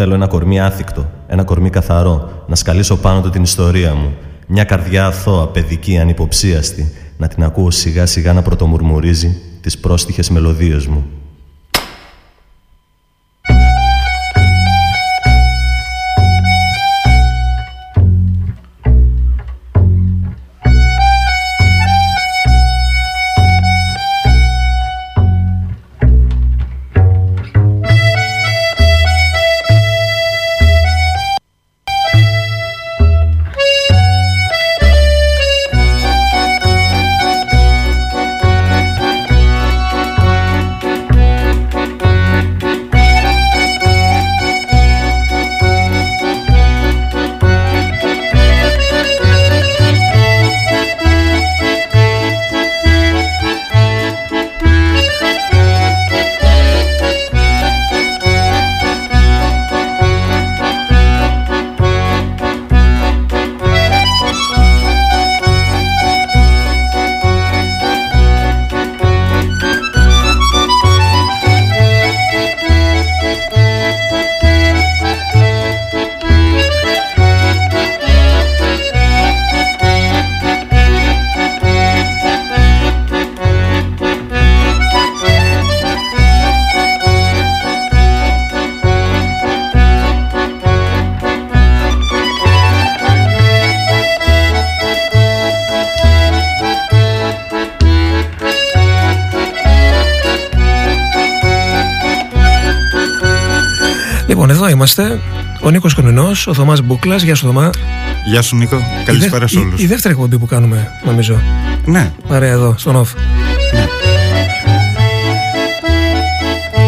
Θέλω ένα κορμί άθικτο, ένα κορμί καθαρό, να σκαλίσω πάνω του την ιστορία μου. Μια καρδιά αθώα, παιδική, ανυποψίαστη, να την ακούω σιγά σιγά να πρωτομουρμουρίζει τις πρόστιχες μελωδίες μου. Ο Θωμάς Μπούκλας. Γεια σου, Θωμά. Γεια σου, Νίκο. Καλησπέρα σε όλους. Η, η, δεύτερη εκπομπή που κάνουμε, νομίζω. Ναι. Παρέα εδώ, στον Off. Ναι.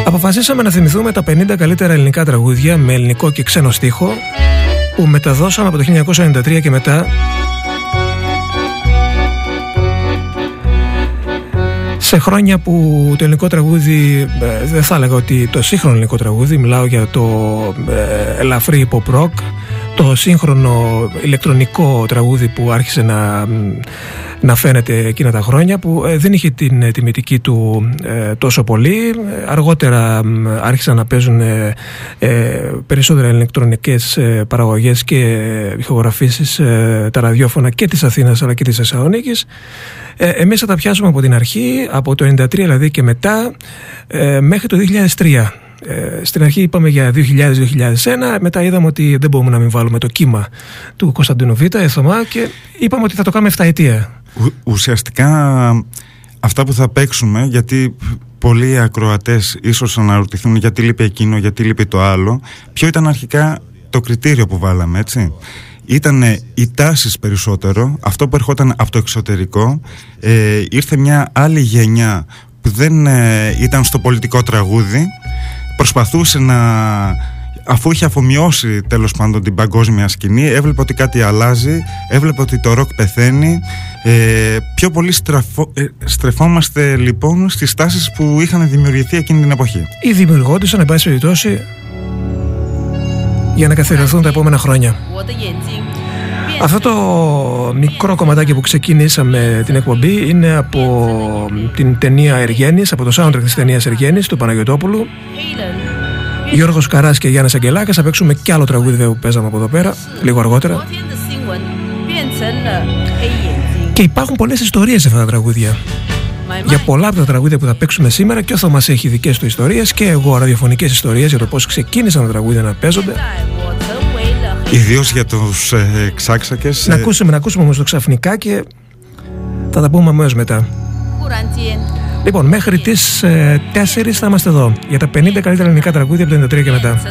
Αποφασίσαμε να θυμηθούμε τα 50 καλύτερα ελληνικά τραγούδια με ελληνικό και ξένο στίχο που μεταδώσαμε από το 1993 και μετά σε χρόνια που το ελληνικό τραγούδι ε, δεν θα έλεγα ότι το σύγχρονο ελληνικό τραγούδι μιλάω για το ε, ελαφρύ pop rock το σύγχρονο ηλεκτρονικό τραγούδι που άρχισε να, να φαίνεται εκείνα τα χρόνια που ε, δεν είχε την τιμητική του τόσο πολύ. Αργότερα άρχισαν να παίζουν περισσότερα ηλεκτρονικές παραγωγές και ηχογραφήσεις τα ραδιόφωνα και της Αθήνας αλλά και της Θεσσαλονίκης ε, εμείς θα τα πιάσουμε από την αρχή, από το 1993 δηλαδή και μετά, ε, μέχρι το 2003. Ε, στην αρχή είπαμε για 2000-2001, μετά είδαμε ότι δεν μπορούμε να μην βάλουμε το κύμα του Κωνσταντίνου Β, Εθωμά και είπαμε ότι θα το κάνουμε 7 ετία. ουσιαστικά αυτά που θα παίξουμε, γιατί πολλοί ακροατές ίσως αναρωτηθούν γιατί λείπει εκείνο, γιατί λείπει το άλλο, ποιο ήταν αρχικά το κριτήριο που βάλαμε, έτσι; Ήταν οι τάσεις περισσότερο, αυτό που ερχόταν από το εξωτερικό. Ε, ήρθε μια άλλη γενιά που δεν ε, ήταν στο πολιτικό τραγούδι, προσπαθούσε να αφού είχε αφομοιώσει τέλος πάντων την παγκόσμια σκηνή έβλεπε ότι κάτι αλλάζει έβλεπε ότι το ροκ πεθαίνει ε, πιο πολύ στραφο, ε, στρεφόμαστε λοιπόν στις τάσεις που είχαν δημιουργηθεί εκείνη την εποχή ή δημιουργόντουσαν εν πάση περιπτώσει για να καθιερωθούν τα επόμενα χρόνια. Αυτό το μικρό κομματάκι που ξεκινήσαμε την εκπομπή είναι από την ταινία Εργένης, από το soundtrack της ταινίας Εργένης του Παναγιωτόπουλου. Γιώργος Καράς και Γιάννης Αγγελάκας θα παίξουμε κι άλλο τραγούδι που παίζαμε από εδώ πέρα, λίγο αργότερα. Και υπάρχουν πολλές ιστορίες σε αυτά τα τραγούδια. Για πολλά από τα τραγούδια που θα παίξουμε σήμερα και ο Θωμάς έχει δικές του ιστορίες και εγώ ραδιοφωνικές ιστορίες για το πώς ξεκίνησαν τα τραγούδια να παίζονται. Ιδίω για τους ε, ξάξακες. Να ε, ακούσουμε, να ακούσουμε όμως το ξαφνικά και θα τα πούμε αμέσως μετά. Λοιπόν, μέχρι τις ε, 4 θα είμαστε εδώ για τα 50 καλύτερα ελληνικά τραγούδια από το 93 και μετά.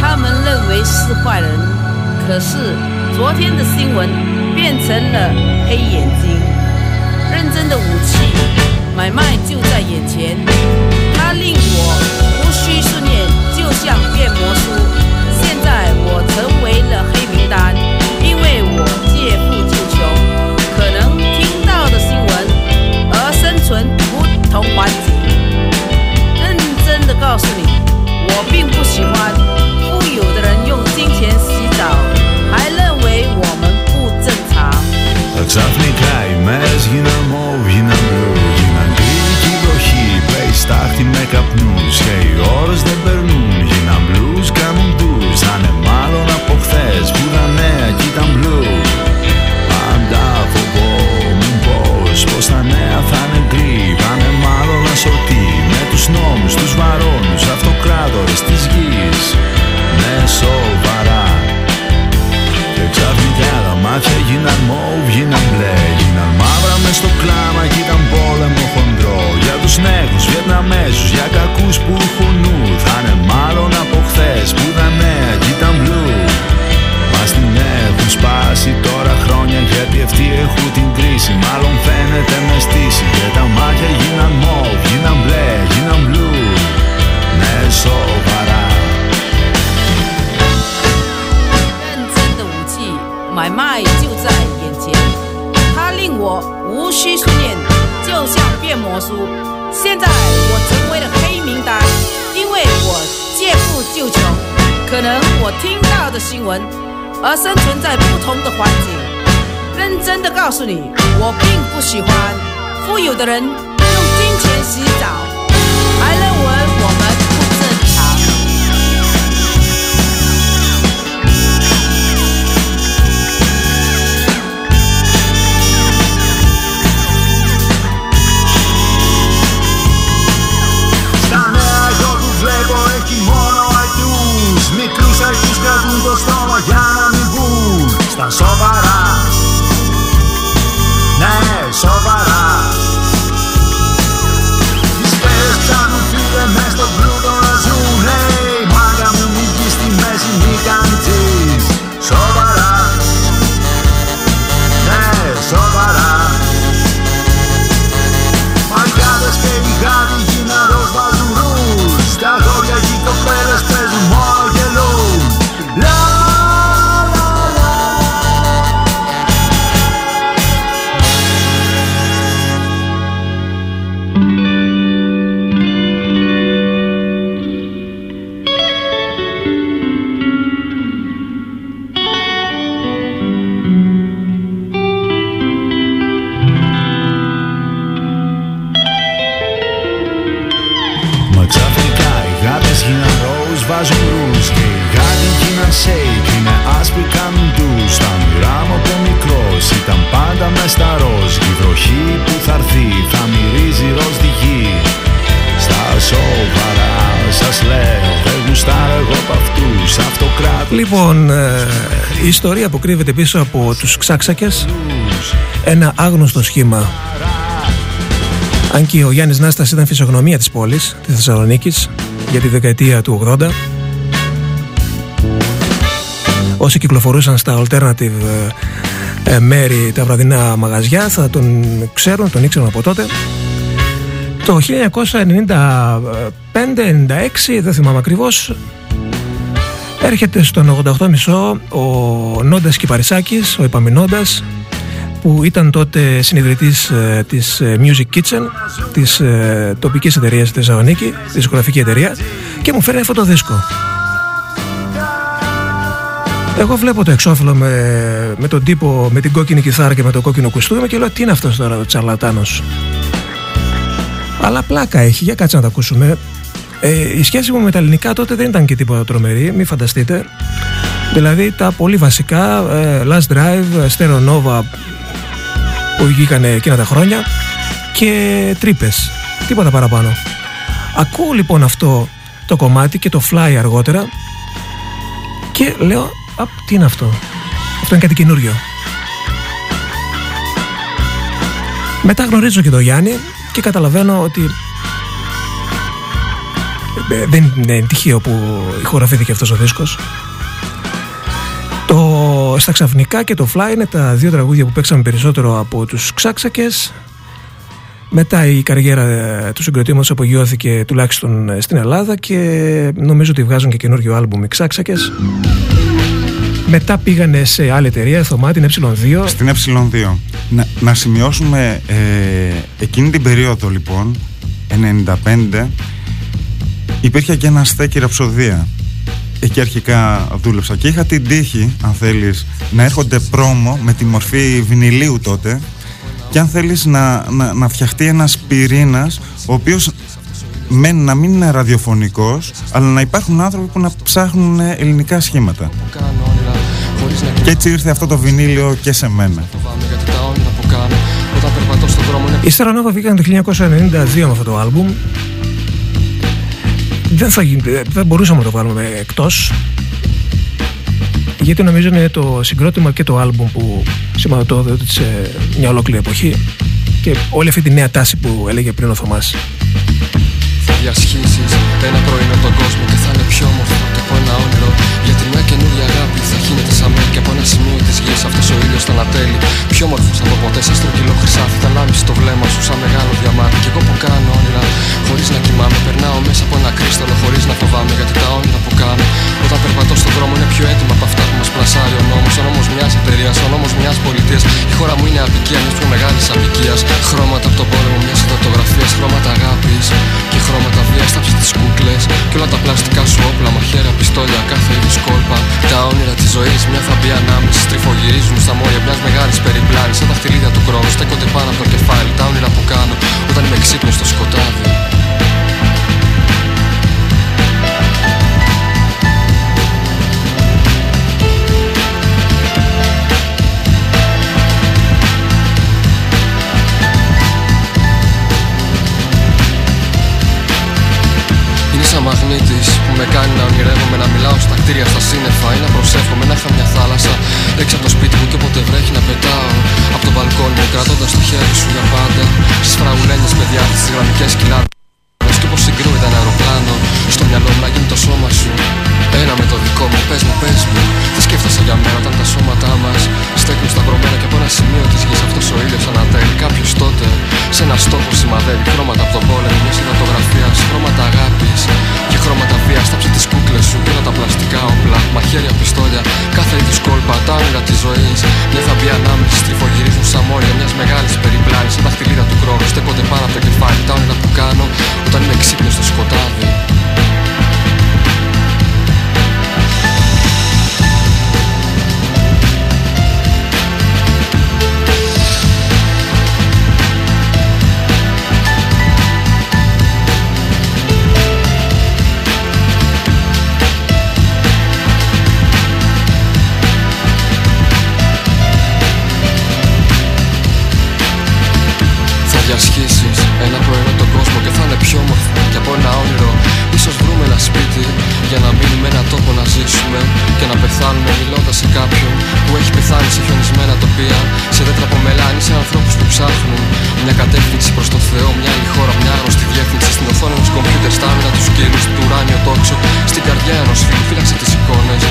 他们认为是坏人，可是昨天的新闻变成了黑眼睛。认真的武器 买卖就在眼前，它令我无需训练，就像变魔术。现在我成为了黑名单，因为我借富救穷，可能听到的新闻而生存不同环境。认真的告诉你，我并不喜欢富有的人用金钱洗澡，还认为我们不正常。στάχτη με καπνούς Και οι ώρες δεν περνούν. Γίναν blues, κάνουν blues Θα είναι μάλλον από χθες Που τα νέα κι ήταν Πάντα φοβόμουν πως Πως τα νέα θα είναι γκρι Πάνε μάλλον ασορτή Με τους νόμους, τους βαρόνους Αυτοκράτορες της γης. Με σοβαρά. Και ξαφνικά τα μάτια γίναν μόβ, γίναν μπλε. Γίναν μαύρα μες στο κλάμα, ξαφνικά η μέρα αυτούς που έχουν νου Θα είναι μάλλον από χθες που δεν ήταν μπλου Μας την έχουν σπάσει τώρα χρόνια γιατί αυτοί έχουν την κρίση Μάλλον φαίνεται με στήση και τα μάτια γίναν μοβ, γίναν μπλε, γίναν μπλου Ναι, σοβαρά 买卖就在眼前，它令我无需训练，就像变魔术。 现在我成为了黑名单，因为我借富救穷，可能我听到的新闻，而生存在不同的环境。认真的告诉你，我并不喜欢富有的人用金钱洗澡，还认 στα σοβαρά Ναι, κρύβεται πίσω από τους ξάξακες ένα άγνωστο σχήμα αν και ο Γιάννης Νάστας ήταν φυσιογνωμία της πόλης, της Θεσσαλονίκης, για τη δεκαετία του 80. Όσοι κυκλοφορούσαν στα alternative ε, μέρη, τα βραδινά μαγαζιά, θα τον ξέρουν, τον ήξεραν από τότε. Το 1995-96, δεν θυμάμαι ακριβώς, έρχεται στον 88,5 ο Νόντας Κυπαρισάκης, ο Επαμινόντας, που ήταν τότε συνειδητής ε, της ε, Music Kitchen, της ε, τοπικής εταιρείας στη Θεσσαλονίκη, της δισκογραφική εταιρεία, και μου φέρνει αυτό το δίσκο. Εγώ βλέπω το εξώφυλλο με, με τον τύπο, με την κόκκινη κιθάρα και με το κόκκινο κουστούμι και λέω τι είναι αυτός τώρα ο τσαρλατάνος; Αλλά πλάκα έχει, για κάτσε να τα ακούσουμε. Ε, η σχέση μου με τα ελληνικά τότε δεν ήταν και τίποτα τρομερή, μην φανταστείτε. Δηλαδή τα πολύ βασικά, ε, Last Drive, Stereo Nova που βγήκανε εκείνα τα χρόνια και τρύπες. Τίποτα παραπάνω. Ακούω λοιπόν αυτό το κομμάτι και το fly αργότερα και λέω, απ, τι είναι αυτό; Αυτό είναι κάτι καινούριο. Μετά γνωρίζω και τον Γιάννη και καταλαβαίνω ότι ε, δεν είναι τυχαίο που ηχογραφήθηκε αυτός ο δίσκος. Το στα ξαφνικά και το Fly είναι τα δύο τραγούδια που παίξαμε περισσότερο από τους Ξάξακες. Μετά η καριέρα ε, του συγκροτήματος απογειώθηκε τουλάχιστον ε, στην Ελλάδα και νομίζω ότι βγάζουν και καινούργιο άλμπουμ οι Ξάξακες. Μετά πήγανε σε άλλη εταιρεία, Θωμά, την Ε2. Στην Ε2. Να, να σημειώσουμε ε, εκείνη την περίοδο λοιπόν, 95, υπήρχε και ένα στέκι ραψοδία. Εκεί αρχικά δούλεψα και είχα την τύχη, αν θέλεις, να έρχονται πρόμο με τη μορφή βινιλίου τότε και αν θέλεις να, να, να φτιαχτεί ένας πυρήνας ο οποίος μεν να μην είναι ραδιοφωνικός αλλά να υπάρχουν άνθρωποι που να ψάχνουν ελληνικά σχήματα. Και έτσι ήρθε αυτό το βινίλιο και σε μένα. Η Στερανόβα βγήκαν το 1992 με αυτό το άλμπουμ δεν, θα, δεν μπορούσαμε να το βγάλουμε εκτός γιατί νομίζω είναι το συγκρότημα και το άλμπουμ που σηματοδότησε μια ολόκληρη εποχή και όλη αυτή τη νέα τάση που έλεγε πριν ο Θωμάς. διασχίσεις ένα πρωινό τον κόσμο και θα είναι πιο όμορφο και από ένα σημείο της γης αυτός ο ήλιος θα ανατέλει Πιο όμορφος από ποτέ σε στρογγυλό χρυσάφι θα λάμψει το βλέμμα σου σαν μεγάλο διαμάτι. Και εγώ που κάνω όνειρα χωρίς να κοιμάμαι περνάω μέσα από ένα κρίσταλο χωρίς να φοβάμαι Γιατί τα όνειρα που κάνω όταν περπατώ στον δρόμο είναι πιο έτοιμα από αυτά που μας πλασάρει ο νόμος. Ο νόμος μιας εταιρείας, ο νόμος μιας πολιτείας. Η χώρα μου είναι αδικία μιας πιο μεγάλης αδικίας Χρώματα από τον πόλεμο μιας φωτογραφίας, χρώματα αγάπης Και χρώματα βίας. Στα τις κούκλες Και όλα τα πλαστικά σου όπλα, μαχαίρια, πιστόλια, κάθε είδους κόλπα. Τα όνειρα της ζωής, μια θα μπει ανάμεση Στριφογυρίζουν στα μόρια μιας μεγάλης περιπλάνης. Σαν τα χτυλίδια του χρόνου, στέκονται πάνω από το κεφάλι Τα όνειρα που κάνω όταν είμαι ξύπνος στο σκοτάδι μαγνήτης που με κάνει να ονειρεύομαι να μιλάω στα κτίρια, στα σύννεφα ή να προσεύχομαι να είχα μια θάλασσα έξω από το σπίτι μου και όποτε βρέχει να πετάω από το μπαλκόνι μου κρατώντας το χέρι σου για πάντα στις φραουλένιες παιδιά τις γραμμικές κοιλάδες και πως συγκρούεται ένα αεροπλάνο στο μυαλό μου να γίνει το σώμα σου. Ένα με το δικό μου, πες μου, πες μου. Τι σκέφτεσαι για μένα όταν τα σώματά μας Στέκουν σταυρωμένα και από ένα σημείο της γης Αυτός ο ήλιος ανατέλει. Κάποιος τότε Σε ένα στόχο σημαδεύει χρώματα από τον πόλεμο Μια συγγραφογραφία, χρώματα αγάπης Και χρώματα βίας, στάψε τις κούκλες σου Και όλα τα πλαστικά όπλα, μαχαίρια, πιστόλια Κάθε είδους κόλπα, τα όνειρα της ζωής. Μια θα μπει ανάμεση, στριφογυρίζουν σαν μόρια Μιας μεγάλης περιπλάνης, σαν τα χτυλίδα του χρόνου Στέκονται πάνω από το κεφάλι, τα όνειρα που κάνω Όταν είμαι ξύπνιος στο σκοτάδι βρούμε ένα σπίτι για να μείνουμε ένα τόπο να ζήσουμε και να πεθάνουμε μιλώντας σε κάποιον που έχει πεθάνει σε χιονισμένα τοπία σε δέντρα από μελάνι, σε ανθρώπους που ψάχνουν μια κατεύθυνση προς το Θεό, μια άλλη χώρα, μια άγνωστη διεύθυνση. Στην οθόνη ενός κομπιούτερ, στα άμυνα τους σκύλου, του ουράνιο τόξο, στην καρδιά ενός φίλου, φύλαξε τις εικόνες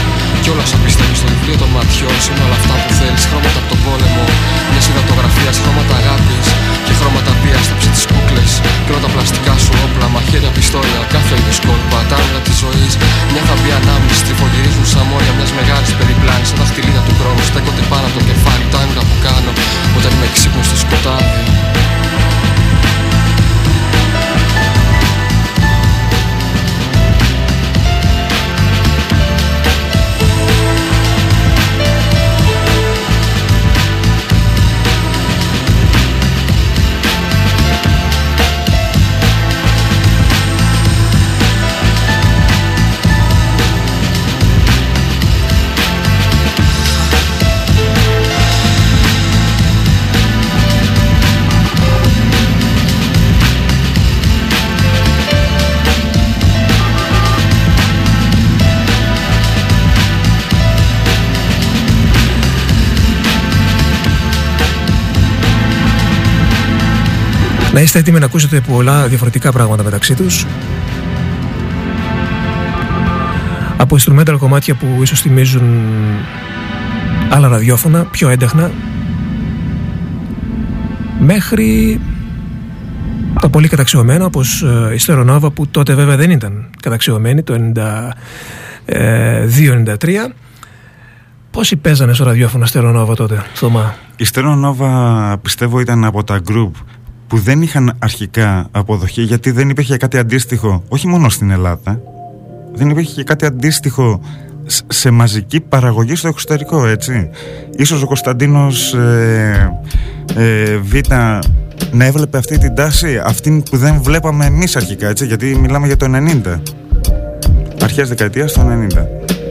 και όλα όσα πιστεύει στο βιβλίο των ματιών. Είναι όλα αυτά που θέλεις, χρώματα από τον πόλεμο, μια σιδατογραφία, χρώματα αγάπης και χρώματα βία στάψε τις κούκλες και όλα τα πλαστικά σου όπλα, μαχαίρια, πιστόλια, κάθε είδους κόλπα, τα είστε έτοιμοι να ακούσετε πολλά διαφορετικά πράγματα μεταξύ τους. Από instrumental κομμάτια που ίσως θυμίζουν άλλα ραδιόφωνα, πιο έντεχνα, μέχρι το πολύ καταξιωμένο όπως ε, η Στερονόβα που τότε βέβαια δεν ήταν καταξιωμένη το 92-93 Πόσοι παίζανε στο ραδιόφωνο Στερονόβα τότε, Θωμά; Η Στερονόβα πιστεύω ήταν από τα group που δεν είχαν αρχικά αποδοχή γιατί δεν υπήρχε κάτι αντίστοιχο όχι μόνο στην Ελλάδα δεν υπήρχε κάτι αντίστοιχο σε μαζική παραγωγή στο εξωτερικό έτσι. Ίσως ο Κωνσταντίνος ε, ε, Β να έβλεπε αυτή την τάση αυτή που δεν βλέπαμε εμείς αρχικά έτσι γιατί μιλάμε για το 90 αρχές δεκαετίας το 90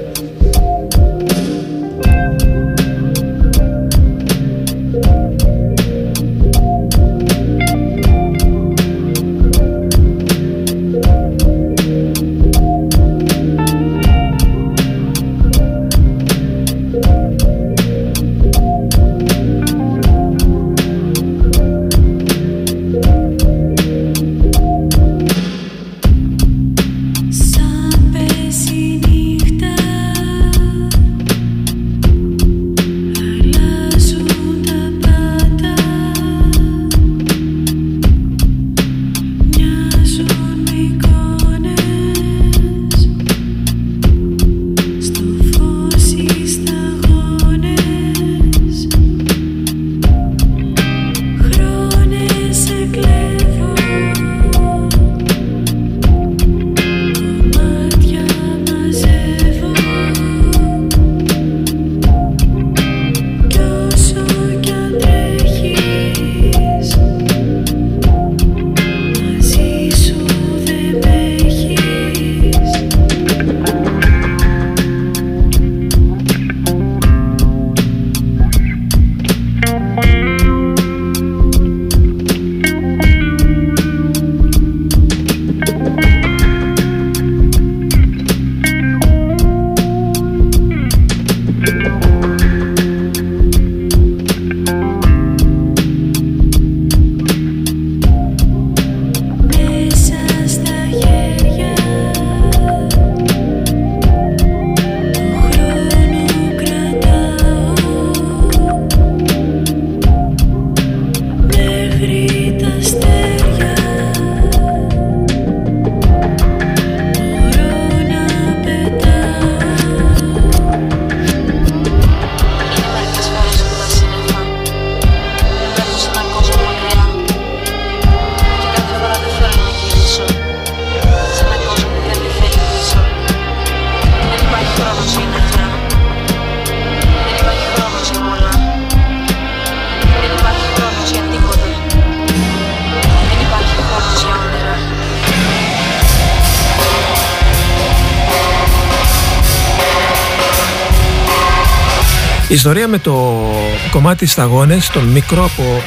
ιστορία με το κομμάτι σταγόνες, τον μικρό από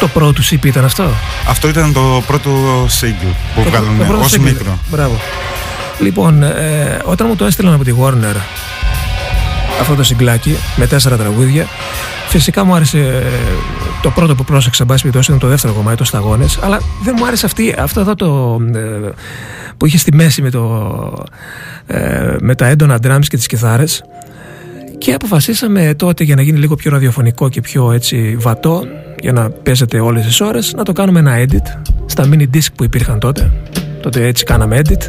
το πρώτο του CP ήταν αυτό; Αυτό ήταν το πρώτο single που βγάλανε ως μικρό. Μπράβο. Λοιπόν, ε, όταν μου το έστειλαν από τη Warner αυτό το συγκλάκι με τέσσερα τραγούδια, φυσικά μου άρεσε ε, το πρώτο που πρόσεξα, μπάση περιπτώσει, ήταν το δεύτερο κομμάτι, το Σταγόνες, αλλά δεν μου άρεσε αυτή, αυτό εδώ το. Ε, που είχε στη μέση με, το, ε, με τα έντονα drums και τις κιθάρες και αποφασίσαμε τότε για να γίνει λίγο πιο ραδιοφωνικό και πιο έτσι βατό για να παίζετε όλες τις ώρες να το κάνουμε ένα edit στα mini disc που υπήρχαν τότε. Τότε έτσι κάναμε edit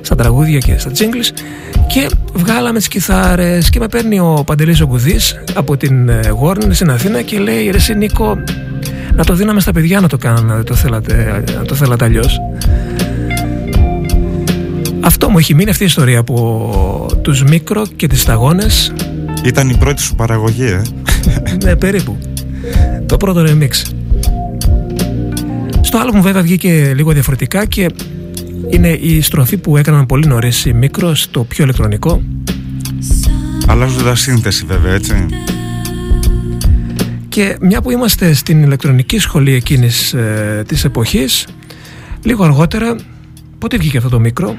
στα τραγούδια και στα jingles και βγάλαμε τις κιθάρες και με παίρνει ο Παντελής ο από την ε, Warner στην Αθήνα και λέει ρε Νίκο να το δίναμε στα παιδιά να το κάνουν να το θέλατε, να το θέλατε αλλιώς αυτό μου έχει μείνει αυτή η ιστορία από τους Μίκρο και τις Σταγόνες Ήταν η πρώτη σου παραγωγή ε. Ναι περίπου. Το πρώτο remix. Στο άλλο μου βέβαια βγήκε λίγο διαφορετικά και είναι η στροφή που έκαναν πολύ νωρίς η Μίκρο στο πιο ηλεκτρονικό. Αλλάζοντα σύνθεση βέβαια έτσι. Και μια που είμαστε στην ηλεκτρονική σχολή εκείνης ε, της εποχής λίγο αργότερα πότε βγήκε αυτό το μικρό;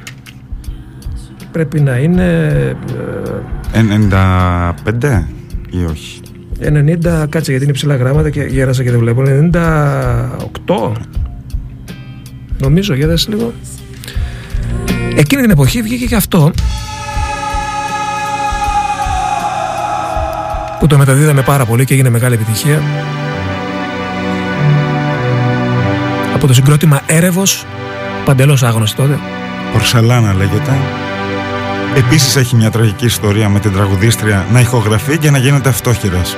Πρέπει να είναι... 95 ε, ή όχι; 90, κάτσε γιατί είναι ψηλά γράμματα και γέρασα και δεν βλέπω. 98. Νομίζω, για δες λίγο. Εκείνη την εποχή βγήκε και αυτό. Που το μεταδίδαμε πάρα πολύ και έγινε μεγάλη επιτυχία. Από το συγκρότημα Έρευος, παντελώς άγνωστο τότε. Πορσελάνα λέγεται. Επίσης έχει μια τραγική ιστορία με την τραγουδίστρια να ηχογραφεί και να γίνεται αυτόχειρας.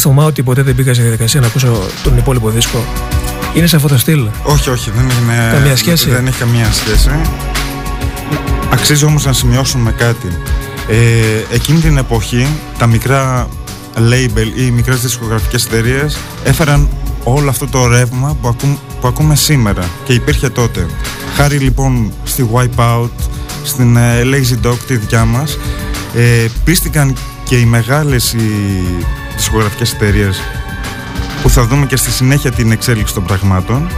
Θυμάμαι ότι ποτέ δεν μπήκα σε διαδικασία να ακούσω τον υπόλοιπο δίσκο Είναι σε φωτοστήλ. Όχι, όχι, δεν είναι. Καμία σχέση. Δεν έχει καμία σχέση. Αξίζει όμως να σημειώσουμε κάτι. Ε, εκείνη την εποχή τα μικρά label ή οι μικρές δισκογραφικές εταιρείες έφεραν όλο αυτό το ρεύμα που, που ακούμε σήμερα και υπήρχε τότε. Χάρη λοιπόν στη Wipeout, στην ε, Lazy Dog τη δικιά μας ε, πίστηκαν και οι μεγάλες οι δισκογραφικές εταιρείες που θα δούμε και στη συνέχεια την εξέλιξη των πραγμάτων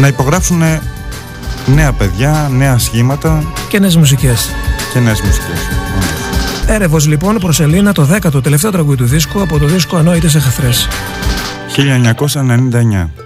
να υπογράψουν νέα παιδιά, νέα σχήματα και νέες μουσικές. Και νέες μουσικές. Έρευος λοιπόν προς Ελίνα το 10ο τελευταίο τραγούδι του δίσκου από το δίσκο Ανόητες Εχθρές. 1999.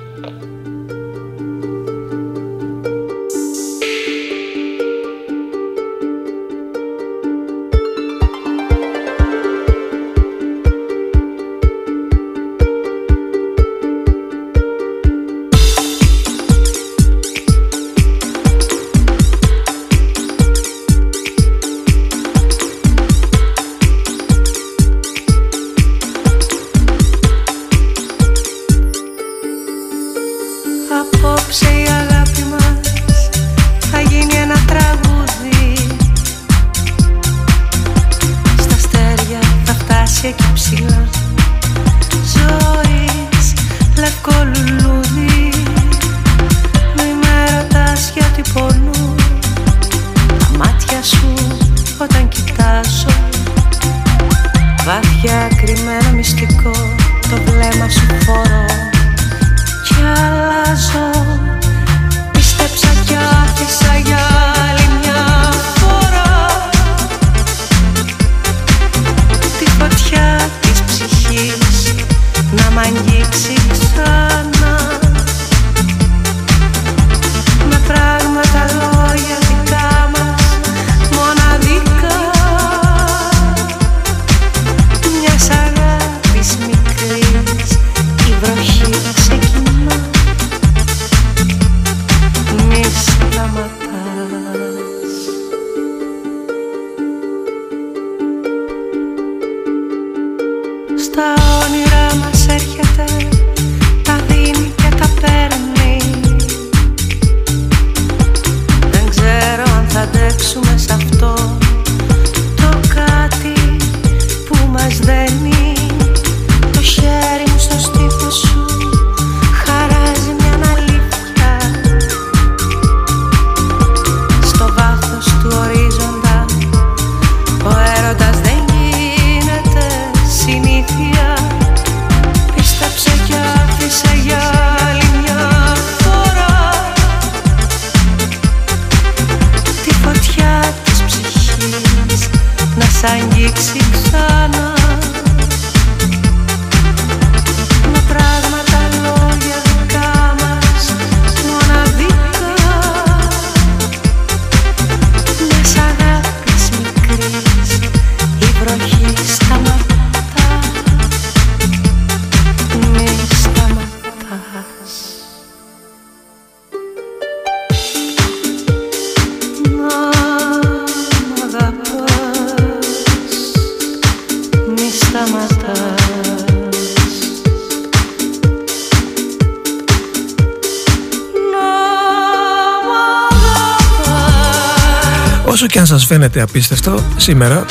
Φαίνεται απίστευτο σήμερα.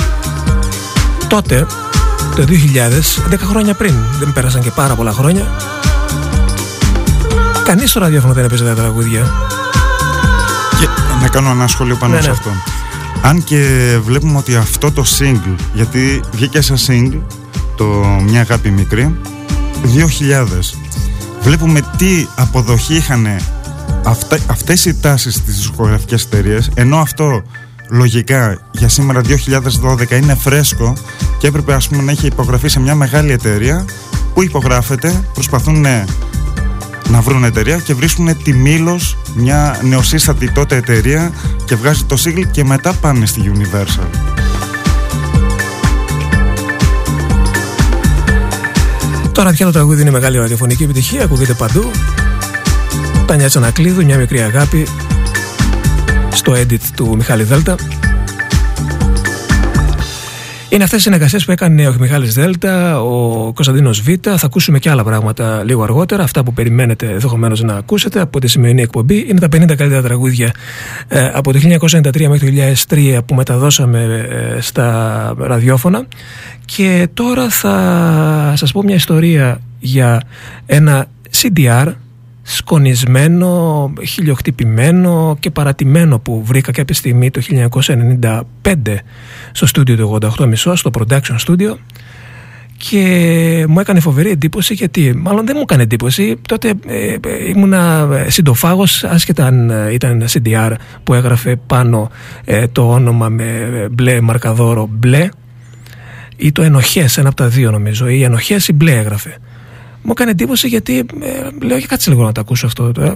Τότε το 2000 10 χρόνια πριν δεν πέρασαν και πάρα πολλά χρόνια. Κανείς στο ραδιόφωνο δεν έπαιζε τα τραγούδια. Και να κάνω ένα σχόλιο πάνω ναι, σε ναι. αυτό. Αν και βλέπουμε ότι αυτό το single γιατί βγήκε σαν single το Μια Αγάπη Μικρή 2000 βλέπουμε τι αποδοχή είχαν αυτές οι τάσεις στις δισκογραφικές εταιρείες, ενώ αυτό λογικά για σήμερα 2012 είναι φρέσκο και έπρεπε ας πούμε να έχει υπογραφεί σε μια μεγάλη εταιρεία που υπογράφεται, προσπαθούν να βρουν εταιρεία και βρίσκουν τη Μήλος, μια νεοσύστατη τότε εταιρεία και βγάζει το single και μετά πάνε στη Universal. Τώρα πια το τραγούδι είναι μεγάλη ραδιοφωνική επιτυχία, ακούγεται παντού. Τα νιάτσα να κλείδουν, μια μικρή αγάπη στο edit του Μιχάλη Δέλτα Είναι αυτές οι συνεργασίες που έκανε ο Μιχάλης Δέλτα, ο Κωνσταντίνος Β. Θα ακούσουμε και άλλα πράγματα λίγο αργότερα. Αυτά που περιμένετε ενδεχομένως να ακούσετε από τη σημερινή εκπομπή. Είναι τα 50 καλύτερα τραγούδια ε, από το 1993 μέχρι το 2003 που μεταδώσαμε ε, στα ραδιόφωνα. Και τώρα θα σας πω μια ιστορία για ένα CDR σκονισμένο, χιλιοχτυπημένο και παρατημένο που βρήκα κάποια στιγμή το 1995 στο στούντιο του 88 στο production studio και μου έκανε φοβερή εντύπωση γιατί μάλλον δεν μου έκανε εντύπωση τότε ε, ε ήμουνα συντοφάγος άσχετα αν ε, ήταν CDR που έγραφε πάνω ε, το όνομα με μπλε μαρκαδόρο μπλε ή το ενοχές ένα από τα δύο νομίζω ή ενοχές ή μπλε έγραφε μου έκανε εντύπωση γιατί ε, λέω για κάτσε λίγο να το ακούσω αυτό τώρα.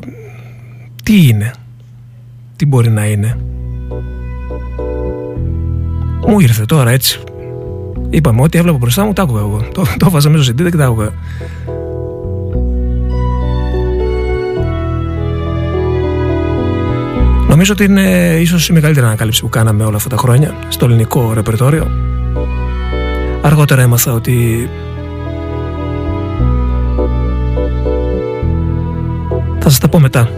Τι είναι, τι μπορεί να είναι. Μου ήρθε τώρα έτσι. Είπαμε ότι έβλεπα μπροστά μου, το άκουγα εγώ. Το, το βάζα μέσα στο και τα άκουγα. Νομίζω ότι είναι ίσως η μεγαλύτερη ανακάλυψη που κάναμε όλα αυτά τα χρόνια στο ελληνικό ρεπερτόριο. Αργότερα έμαθα ότι Θα σας τα πω μετά.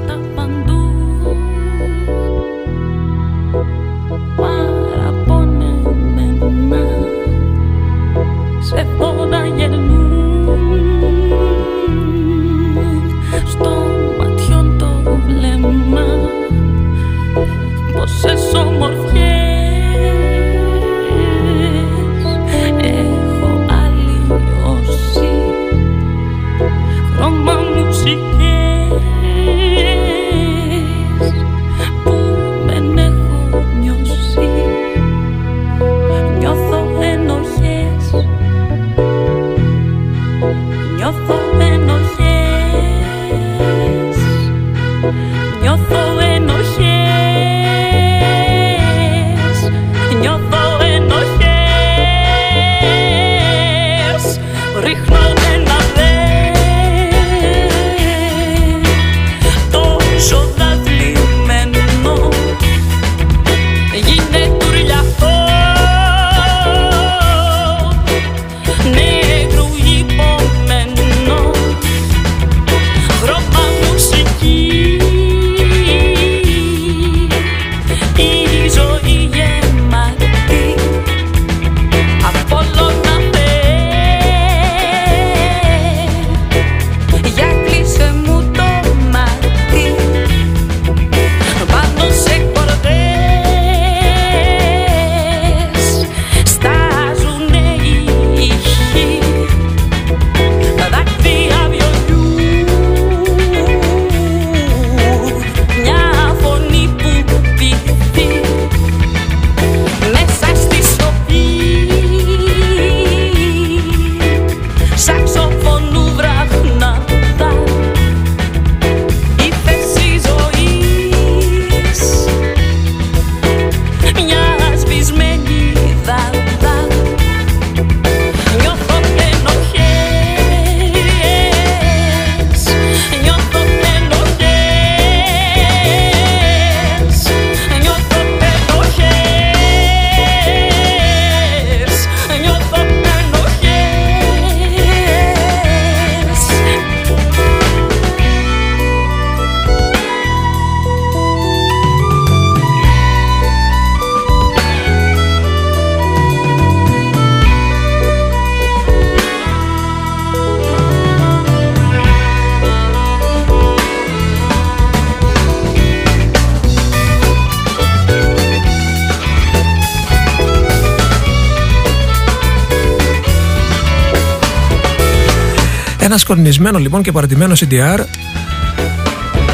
Ένα σκορνισμένο λοιπόν και παρατημένο CDR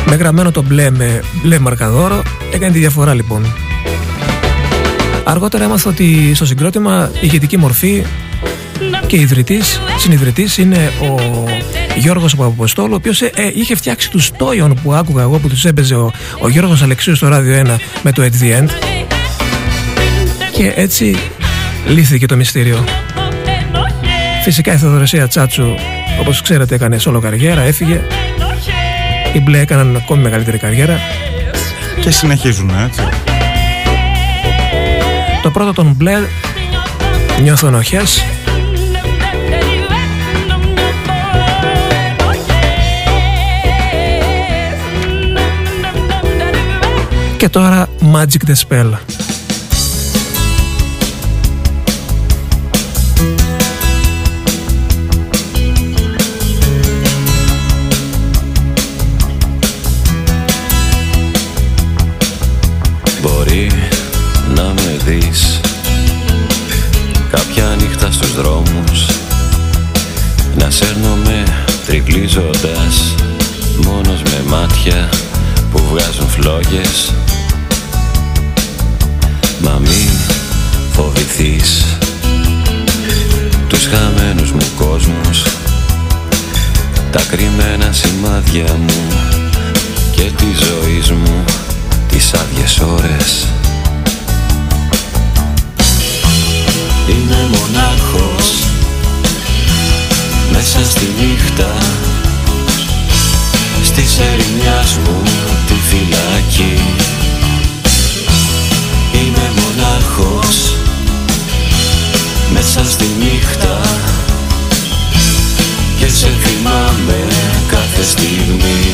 με γραμμένο το μπλε με μπλε μαρκαδόρο έκανε τη διαφορά λοιπόν. Αργότερα έμαθα ότι στο συγκρότημα η ηγετική μορφή και ιδρυτής, συνειδητής είναι ο Γιώργος Παπαποστόλου ο οποίος ε, είχε φτιάξει τους τόιον που άκουγα εγώ που τους έπαιζε ο, ο Γιώργος Αλεξίου στο ράδιο 1 με το At The End και έτσι λύθηκε το μυστήριο. Φυσικά η Θεοδωρεσία Τσάτσου όπως ξέρετε έκανε σόλο καριέρα, έφυγε. Οι μπλε έκαναν ακόμη μεγαλύτερη καριέρα. Και συνεχίζουν έτσι. Το πρώτο των μπλε Νιώθω ενοχές Και τώρα Magic the Spell Μπορεί να με δεις. Κάποια νύχτα στους δρόμους Να σέρνομαι τρικλίζοντας Μόνος με μάτια που βγάζουν φλόγες. Μα μη φοβηθείς Τους χαμένους μου κόσμους. Τα κρυμμένα σημάδια μου Και τη ζωή μου Τις άδειες ώρες. Είμαι μονάχος Μέσα στη νύχτα. Στη ερημιάς μου τη φυλακή. Είμαι μονάχος Μέσα στη νύχτα. Και σε θυμάμαι κάθε στιγμή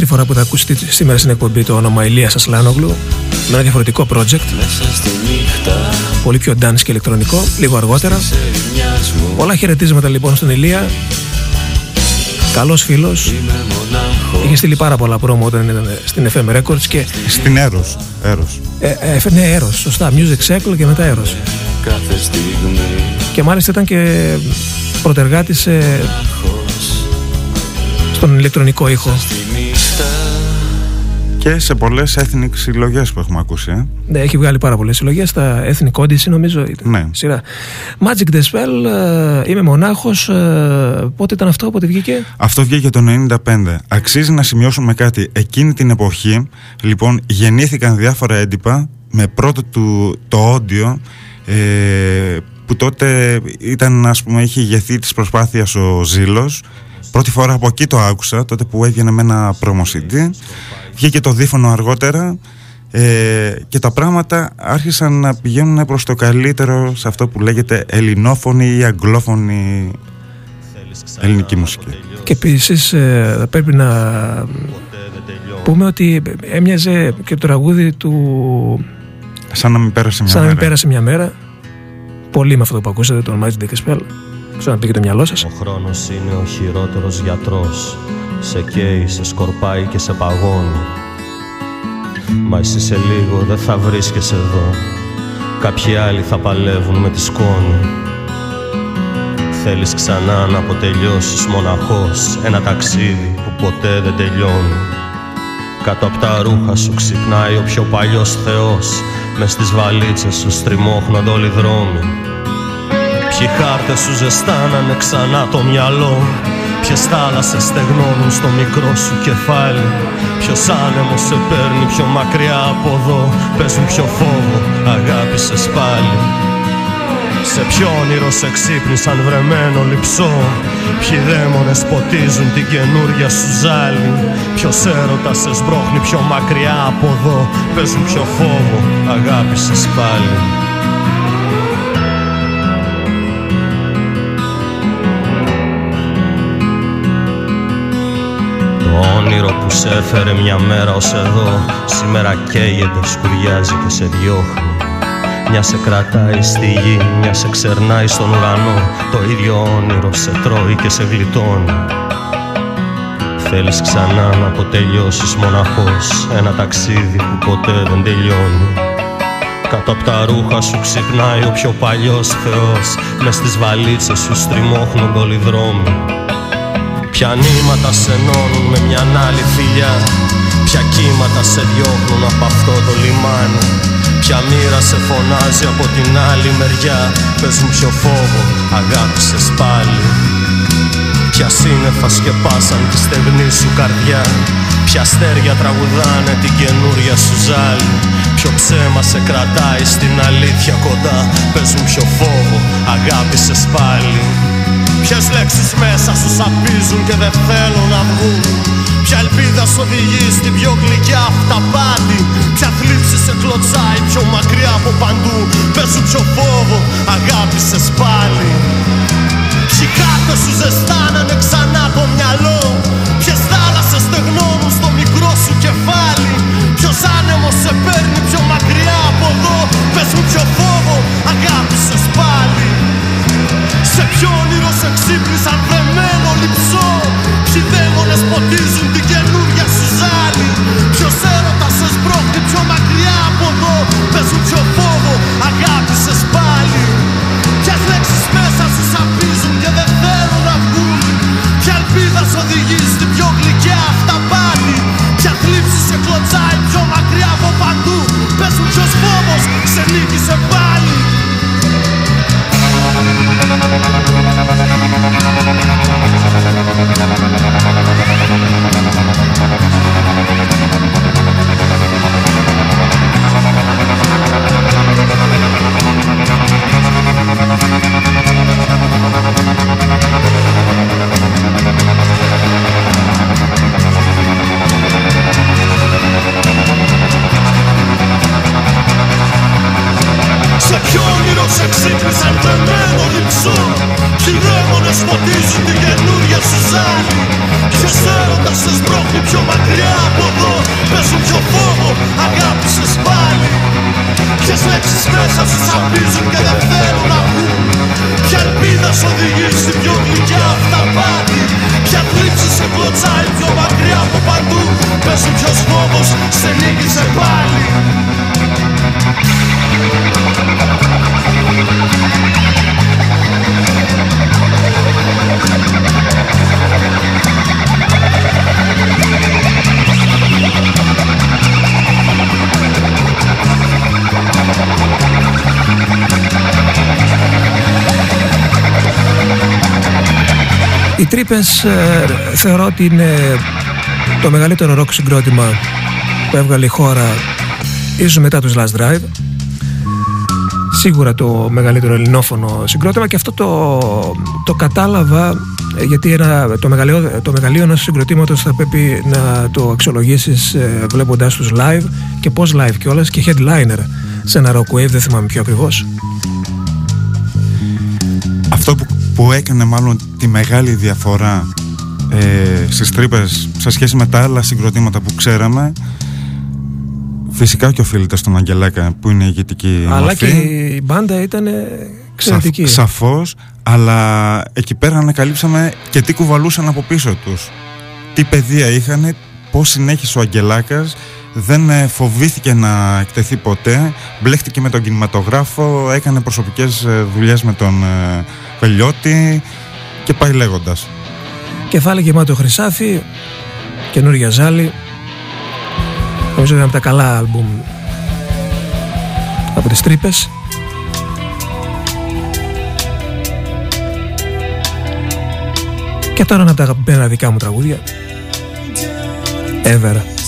δεύτερη φορά που θα ακούσετε σήμερα στην εκπομπή το όνομα Ηλίας Ασλάνογλου με ένα διαφορετικό project, Μέσα στη νύχτα πολύ πιο dance και ηλεκτρονικό, λίγο αργότερα. της ερημιάς μου Πολλά χαιρετίσματα λοιπόν στον Ηλία. Καλός φίλος. Είμαι μονάχος Είχε στείλει πάρα πολλά promo όταν ήταν στην FM Records και Στην Έρος. Έρος. ε, ε, έφερνε Έρος, σωστά, Music Cycle και μετά Έρος. κάθε στιγμή Και μάλιστα ήταν και πρωτεργάτης ε, Μονάχος στον ηλεκτρονικό ήχο. Στη νύχτα Και σε πολλές ethnic συλλογές που έχουμε ακούσει. Ε. Ναι, έχει βγάλει πάρα πολλές συλλογές στα Ethnic Odyssey νομίζω ήταν Ναι. σειρά. Magic the Spell, ε, είμαι μονάχος, ε, πότε ήταν αυτό, πότε βγήκε; Αυτό βγήκε το 95. Αξίζει να σημειώσουμε κάτι. Εκείνη την εποχή, λοιπόν, γεννήθηκαν διάφορα έντυπα με πρώτο του το audio ε, που τότε ήταν, ας πούμε, είχε ηγεθεί της προσπάθειας ο Ζήλος. Πρώτη φορά από εκεί το άκουσα, τότε που έβγαινε με ένα promo CD. Βγήκε το δίφωνο αργότερα ε, και τα πράγματα άρχισαν να πηγαίνουν προς το καλύτερο σε αυτό που λέγεται ελληνόφωνη ή αγγλόφωνη ελληνική μουσική. Και επίσης πρέπει να πούμε ότι έμοιαζε και το τραγούδι του Σαν να μην πέρασε μια σαν να μην μέρα. πέρασε μια μέρα. Πολύ με αυτό που ακούσατε, το Magic the Spell. Ξέρω να πήγε το μυαλό σας. Ο χρόνος είναι ο χειρότερος γιατρός Σε καίει, σε σκορπάει και σε παγώνει. Μα εσύ σε λίγο δεν θα βρίσκεσαι εδώ. Κάποιοι άλλοι θα παλεύουν με τη σκόνη. Θέλεις ξανά να αποτελειώσεις μοναχός Ένα ταξίδι που ποτέ δεν τελειώνει. Κάτω από τα ρούχα σου ξυπνάει ο πιο παλιός θεός. Μες στις βαλίτσες σου στριμώχνονται όλοι οι δρόμοι. Ποιοι χάρτες σου ζεστάνανε ξανά το μυαλό Ποιες θάλασσες στεγνώνουν στο μικρό σου κεφάλι. Ποιος άνεμος σε παίρνει πιο μακριά από εδώ. Παίζουν πιο φόβο, αγάπησες αγάπησες πάλι. Σε ποιο όνειρο σε ξύπνησαν βρεμένο λυψό Ποιοι δαίμονες ποτίζουν την καινούρια σου ζάλη Ποιος έρωτας σε σμπρώχνει πιο μακριά από εδώ; Παίζουν πιο φόβο, αγάπησες πάλι Το όνειρο που σε έφερε μια μέρα ως εδώ. Σήμερα καίγεται, σκουριάζει και σε διώχνει. Μια σε κρατάει στη γη, μια σε ξερνάει στον ουρανό. Το ίδιο όνειρο σε τρώει και σε γλιτώνει. Θέλεις ξανά να αποτελειώσεις μοναχός Ένα ταξίδι που ποτέ δεν τελειώνει. Κάτω από τα ρούχα σου ξυπνάει ο πιο παλιός θεός. Μες στις βαλίτσες σου στριμώχνουν όλοι δρόμοι Ποια νήματα σε ενώνουν με μια άλλη φιλιά. Ποια κύματα σε διώχνουν από αυτό το λιμάνι. Ποια μοίρα σε φωνάζει από την άλλη μεριά. Πες μου ποιο φόβο αγάπησες πάλι. Ποια σύννεφα σκεπάσαν τη στεγνή σου καρδιά. Ποια αστέρια τραγουδάνε την καινούρια σου ζάλη. Ποιο ψέμα σε κρατάει στην αλήθεια κοντά. Πες μου ποιο φόβο αγάπησες πάλι Ποιες λέξεις μέσα σου σαπίζουν και δεν θέλουν να βγουν. Ποια ελπίδα σου οδηγεί στην πιο γλυκιά αυταπάτη. Ποια θλίψη σε κλωτσάει πιο μακριά από παντού. Πες σου ποιο φόβο αγάπησες πάλι. Ποιοι κάτω σου ζεστάνανε ξανά το μυαλό. Ποιες θάλασσες στεγνώνουν στο μικρό σου κεφάλι. Ποιος άνεμος σε παίρνει πιο μακριά από εδώ. Πες μου ποιο φόβο σε ποιο όνειρο σε ξύπνησαν δεμένο λυψό Ποιοι δαίμονες ποτίζουν την καινούρια σου ζάλη Ποιος έρωτας σε σμπρώχνει πιο μακριά από εδώ. Πες μου ποιο φόβο αγάπησες πάλι. Ποιες λέξεις μέσα σου σαπίζουν και δεν θέλουν να βγουν. Ποια ελπίδα σου οδηγεί στην πιο γλυκιά αυταπάτη Ποια θλίψη σε κλωτσάει πιο μακριά από παντού. Πες μου ποιος φόβος σε νίκησε πάλι Σε Οι τρύπε θεωρώ ότι είναι το μεγαλύτερο ροκ συγκρότημα που έβγαλε η χώρα ίσως μετά τους Last Drive σίγουρα το μεγαλύτερο ελληνόφωνο συγκρότημα και αυτό το, το κατάλαβα ε, γιατί ένα, το, μεγαλείο, το μεγαλείο ενός συγκροτήματος θα πρέπει να το αξιολογήσεις ε, βλέποντάς τους live και πώς live κιόλας και headliner σε ένα rock wave, δεν θυμάμαι πιο ακριβώς. Που, που έκανε μάλλον τη μεγάλη διαφορά ε, στις τρύπες σε σχέση με τα άλλα συγκροτήματα που ξέραμε Φυσικά και οφείλεται στον Αγγελάκα που είναι ηγετική Αλλά μορφή. και η μπάντα ήταν εξαιρετική. Σαφ, σαφώς, αλλά εκεί πέρα ανακαλύψαμε και τι κουβαλούσαν από πίσω τους. Τι παιδεία είχαν, πώς συνέχισε ο Αγγελάκας, δεν ε, φοβήθηκε να εκτεθεί ποτέ, μπλέχτηκε με τον κινηματογράφο, έκανε προσωπικές ε, δουλειές με τον ε, Βελιώτη και πάει λέγοντας. Κεφάλι γεμάτο χρυσάφι, καινούργια ζάλη. Νομίζω είναι από τα καλά άλμπουμ από τις τρύπες. Και τώρα ένα από τα αγαπημένα δικά μου τραγούδια. Ever.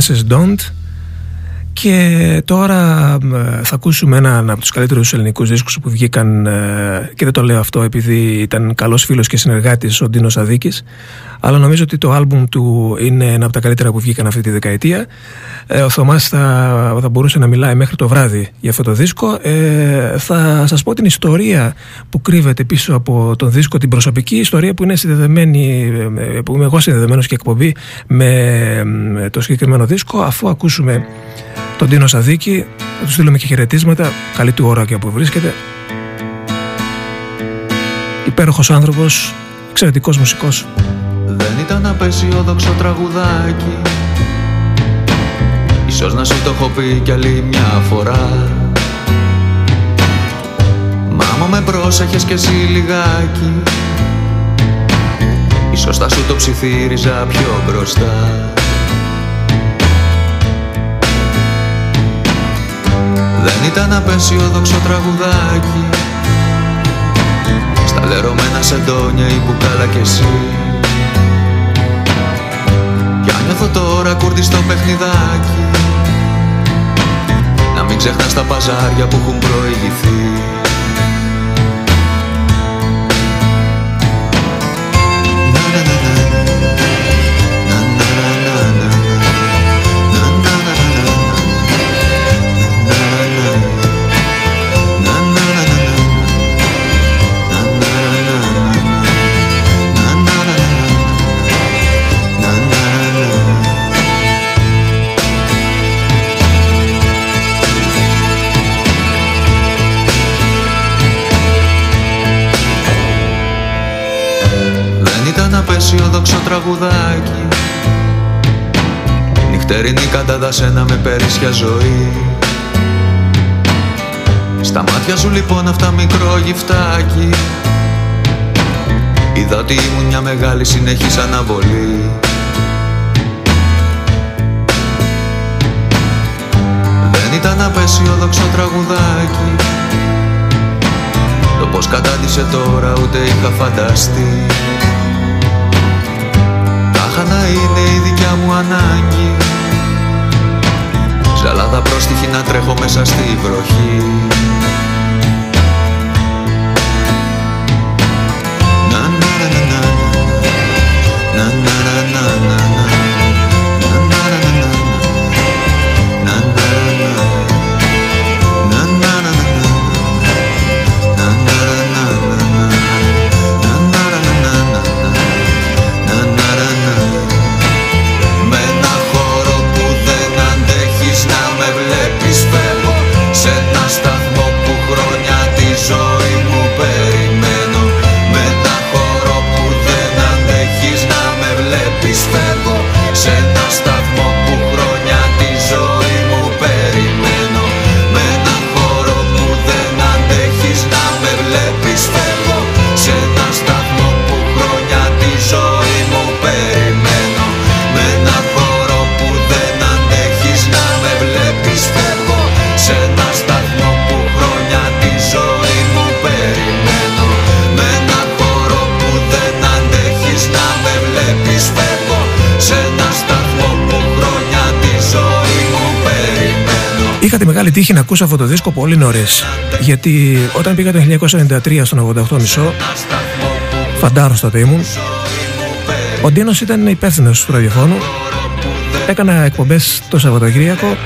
Senses don't. Και τώρα θα ακούσουμε έναν από τους καλύτερους ελληνικούς δίσκους που βγήκαν ε, και δεν το λέω αυτό επειδή ήταν καλός φίλος και συνεργάτης ο Ντίνος Αδίκης αλλά νομίζω ότι το άλμπουμ του είναι ένα από τα καλύτερα που βγήκαν αυτή τη δεκαετία. Ε, ο Θωμάς θα, θα μπορούσε να μιλάει μέχρι το βράδυ για αυτό το δίσκο. Ε, θα σας πω την ιστορία που κρύβεται πίσω από τον δίσκο την προσωπική ιστορία που είναι συνδεδεμένη που είμαι εγώ συνδεδεμένος και εκπομπή με το συγκεκριμένο δίσκο αφού ακούσουμε τον Τίνο Σαδίκη. Θα του στείλουμε και χαιρετίσματα. Καλή του ώρα και όπου βρίσκεται. Υπέροχος άνθρωπος, εξαιρετικός μουσικός. Δεν ήταν απεσιόδοξο τραγουδάκι Ίσως να σου το έχω πει κι άλλη μια φορά Μάμα με πρόσεχες κι εσύ λιγάκι Ίσως θα σου το ψιθύριζα πιο μπροστά Δεν ήταν απεσιόδοξο τραγουδάκι. Στα λερωμένα σεντόνια η μπουκάλα κι εσύ. Κι αν νιώθω τώρα κουρδιστό παιχνιδάκι. Να μην ξεχνάς τα παζάρια που έχουν προηγηθεί απεσιόδοξο τραγουδάκι. Νυχτερινή κατάδα σένα με περίσσια ζωή. Στα μάτια σου λοιπόν αυτά μικρό γυφτάκι. Είδα ότι ήμουν μια μεγάλη συνεχής αναβολή. Δεν ήταν απεσιόδοξο τραγουδάκι. Το πως κατάντησε τώρα ούτε είχα φανταστεί να είναι η δικιά μου ανάγκη. Ζαλάδα πρόστιχη να τρέχω μέσα στη βροχή Είχα τη μεγάλη τύχη να ακούσω αυτό το δίσκο πολύ νωρίς. Γιατί όταν πήγα το 1993 στον 88 μισό, φαντάρος τότε ήμουν, ο Ντίνος ήταν υπεύθυνος του ραδιοφώνου. Έκανα εκπομπές το Σαββατοκύριακο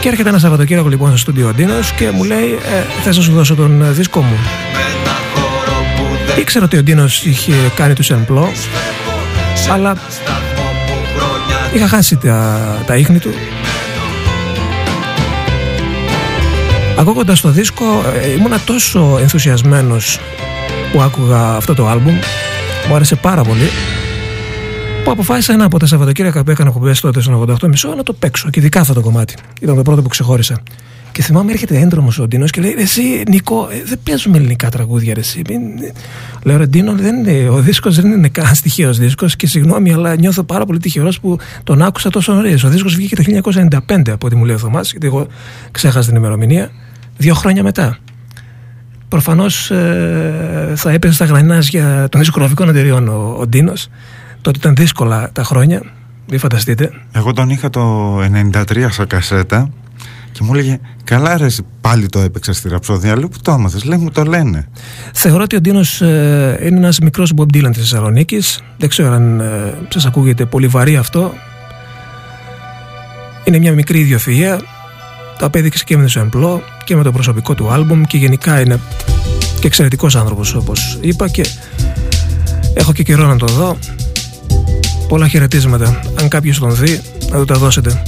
και έρχεται ένα Σαββατοκύριακο λοιπόν στο στούντιο ο Ντίνος και μου λέει: ε, Θες να σου δώσω τον δίσκο μου. Ήξερα ότι ο Ντίνος είχε κάνει τους εμπλό, αλλά είχα χάσει τα, τα ίχνη του Ακούγοντας το δίσκο ε, ήμουνα τόσο ενθουσιασμένος που άκουγα αυτό το άλμπουμ μου άρεσε πάρα πολύ που αποφάσισα ένα από τα Σαββατοκύριακα που έκανα κουμπέ τότε στον 88 μισό να το παίξω και ειδικά αυτό το κομμάτι. Ήταν το πρώτο που ξεχώρισα. Και θυμάμαι έρχεται έντρομος ο Ντίνος και λέει: Εσύ, Νικό, ε, δεν παίζουμε ελληνικά τραγούδια. Ρε, εσύ. Λέω: Ρε, Ντίνο, δεν είναι, ο δίσκος δεν είναι καν στοιχείο δίσκος και συγγνώμη, αλλά νιώθω πάρα πολύ τυχερός που τον άκουσα τόσο νωρίς. Ο δίσκος βγήκε το 1995 από ό,τι μου λέει ο Θωμάς, γιατί εγώ ξέχασα την ημερομηνία δύο χρόνια μετά. Προφανώς ε, θα έπαιζε στα γρανάζια των δισκογραφικών εταιριών ο, ο Ντίνος. Τότε ήταν δύσκολα τα χρόνια. μην φανταστείτε. Εγώ τον είχα το 93 σαν κασέτα και μου έλεγε Καλά, ρε, πάλι το έπαιξα στη ραψόδια. Λέω που το έμαθες, λέει μου το λένε. Θεωρώ ότι ο Ντίνος ε, είναι ένας μικρός Bob Dylan της Θεσσαλονίκης. Δεν ξέρω αν ε, σας ακούγεται πολύ βαρύ αυτό. Είναι μια μικρή ιδιοφυΐα. Το απέδειξε και με το εμπλό και με το προσωπικό του άλμπουμ και γενικά είναι και εξαιρετικός άνθρωπος όπως είπα και έχω και καιρό να το δω. Πολλά χαιρετίσματα. Αν κάποιος τον δει, να του τα δώσετε.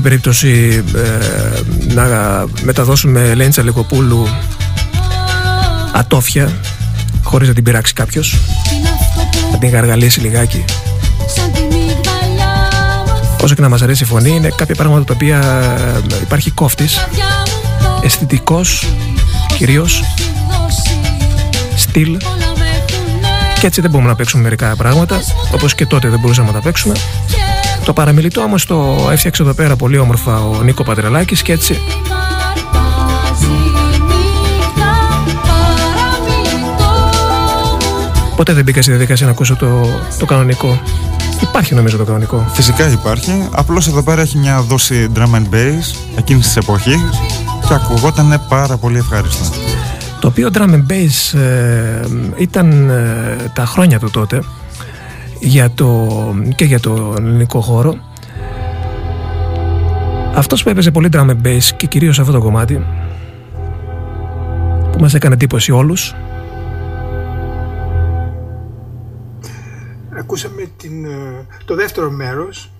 Υπήρχε περίπτωση ε, να μεταδώσουμε Λέντσα Λεκοπούλου ατόφια χωρίς να την πειράξει κάποιος να την γαργαλίσει λιγάκι. Όσο και να μας αρέσει η φωνή είναι κάποια πράγματα τα οποία ε, υπάρχει κόφτης αισθητικός κυρίως στυλ. Και έτσι δεν μπορούμε να παίξουμε μερικά πράγματα όπως και τότε δεν μπορούσαμε να τα παίξουμε το παραμιλητό όμως το έφτιαξε εδώ πέρα πολύ όμορφα ο Νίκο Πατρελάκης και έτσι Ποτέ δεν μπήκα στη διαδικασία να ακούσω το, το κανονικό. Υπάρχει νομίζω το κανονικό. Φυσικά υπάρχει. Απλώς εδώ πέρα έχει μια δόση drum and bass εκείνης της εποχής και ακουγόταν πάρα πολύ ευχάριστα. Το οποίο drum and bass ε, ήταν ε, τα χρόνια του τότε για το, και για το ελληνικό χώρο. Αυτός που έπαιζε πολύ drum and bass και κυρίως αυτό το κομμάτι που μας έκανε εντύπωση όλους Ακούσαμε την, ε, το δεύτερο μέρος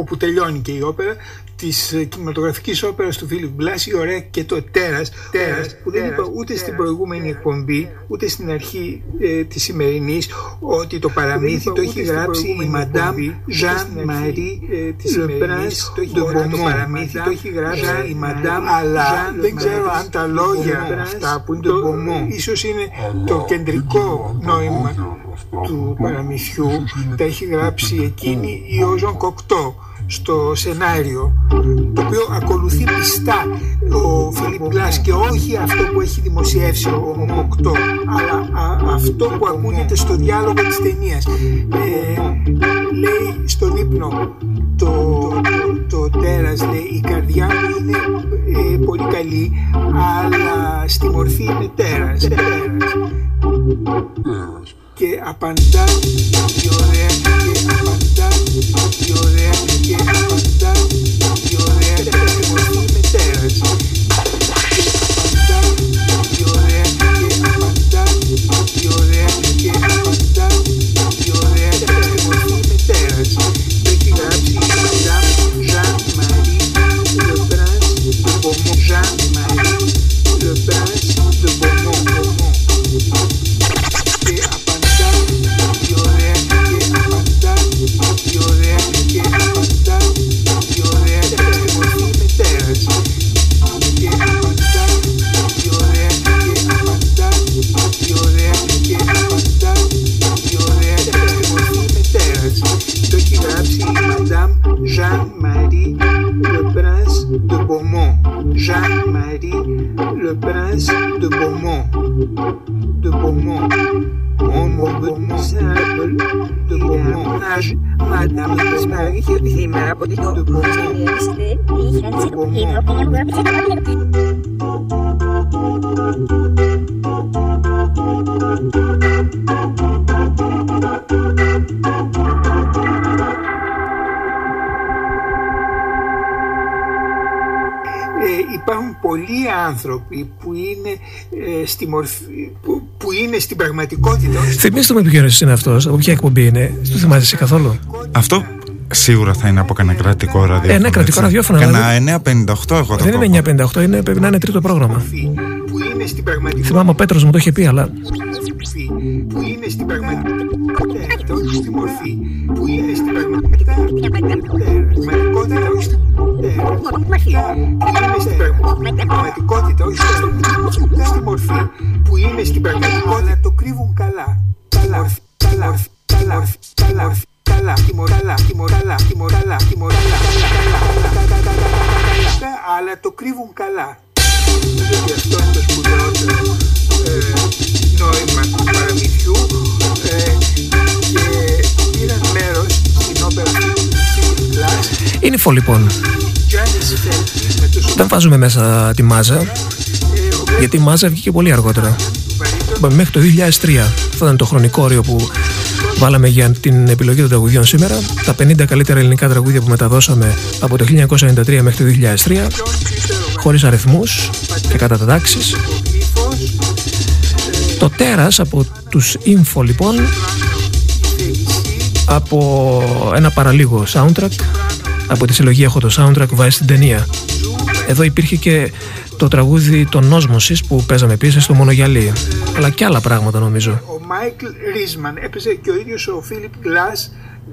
όπου τελειώνει και η όπερα της ε, κινηματογραφικής όπερας του Φίλιπ Μπλάς η ωραία και το τέρας, τέρας που δεν είπα ούτε στην προηγούμενη εκπομπή ούτε στην αρχή ε, της σημερινής ότι το παραμύθι το έχει γράψει η Μαντάμ Jean Marie Le Prince de Το παραμύθι το έχει γράψει η Μαντάμ αλλά δεν ξέρω αν τα λόγια αυτά που είναι το ίσως είναι το κεντρικό νόημα του παραμυθιού τα έχει γράψει εκείνη η Όζον Κοκτό στο σενάριο το οποίο ακολουθεί πιστά ο Φιλίπ Γκλάς και όχι αυτό που έχει δημοσιεύσει ο Κοκτό αλλά αυτό που ακούγεται στο διάλογο της ταινίας ε, λέει στον ύπνο το, το, το τέρας λέει η καρδιά μου είναι ε, πολύ καλή αλλά στη μορφή είναι τέρας, τέρας. Και απαντά η ωραία και απαντά η ωραία και απαντά η ωραία στη μορφή είναι τέρας και απαντά η ωραία και απαντά η ωραία και απαντά η ωραία Beaumont Jean-Marie Le Prince de Beaumont. De Beaumont. Mon mon simple de Beaumont. Madame Jean-Marie de Beaumont. Ε, υπάρχουν πολλοί άνθρωποι που είναι, ε, στη μορφή, που, που είναι στην πραγματικότητα όχι Θυμήστε με ποιο είναι αυτός, από ποια εκπομπή είναι. Το θυμάσαι καθόλου; Αυτό σίγουρα θα είναι από κανένα κρατικό ραδιόφωνο. Ε, ναι, κρατικό έτσι. ραδιόφωνο, Κανένα 958 εγώ το Δεν κόβω. είναι 958, είναι, πρέπει να είναι τρίτο πρόγραμμα. που είναι στην πραγματικότητα Θυμάμαι ο Πέτρο μου το είχε πει, αλλά μορφή που είναι στην πραγματικότητα όχι στη μορφή που είναι στην πραγματικότητα πραγματικότητα όχι στην που είναι στην πραγματικότητα όχι στη- στη μορφή που είναι στην πραγματικότητα το κρύβουν καλά καλά καλά καλά καλά καλά τιμωράλα τιμωράλα τιμωράλα τιμωράλα αλλά το κρύβουν καλά Νομίζω ότι αυτό είναι το σπουδαιότερο ε, νόημα του παραμυθιού ε, και πήραν μέρος στην όπερα Philip Glass είναι φω λοιπόν. Giannis Felty με το Δεν βάζουμε μέσα τη μάζα, ε, ο γιατί η μάζα βγήκε πολύ αργότερα. Μπαρίτο Μέχρι το 2003. Αυτό ήταν το χρονικό όριο που βάλαμε για την επιλογή των τραγουδιών σήμερα. Τα 50 καλύτερα ελληνικά τραγούδια που μεταδώσαμε από το 1993 μέχρι το 2003, χωρίς αριθμούς και κατατάξεις. Το τέρας από τους Info λοιπόν, από ένα παραλίγο soundtrack, από τη συλλογή έχω το soundtrack βάζει στην ταινία. Εδώ υπήρχε και το τραγούδι των Όσμωσης που παίζαμε επίσης στο Μονογιαλί. Αλλά και άλλα πράγματα νομίζω. Ο Μάικλ Ρίσμαν έπαιζε και ο ίδιος ο Φίλιπ Glass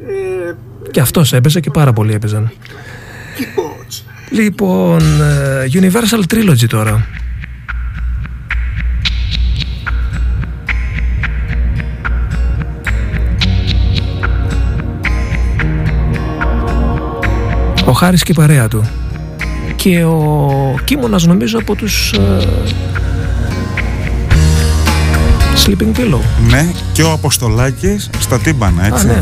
ε, Και αυτός έπαιζε και πάρα πολλοί έπαιζαν. keyboards. Λοιπόν, ε, Universal Trilogy τώρα. Ο Χάρης και η παρέα του. Και ο Κίμωνας νομίζω από τους ε, Sleeping Pillow. Ναι, και ο Αποστολάκης στα τύμπανα, έτσι. Α, ναι.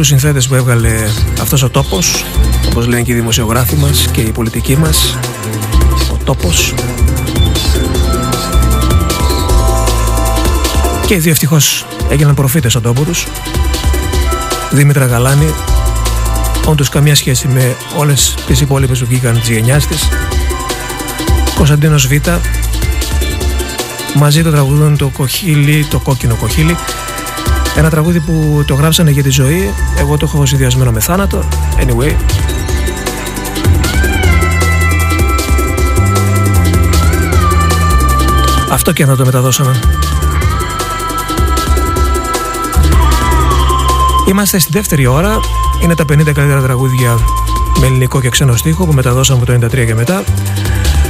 Από τους μεγαλύτερους συνθέτες που έβγαλε αυτός ο τόπος, όπως λένε και οι δημοσιογράφοι μας και οι πολιτικοί μας, ο τόπος. Και οι δύο ευτυχώς έγιναν προφήτες στον τόπο τους. Δήμητρα Γαλάνη, όντως καμία σχέση με όλες τις υπόλοιπες που βγήκαν της γενιάς της. Κωνσταντίνος Β, μαζί το τραγουδούν το κοχύλι, το κόκκινο κοχύλι ένα τραγούδι που το γράψανε για τη ζωή. Εγώ το έχω συνδυασμένο με θάνατο. Anyway. Αυτό και να το μεταδώσαμε. Είμαστε στη δεύτερη ώρα. Είναι τα 50 καλύτερα τραγούδια με ελληνικό και ξένο στίχο που μεταδώσαμε από το 93 και μετά.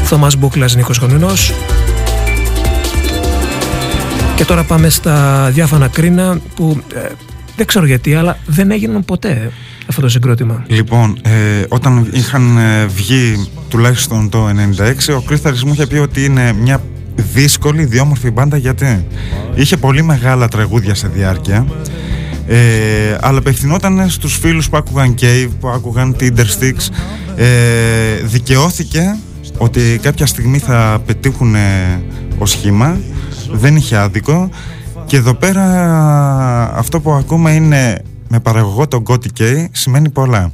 Θωμάς Μπούκλας Νίκος Χονινός και τώρα πάμε στα διάφανα κρίνα που ε, δεν ξέρω γιατί, αλλά δεν έγιναν ποτέ αυτό το συγκρότημα. Λοιπόν, ε, όταν είχαν ε, βγει τουλάχιστον το 96, ο Κρίσταρης μου είχε πει ότι είναι μια δύσκολη, διόμορφη μπάντα γιατί είχε πολύ μεγάλα τραγούδια σε διάρκεια. Ε, αλλά απευθυνόταν στους φίλους που άκουγαν Cave, που άκουγαν Tindersticks. Ε, δικαιώθηκε ότι κάποια στιγμή θα πετύχουν ως σχήμα δεν είχε άδικο και εδώ πέρα αυτό που ακούμε είναι με παραγωγό τον Gotti K σημαίνει πολλά.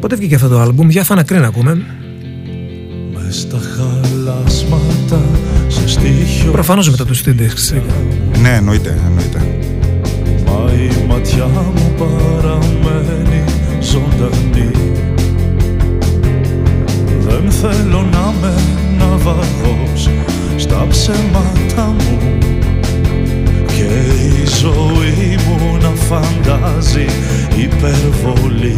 Πότε βγήκε αυτό το άλμπουμ, για φανακρίν ακούμε. Μες στα χαλάσματα σε στίχιο Προφανώς μετά τους Tindex. Ναι, εννοείται, εννοείται. Μα η ματιά μου παραμένει ζωντανή Δεν θέλω να με ναυαγός στα ψέματα μου. Και η ζωή μου να φαντάζει υπερβολή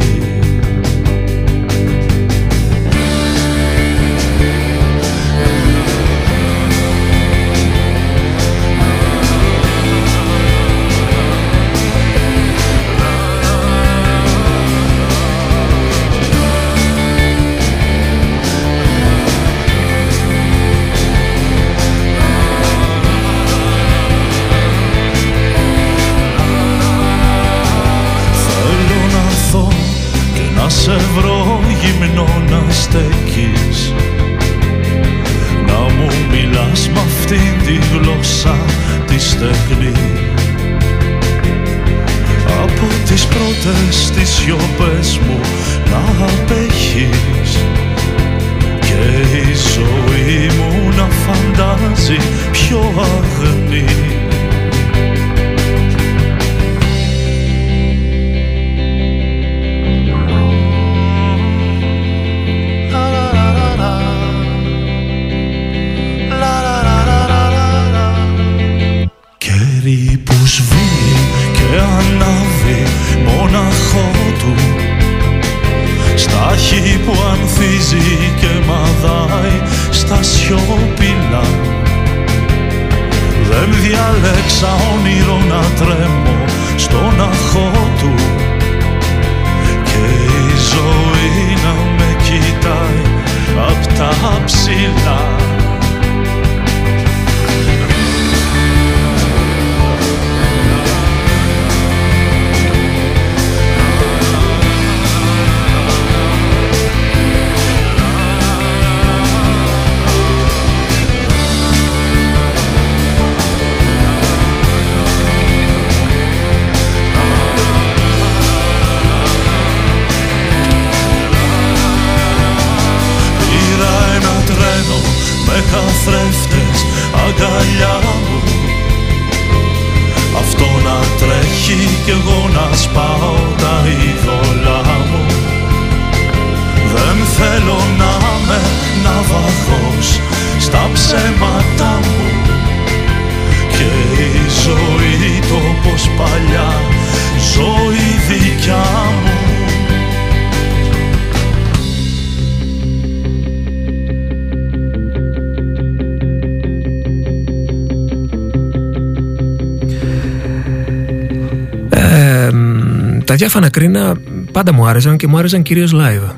τα διάφανα κρίνα πάντα μου άρεσαν και μου άρεσαν κυρίως live.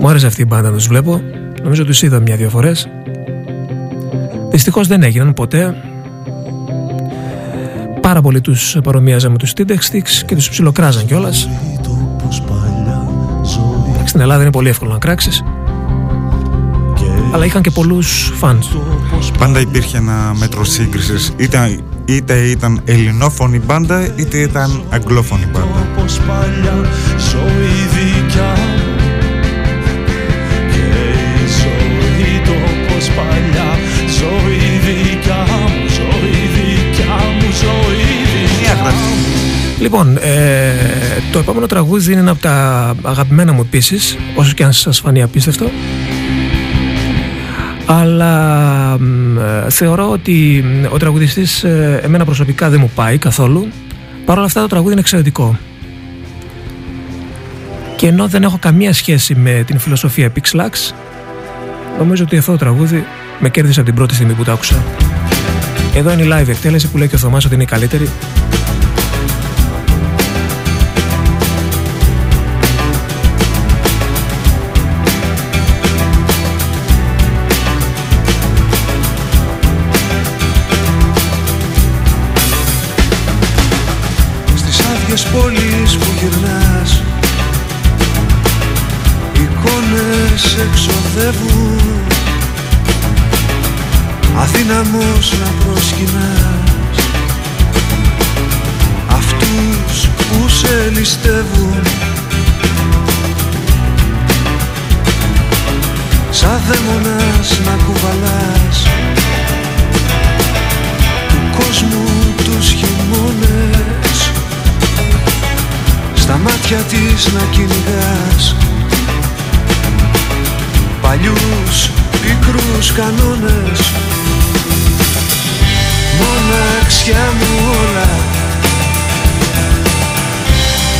Μου άρεσε αυτή η μπάντα να τους βλέπω. Νομίζω τους είδα μια-δυο φορές. Δυστυχώς δεν έγιναν ποτέ. Πάρα πολύ τους παρομοίαζα με τους Tindex και τους ψιλοκράζαν κιόλας. Στην Ελλάδα είναι πολύ εύκολο να κράξεις αλλά είχαν και πολλούς φανς. Πάντα υπήρχε ένα μέτρο σύγκρισης. Είτε, είτε ήταν ελληνόφωνη μπάντα, είτε ήταν αγγλόφωνη μπάντα. Λοιπόν, ε, το επόμενο τραγούδι είναι ένα από τα αγαπημένα μου επίσης, όσο και αν σας φανεί απίστευτο αλλά ε, θεωρώ ότι ο τραγουδιστής ε, εμένα προσωπικά δεν μου πάει καθόλου. Παρ' όλα αυτά το τραγούδι είναι εξαιρετικό. Και ενώ δεν έχω καμία σχέση με την φιλοσοφία Pixlax νομίζω ότι αυτό το τραγούδι με κέρδισε από την πρώτη στιγμή που το άκουσα. Εδώ είναι η live εκτέλεση που λέει και ο Θωμάς ότι είναι η καλύτερη πόλεις που γυρνάς Εικόνες εξοδεύουν. Αδύναμος να προσκυνάς Αυτούς που σε ληστεύουν. Σαν δαίμονας να κουβαλάς Του κόσμου τους χειμώνες στα μάτια της να κυνηγάς. Παλιούς πικρούς κανόνες. Μοναξιά μου όλα.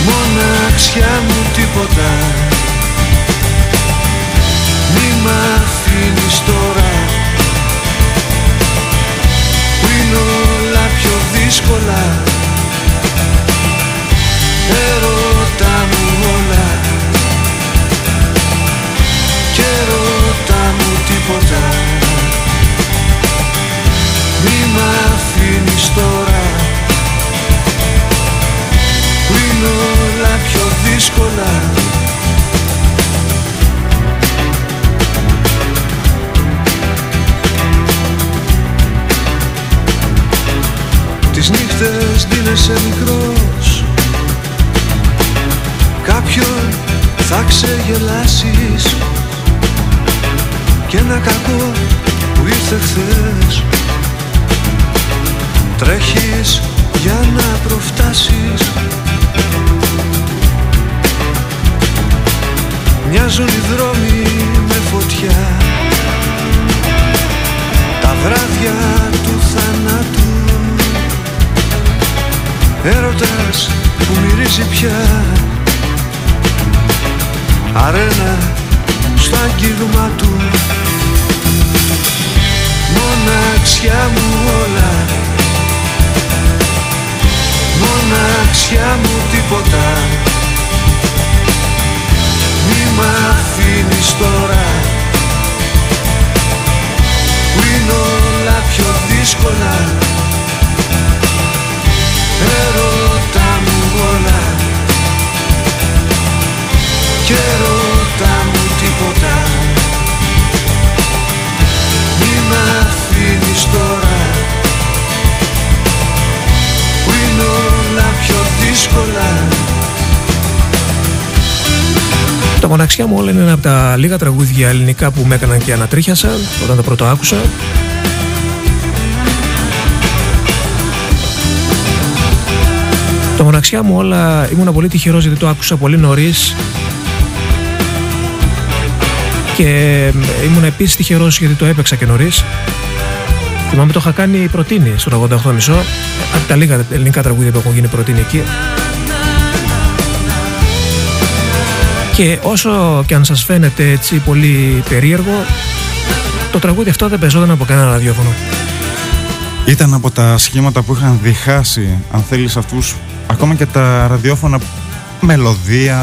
Μοναξιά μου τίποτα. Μη μ' αφήνεις τώρα. Που είναι όλα πιο δύσκολα Έρωτα μου όλα. Και ρώτα μου τίποτα. Μη μ' αφήνεις τώρα. Που είναι όλα πιο δύσκολα. Τις νύχτες δίνεσαι μικρός Κάποιον θα ξεγελάσεις Και ένα κακό που ήρθε χθες. Τρέχεις για να προφτάσεις. Μοιάζουν οι δρόμοι με φωτιά. Τα βράδια του θανάτου. Έρωτας που μυρίζει πια αρένα στο αγγίγμα του. Μοναξιά μου όλα. Μοναξιά μου τίποτα. Μη μ' αφήνεις τώρα. Που είναι όλα πιο δύσκολα. Έρωτα και ρώτα μου τίποτα. Μη μ' αφήνεις τώρα Που είναι όλα πιο δύσκολα. Το μοναξιά μου όλα είναι ένα από τα λίγα τραγούδια ελληνικά που με έκαναν και ανατρίχιασα όταν το πρώτο άκουσα. Το μοναξιά μου όλα ήμουν πολύ τυχερός γιατί το άκουσα πολύ νωρίς και ήμουν επίσης τυχερός γιατί το έπαιξα και νωρίς. Θυμάμαι το είχα κάνει προτείνει στο 88 μισό. Από τα λίγα ελληνικά τραγούδια που έχουν γίνει προτείνει εκεί. Και όσο και αν σας φαίνεται έτσι πολύ περίεργο, το τραγούδι αυτό δεν παίζονταν από κανένα ραδιόφωνο. Ήταν από τα σχήματα που είχαν διχάσει, αν θέλεις αυτούς, ακόμα και τα ραδιόφωνα μελωδία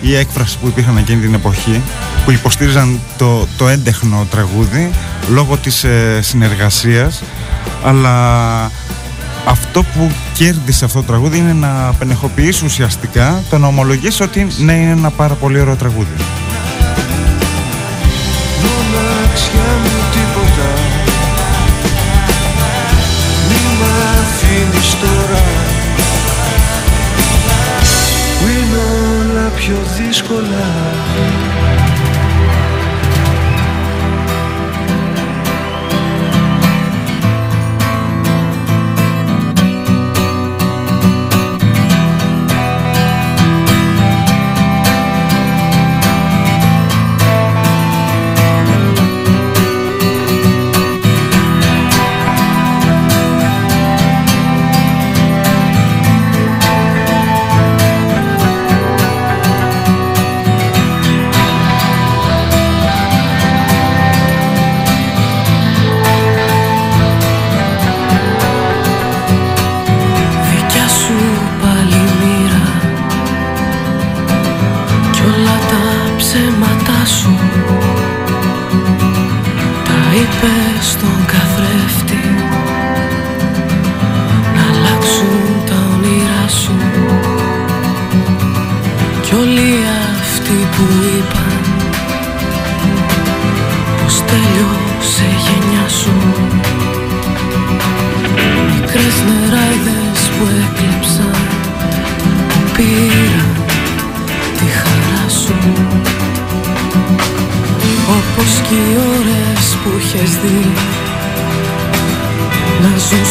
ή έκφραση που υπήρχαν εκείνη την εποχή που υποστήριζαν το, το έντεχνο τραγούδι λόγω της ε, συνεργασίας. Αλλά αυτό που κέρδισε αυτό το τραγούδι είναι να πενεχοποιήσει ουσιαστικά το να ομολογήσει ότι ναι είναι ένα πάρα πολύ ωραίο τραγούδι. Μοναξιά μου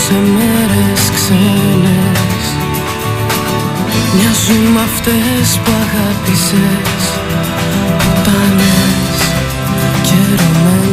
σε μέρες ξένες. Μοιάζουν με αυτές που αγάπησες Πουτάνες και ερωμένες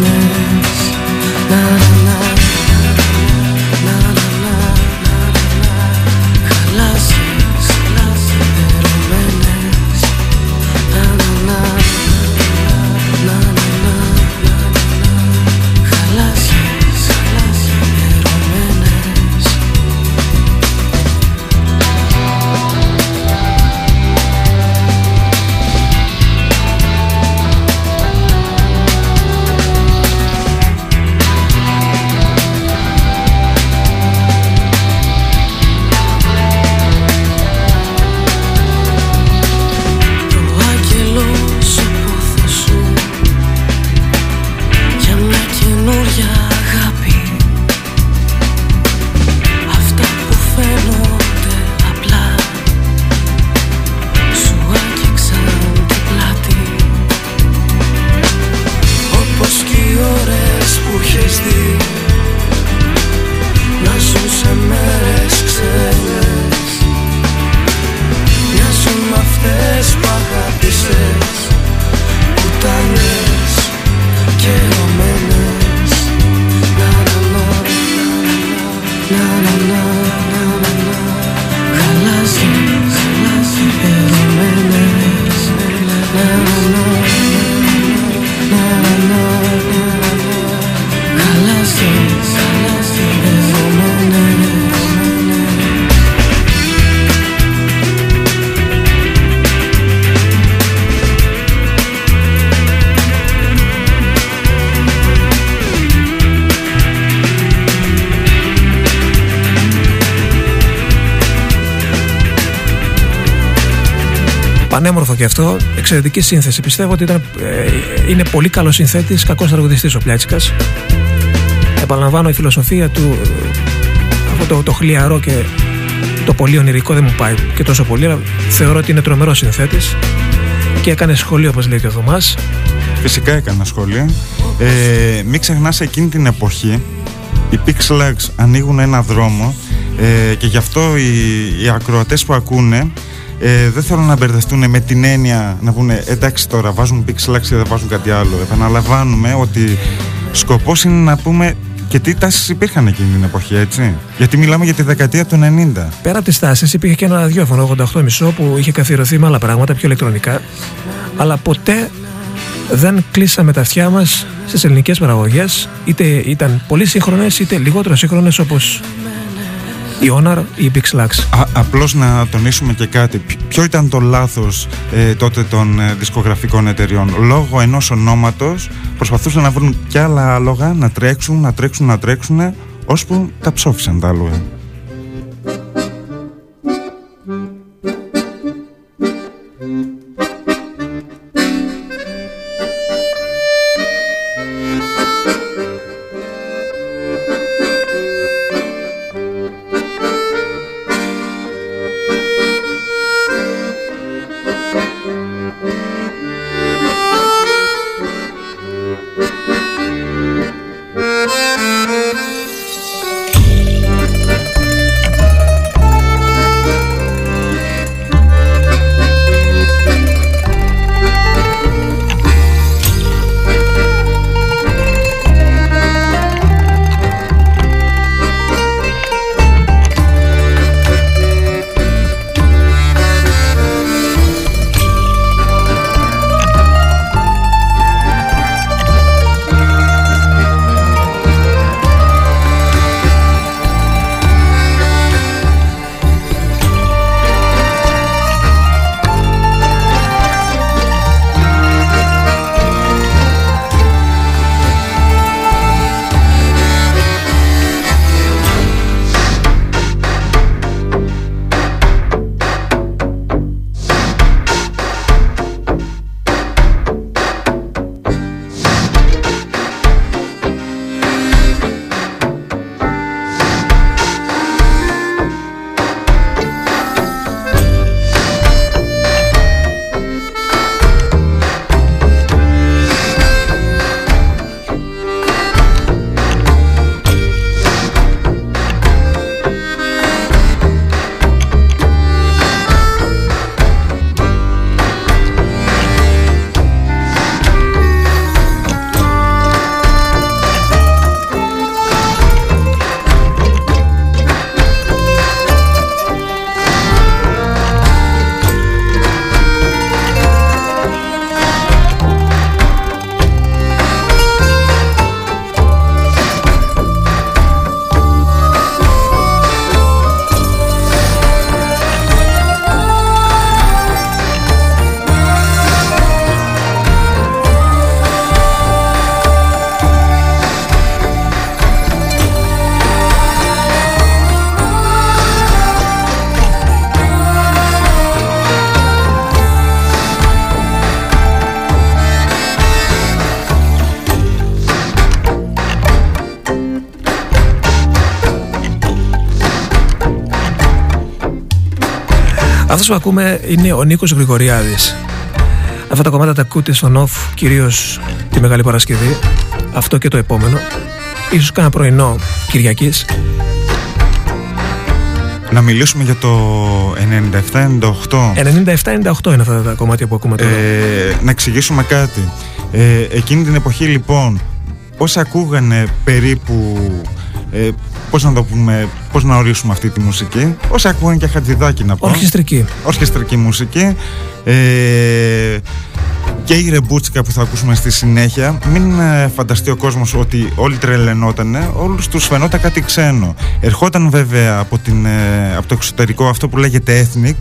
και αυτό, εξαιρετική σύνθεση. Πιστεύω ότι ήταν, ε, είναι πολύ καλός συνθέτης, κακός τραγουδιστής ο Πλιάτσικας. Επαναλαμβάνω, η φιλοσοφία του, ε, αυτό το, το χλιαρό και το πολύ ονειρικό δεν μου πάει και τόσο πολύ, αλλά θεωρώ ότι είναι τρομερός συνθέτης και έκανε σχολείο, όπως λέει και ο Δωμά. Φυσικά έκανα σχόλια. Ε, μην ξεχνάς εκείνη την εποχή οι Pixelax ανοίγουν ένα δρόμο ε, και γι' αυτό οι, οι ακροατές που ακούνε ε, δεν θέλουν να μπερδευτούν με την έννοια να πούνε εντάξει τώρα βάζουν Pixelax και δεν βάζουν κάτι άλλο. Επαναλαμβάνουμε ότι σκοπός είναι να πούμε και τι τάσεις υπήρχαν εκείνη την εποχή, έτσι. Γιατί μιλάμε για τη δεκαετία του 90. Πέρα από τις τάσεις, υπήρχε και ένα ραδιόφωνο 88,5 που είχε καθιερωθεί με άλλα πράγματα, πιο ηλεκτρονικά. Αλλά ποτέ δεν κλείσαμε τα αυτιά μας στις ελληνικές παραγωγές, είτε ήταν πολύ σύγχρονες είτε λιγότερο σύγχρονες όπως η Honor ή η Pixlax. Α, απλώς να τονίσουμε και κάτι. Ποι- Ποιο ήταν το λάθος ε, τότε των ε, δισκογραφικών εταιριών; Λόγω ενός ονόματος προσπαθούσαν να βρουν κι άλλα άλογα να τρέξουν, να τρέξουν, να τρέξουν ώσπου τα ψόφισαν τα άλογα. Που ακούμε είναι ο Νίκος Γρηγοριάδης. Αυτά τα κομμάτια τα ακούτε στον off, κυρίως τη Μεγάλη Παρασκευή, αυτό και το επόμενο. Ίσως κάνα πρωινό Κυριακής. Να μιλήσουμε για το 97-98. 97-98 είναι αυτά τα κομμάτια που ακούμε τώρα. Ε, να εξηγήσουμε κάτι. Ε, εκείνη την εποχή λοιπόν, πώς ακούγανε περίπου, ε, πώς να το πούμε, πώς να ορίσουμε αυτή τη μουσική, πώς ακούγανε και χατζηδάκι να πω. Ορχιστρική. Ορχιστρική μουσική. Ε, και η ρεμπούτσικα που θα ακούσουμε στη συνέχεια μην ε, φανταστεί ο κόσμος ότι όλοι τρελαινότανε όλους τους φαινόταν κάτι ξένο ερχόταν βέβαια από, την, ε, από το εξωτερικό αυτό που λέγεται ethnic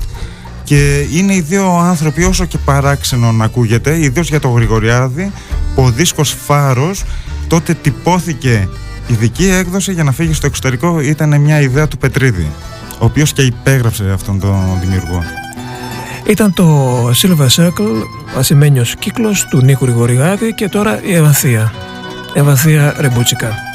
και είναι οι δύο άνθρωποι όσο και παράξενο να ακούγεται ιδίως για το Γρηγοριάδη που ο δίσκος Φάρος τότε τυπώθηκε ειδική έκδοση για να φύγεις στο εξωτερικό ήταν μια ιδέα του Πετρίδη ο οποίος και υπέγραψε αυτόν τον δημιουργό Ήταν το Silver Circle, ασημένιος κύκλος του Νίκου Γρηγοριγάδη και τώρα η Ευανθία. Ευανθία Ρεμπούτσικα.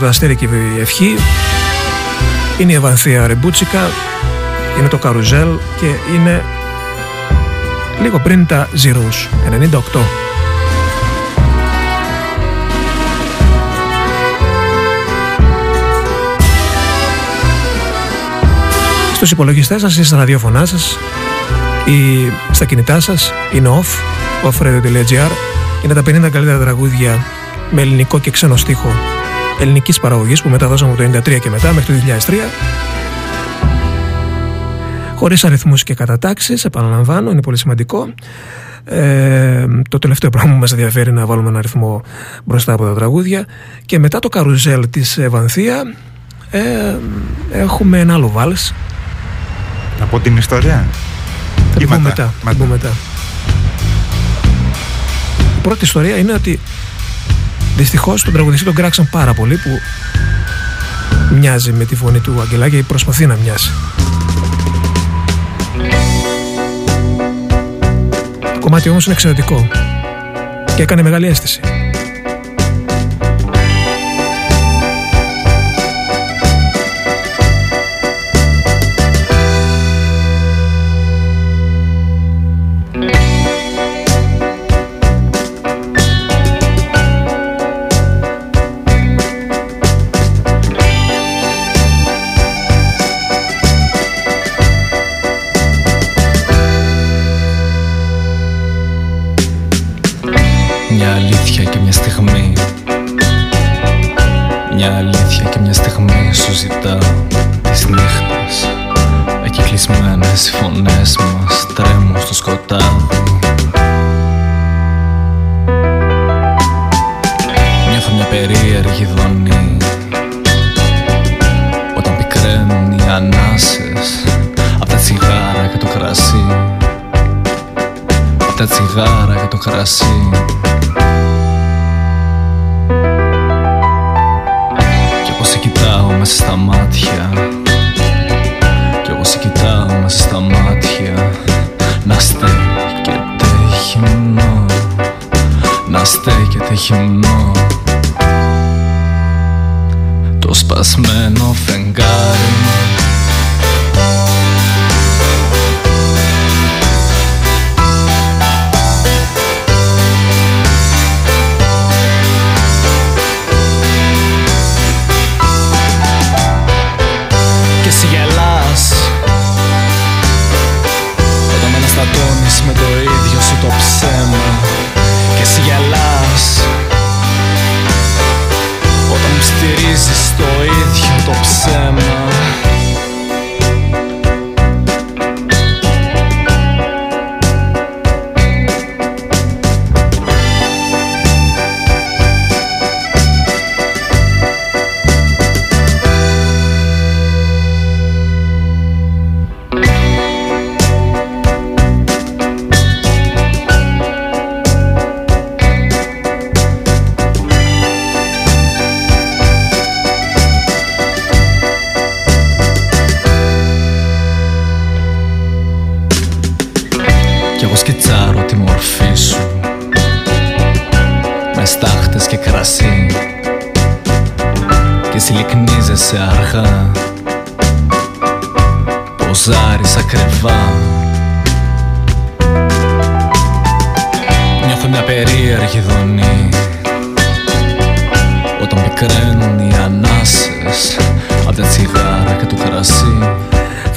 Το Αστέρι και η Ευχή. Είναι η Ευανθία Ρεμπούτσικα. Είναι το Καρουζέλ και είναι λίγο πριν τα Zeros, 98. Στους υπολογιστές σας ή στα ραδιόφωνά σας ή στα κινητά σας είναι off, offradio.gr είναι τα 50 καλύτερα τραγούδια με ελληνικό και ξένο στίχο ελληνικής παραγωγής που μεταδώσαμε από το 1993 και μετά μέχρι το 2003 χωρίς αριθμούς και κατατάξεις, επαναλαμβάνω, είναι πολύ σημαντικό. Ε, το τελευταίο πράγμα που μας ενδιαφέρει να βάλουμε ένα αριθμό μπροστά από τα τραγούδια και μετά το καρουζέλ της Ευανθία ε, έχουμε ένα άλλο βάλς Από την ιστορία θα Ή το πούμε μετά, μετά, θα το μετά. πούμε μετά. Η πρώτη ιστορία είναι ότι δυστυχώς τον τραγουδιστή τον κράξαν πάρα πολύ που μοιάζει με τη φωνή του Αγγελάκη ή προσπαθεί να μοιάσει. Το κομμάτι όμως είναι εξαιρετικό και έκανε μεγάλη αίσθηση.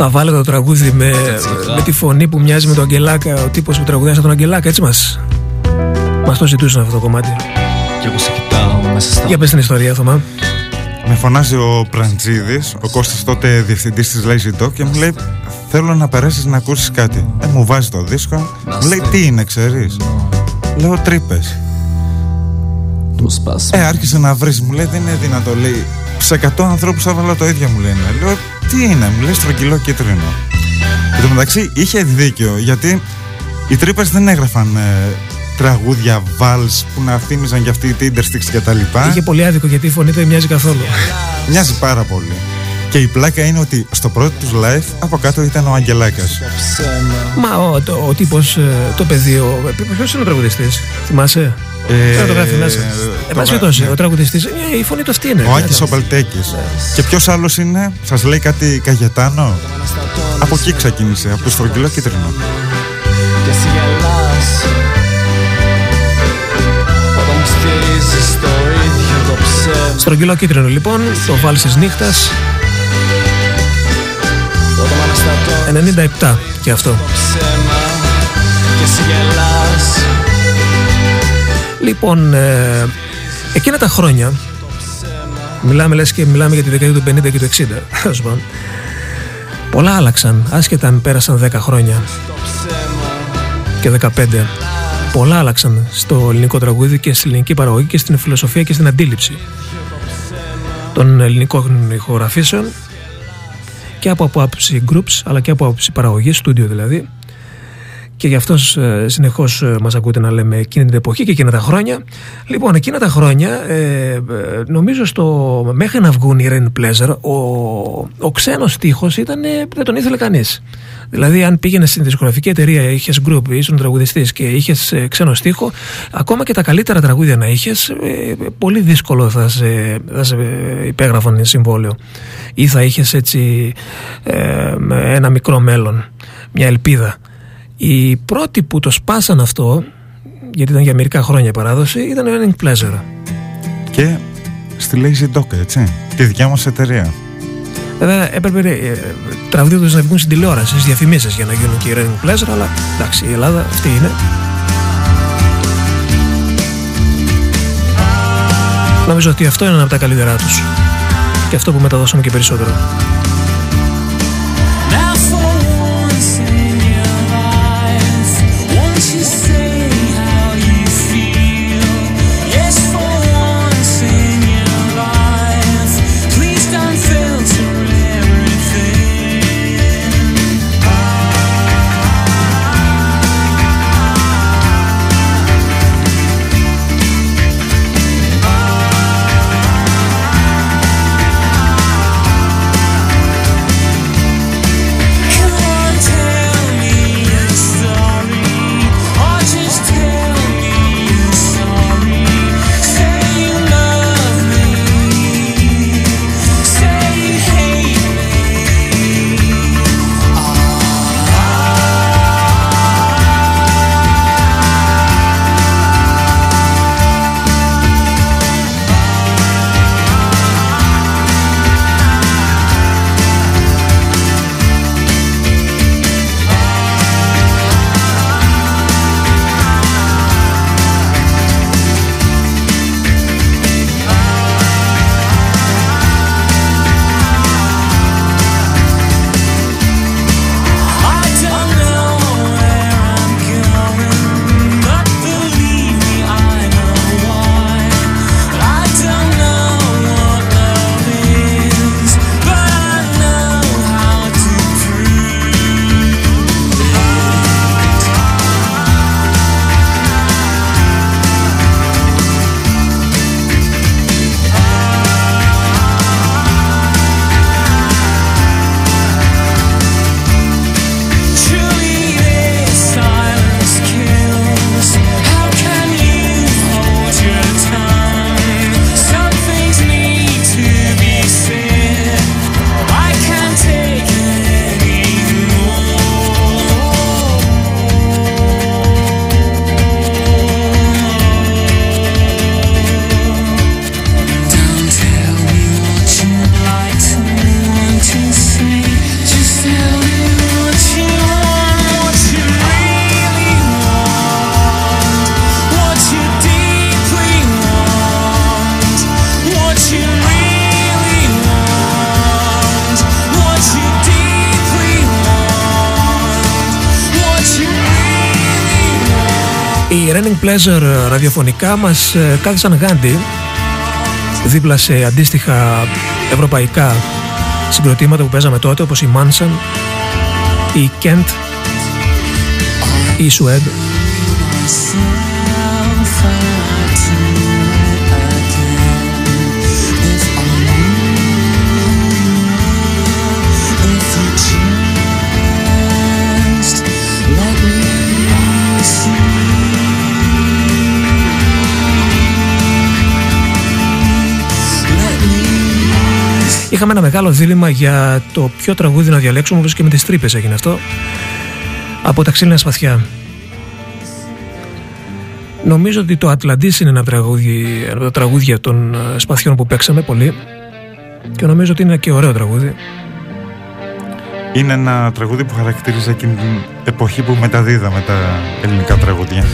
Θα βάλω το τραγούδι με, με τη φωνή που μοιάζει με τον Αγγελάκα, ο τύπος που τραγουδάει σαν τον Αγγελάκα, έτσι μας. Μας το ζητούσαν αυτό το κομμάτι. Κι εγώ σε κοιτάω μέσα στα Για πες την ιστορία, Θωμά. Με φωνάζει ο Πραντζίδης, ο Κώστας τότε διευθυντής της Lazy Dog και μου λέει θέλω να περάσεις να ακούσεις κάτι. Ε, μου βάζει το δίσκο, μου λέει τι είναι ξέρεις; Λέω τρύπες. του σπάσμα Ε, άρχισε να βρεις, μου λέει δεν είναι δυνατό. Λέει σε 100 ανθρώπους θα βάλω το ίδιο μου λένε. Λέω τι είναι, μου λέει στρογγυλό κίτρινο. Εν τω μεταξύ είχε δίκιο γιατί οι τρύπες δεν έγραφαν ε, τραγούδια βάλς που να θύμιζαν για αυτή η Tindersticks και τα λοιπά. Είχε πολύ άδικο γιατί η φωνή δεν μοιάζει καθόλου. Μοιάζει πάρα πολύ. Και η πλάκα είναι ότι στο πρώτο τους live από κάτω ήταν ο Αγγελάκας. Μα ο, το, ο τύπος, ε, το παιδί, ο, ποιος είναι ο τραγουδιστής, θυμάσαι; Ε, Ε, το γράφει μέσα. το Εν πάση γρα- περιπτώσει, ναι. ο τραγουδιστής, ε, η φωνή του αυτή είναι. Ο Άκης ο Παλτέκης. Και ποιος άλλος είναι, σας λέει κάτι Καγετάνο. Από εκεί ξεκίνησε, από το στρογγυλό κίτρινο. Και εσύ γελάς Όταν μου στηρίζεις το ίδιο το ψέμα Στρογγυλό κίτρινο λοιπόν, το βάλεις της νύχτας, Όταν με αναστατώνεις 97 και αυτό. το ψέμα Και εσύ γελάς Λοιπόν, ε, εκείνα τα χρόνια, μιλάμε λες και μιλάμε για τη δεκαετία του 50 και του 60, ας πούμε, πολλά άλλαξαν, άσχετα αν πέρασαν 10 χρόνια και 15. Πολλά άλλαξαν στο ελληνικό τραγούδι και στην ελληνική παραγωγή και στην φιλοσοφία και στην αντίληψη των ελληνικών ηχογραφήσεων και από άποψη groups αλλά και από άποψη παραγωγής, στούντιο δηλαδή και γι' αυτό ε, συνεχώς μας ακούτε να λέμε εκείνη την εποχή και εκείνα τα χρόνια. Λοιπόν, εκείνα τα χρόνια, ε, ε, νομίζω στο, μέχρι να βγουν οι Rain Pleasure, ο, ο ξένος τείχο ήταν. ε, δεν τον ήθελε κανείς. Δηλαδή, αν πήγαινε στην δισκογραφική εταιρεία, είχες group, ήσουν τραγουδιστής και είχες ξένο στίχο, ακόμα και τα καλύτερα τραγούδια να είχες, πολύ δύσκολο θα σε, θα σε υπέγραφαν συμβόλαιο. Ή θα είχες έτσι ε, ένα μικρό μέλλον, μια ελπίδα. Οι πρώτοι που το σπάσαν αυτό, γιατί ήταν για μερικά χρόνια η παράδοση, ήταν ο Running Pleasure. Και στη Lazy Dog, έτσι. Τη δικιά μας εταιρεία. Βέβαια έπρεπε ε, ε τραγουδίε να βγουν στην τηλεόραση, στις διαφημίσεις για να γίνουν και οι Ρένινγκ Pleasure, αλλά εντάξει, η Ελλάδα αυτή είναι. Νομίζω ότι αυτό είναι ένα από τα καλύτερά τους. και αυτό που μεταδώσαμε και περισσότερο. Bulldozer ε, ραδιοφωνικά μας ε, κάθισαν γάντι δίπλα σε αντίστοιχα ευρωπαϊκά συγκροτήματα που παίζαμε τότε όπως η Manson, η Κέντ, η Suede. Είχαμε ένα μεγάλο δίλημα για το ποιο τραγούδι να διαλέξουμε, όπως και με τις τρύπες έγινε αυτό, από τα ξύλινα σπαθιά. Νομίζω ότι το Ατλαντής είναι ένα τραγούδι, από τα τραγούδια των ε, σπαθιών που παίξαμε πολύ και νομίζω ότι είναι και ωραίο τραγούδι. Είναι ένα τραγούδι που χαρακτηρίζει εκείνη την εποχή που μεταδίδαμε τα ελληνικά τραγούδια.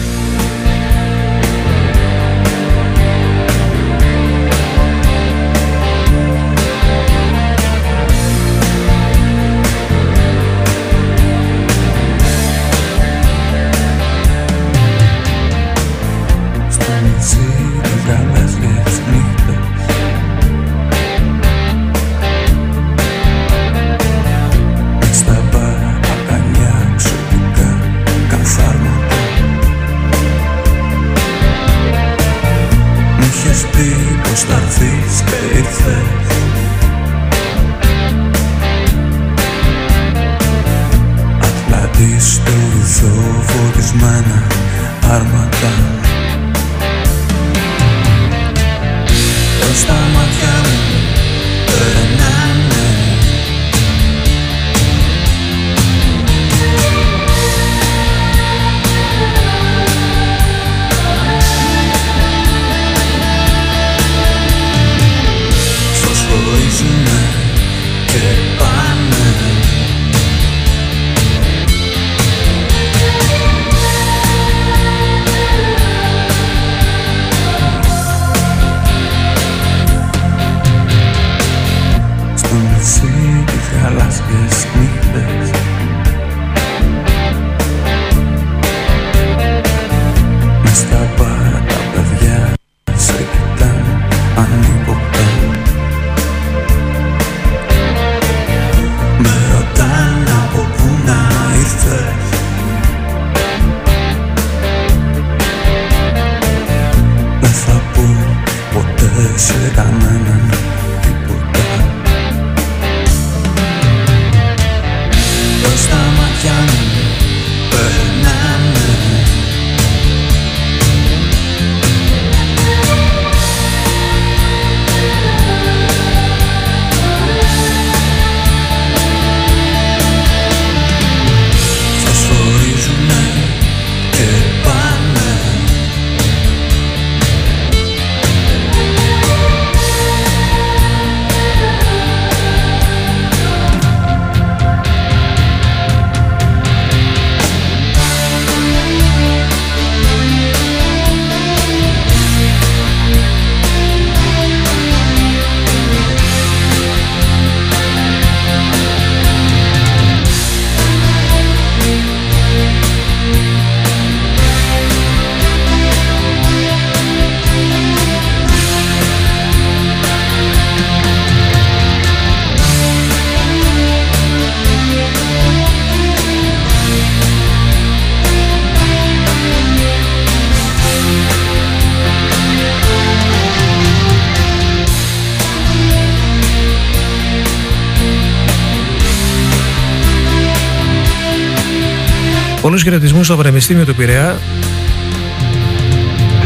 Πολλούς χαιρετισμούς στο Πανεπιστήμιο του Πειραιά.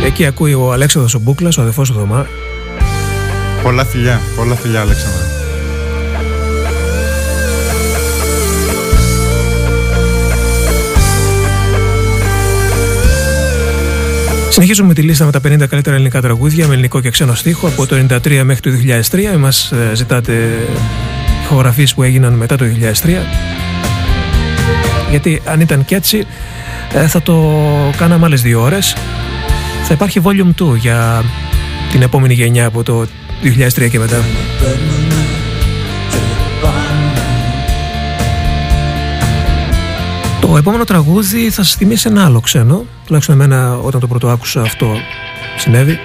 Εκεί ακούει ο Αλέξανδρος ο Μπούκλας, ο αδερφός του Θωμά. Πολλά φιλιά, πολλά φιλιά Αλέξανδρα. Συνεχίζουμε με τη λίστα με τα 50 καλύτερα ελληνικά τραγούδια με ελληνικό και ξένο στίχο από το 1993 μέχρι το 2003. Μας ε, ζητάτε ηχογραφίες που έγιναν μετά το 2003. Γιατί αν ήταν και έτσι ε, θα το κάναμε άλλες δύο ώρες. Θα υπάρχει volume 2 για την επόμενη γενιά από το 2003 και μετά. Το επόμενο τραγούδι θα σας θυμίσει ένα άλλο ξένο. Τουλάχιστον εμένα όταν το πρώτο άκουσα αυτό συνέβη.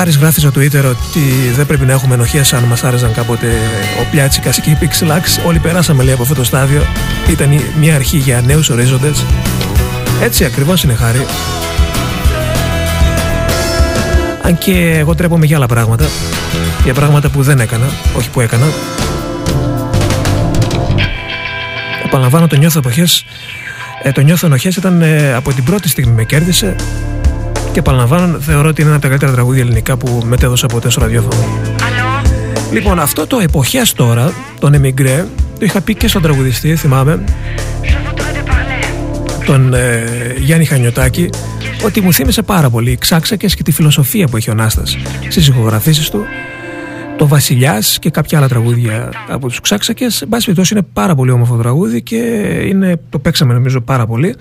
Χάρης γράφεις στο Twitter ότι δεν πρέπει να έχουμε ενοχές αν μας άρεσαν κάποτε ο Πιάτσικας και η Pixelax. Όλοι περάσαμε λέει από αυτό το στάδιο. Ήταν η- μια αρχή για νέους ορίζοντες. Έτσι ακριβώς είναι Χάρη. Αν και εγώ τρέπομαι για άλλα πράγματα. Για πράγματα που δεν έκανα, όχι που έκανα. Επαναλαμβάνω, το νιώθω εποχές, ε, το νιώθω ενοχές ήταν ε, από την πρώτη στιγμή με κέρδισε και επαναλαμβάνω, θεωρώ ότι είναι ένα από τα καλύτερα τραγούδια ελληνικά που μετέδωσα ποτέ στο ραδιόφωνο. Λοιπόν, αυτό το εποχές τώρα, τον Εμιγκρέ, το είχα πει και στον τραγουδιστή, θυμάμαι, τον ε, Γιάννη Χανιωτάκη, ότι μου θύμισε πάρα πολύ ξάξακες και τη φιλοσοφία που έχει ο Νάστας στις ηχογραφήσεις του, το Βασιλιάς και κάποια άλλα τραγούδια από τους ξάξακες. Εν πάση περιπτώσει είναι πάρα πολύ όμορφο τραγούδι και είναι, το παίξαμε νομίζω πάρα πολύ.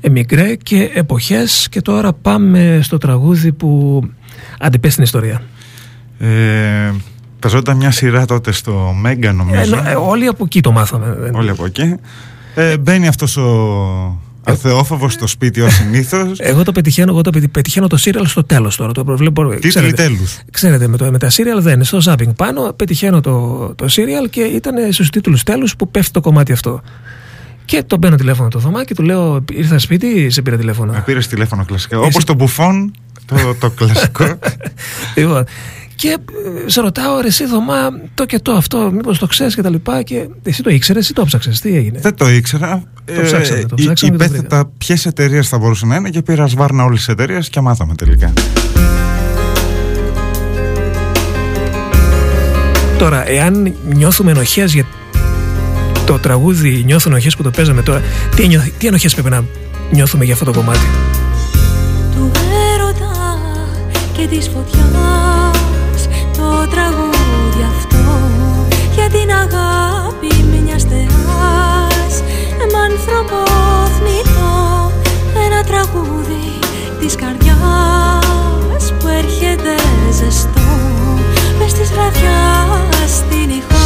Εμικρέ και εποχές και τώρα πάμε στο τραγούδι που αντιπέσει την ιστορία. Ε, παίζονταν μια σειρά τότε στο Μέγκα νομίζω. Ε, ε, όλοι από εκεί το μάθαμε. Όλοι από εκεί. Ε, μπαίνει αυτός ο αθεόφοβος στο σπίτι ως συνήθως. Εγώ το πετυχαίνω, εγώ το πετυχ- πετυχαίνω το serial στο τέλος τώρα. Το προβλέπω, Τίτλοι τέλους. Ξέρετε, με, το, με τα serial δεν είναι. Στο zapping πάνω πετυχαίνω το, το serial και ήταν στους τίτλους τέλους που πέφτει το κομμάτι αυτό. Και τον παίρνω τηλέφωνο το Θωμά και του λέω: Ήρθα σπίτι ή σε πήρα τηλέφωνο. Να πήρες τηλέφωνο κλασικά. Όπως το μπουφόν, το, το κλασικό. Λοιπόν, και ε, σε ρωτάω, ρε εσύ Θωμά, το και το αυτό, μήπως το ξέρεις και τα λοιπά. Και εσύ το ήξερες ή το ψάξες, τι έγινε; Δεν το ήξερα. Το ψάξαμε, το Ε, ψάξαμε και το Υπέθετα ποιες εταιρείες θα μπορούσαν να είναι και πήρα σβάρνα όλες τις εταιρείες και μάθαμε τελικά. Τώρα, εάν νιώθουμε ενοχές για το τραγούδι, νιώθω ενοχέ που το παίζαμε τώρα, τι, νιώ- τι ενοχές πρέπει να νιώθουμε για αυτό το κομμάτι; του έρωτα και της φωτιάς το τραγούδι αυτό για την αγάπη μιας θεάς με άνθρωπο θνητό ένα τραγούδι της καρδιάς που έρχεται ζεστό μες της βραδιάς στην ηχό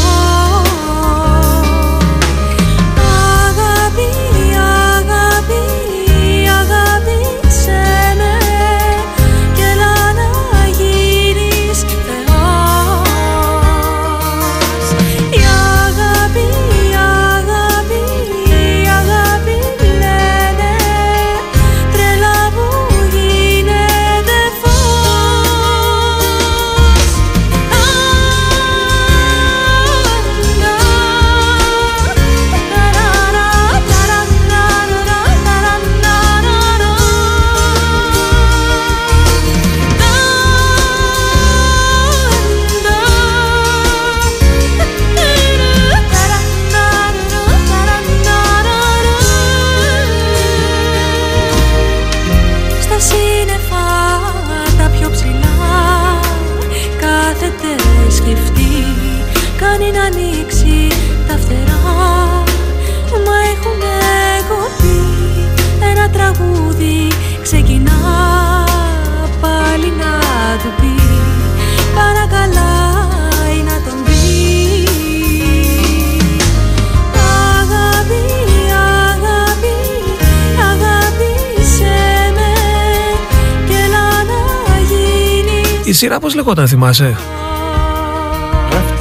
σειρά πώς λεγόταν, θυμάσαι;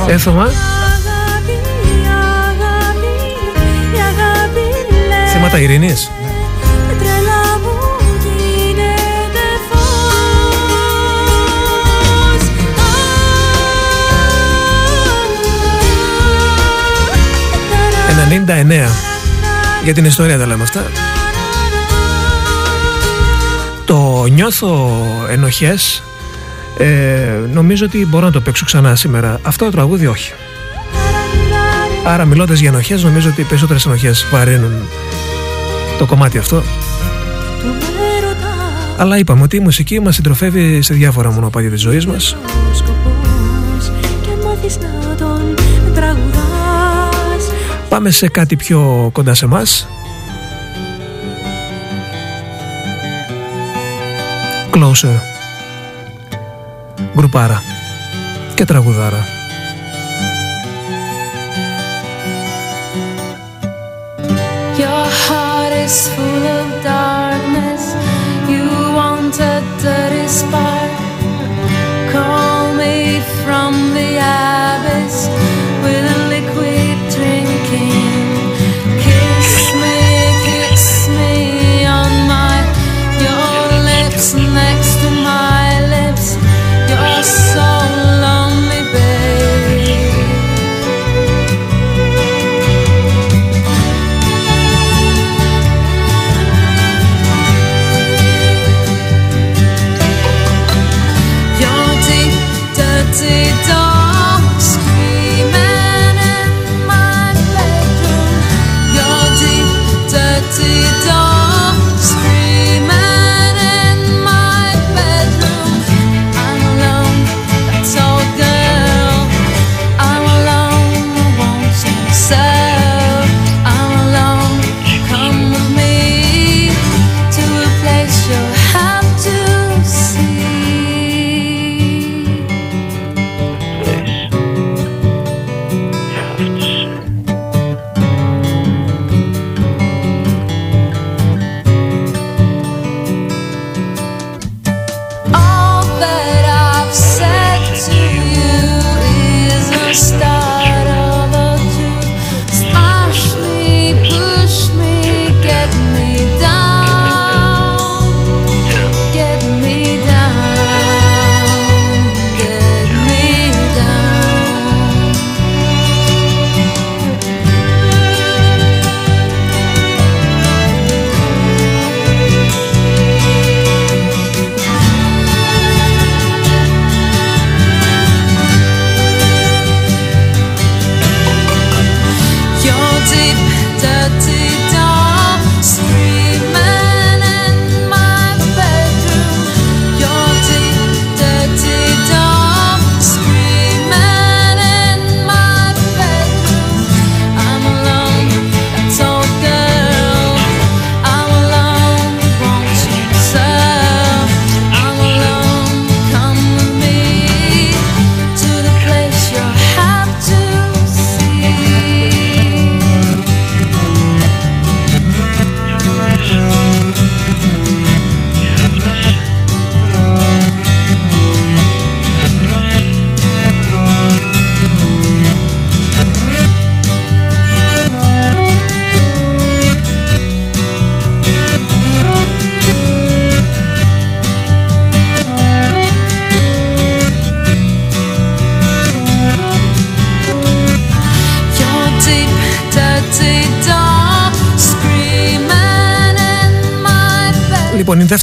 Έθωμα, αγάπη, αγάπη, η αγάπη λέει θύματα ειρήνης. τρέλα μου γίνεται φως 99. Για την ιστορία τα λέμε αυτά. Το νιώθω ενοχές ε, νομίζω ότι μπορώ να το παίξω ξανά σήμερα. Αυτό το τραγούδι όχι. Άρα μιλώντας για ενοχές νομίζω ότι οι περισσότερες ενοχές βαρύνουν το κομμάτι αυτό. Αλλά είπαμε ότι η μουσική μας συντροφεύει σε διάφορα μονοπάτια της ζωής μας. ο σκοπός και μάθεις να τον τραγουδάς Πάμε σε κάτι πιο κοντά σε μας. Closer. Γκρουπάρα. Και τραγουδάρα.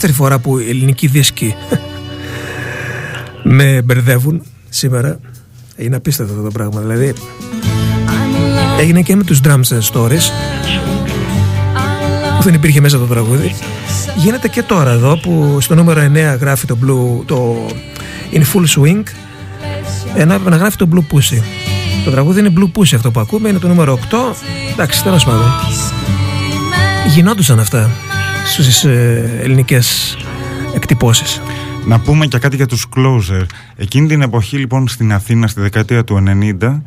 Δεύτερη φορά που οι ελληνικοί δίσκοι με μπερδεύουν σήμερα. Είναι απίστευτο αυτό το πράγμα. Δηλαδή, έγινε και με τους drums and stories που δεν υπήρχε μέσα το τραγούδι. Γίνεται και τώρα εδώ που στο νούμερο 9 γράφει το blue, το In Full Swing ένα να γράφει το Blue Pussy. Το τραγούδι είναι Blue Pussy αυτό που ακούμε, είναι το νούμερο 8. Εντάξει, τέλος πάντων. Γινόντουσαν αυτά στις ε, ελληνικές εκτυπώσεις. Να πούμε και κάτι για τους Closer. Εκείνη την εποχή λοιπόν στην Αθήνα στη δεκαετία του 90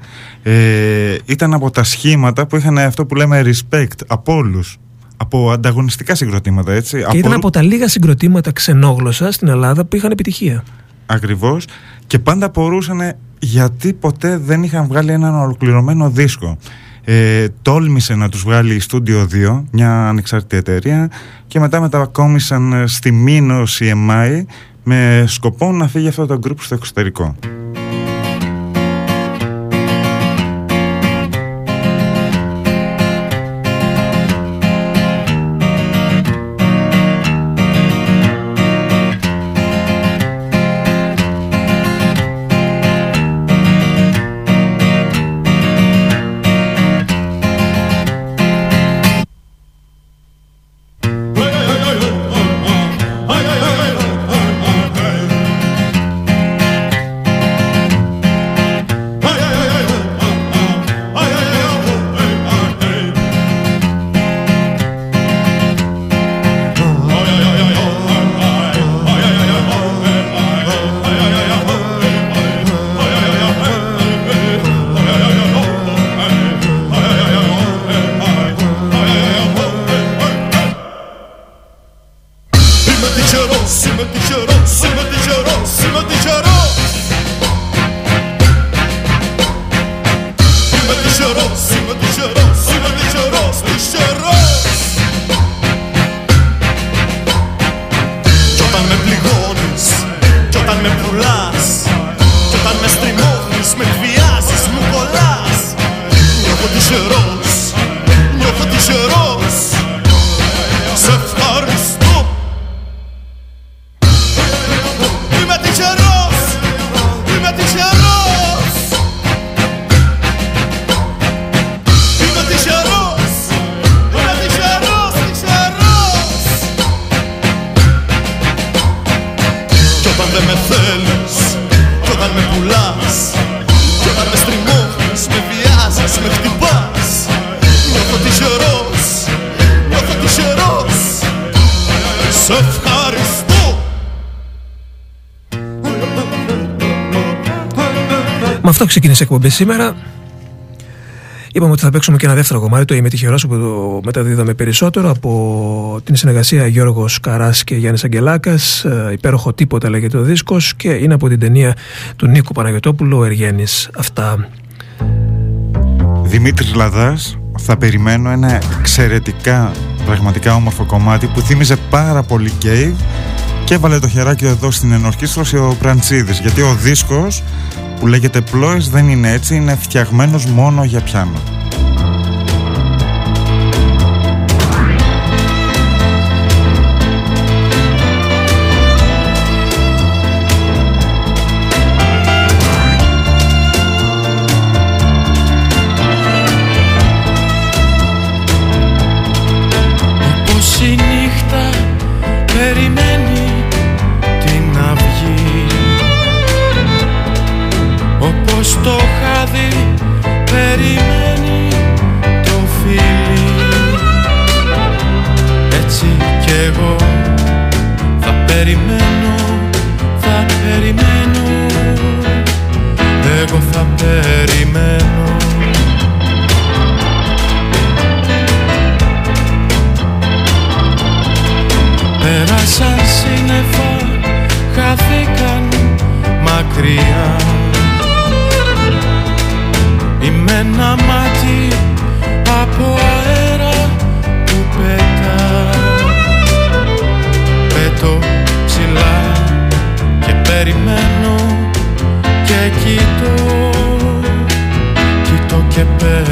ε, ήταν από τα σχήματα που είχαν αυτό που λέμε respect από όλους. Από ανταγωνιστικά συγκροτήματα έτσι. Και ήταν από τα λίγα συγκροτήματα ξενόγλωσσα στην Ελλάδα που είχαν επιτυχία. Ακριβώς και πάντα απορούσαν γιατί ποτέ δεν είχαν βγάλει έναν ολοκληρωμένο δίσκο. Ε, τόλμησε να τους βγάλει η Studio 2, μια ανεξάρτητη εταιρεία και μετά μετακόμισαν ε, στη Μίνο CMI με σκοπό να φύγει αυτό το group στο εξωτερικό. Αυτό ξεκίνησε η εκπομπή σήμερα. Είπαμε ότι θα παίξουμε και ένα δεύτερο κομμάτι, το Είμαι τυχερό, που το μεταδίδαμε περισσότερο από την συνεργασία Γιώργος Καράς και Γιάννης Αγγελάκας. Υπέροχο τίποτα λέγεται ο δίσκος και είναι από την ταινία του Νίκου Παναγιοτόπουλου, ο Εργένης. Αυτά. Δημήτρης Λαδάς θα περιμένω ένα εξαιρετικά πραγματικά όμορφο κομμάτι που θύμιζε πάρα πολύ Cave και έβαλε το χεράκι εδώ στην ενορχήστρωση ο Πραντσίδης γιατί ο δίσκος που λέγεται Πλόες δεν είναι έτσι, είναι φτιαγμένος μόνο για πιάνο. Και περιμένω και κοιτώ Κοιτώ και περιμένω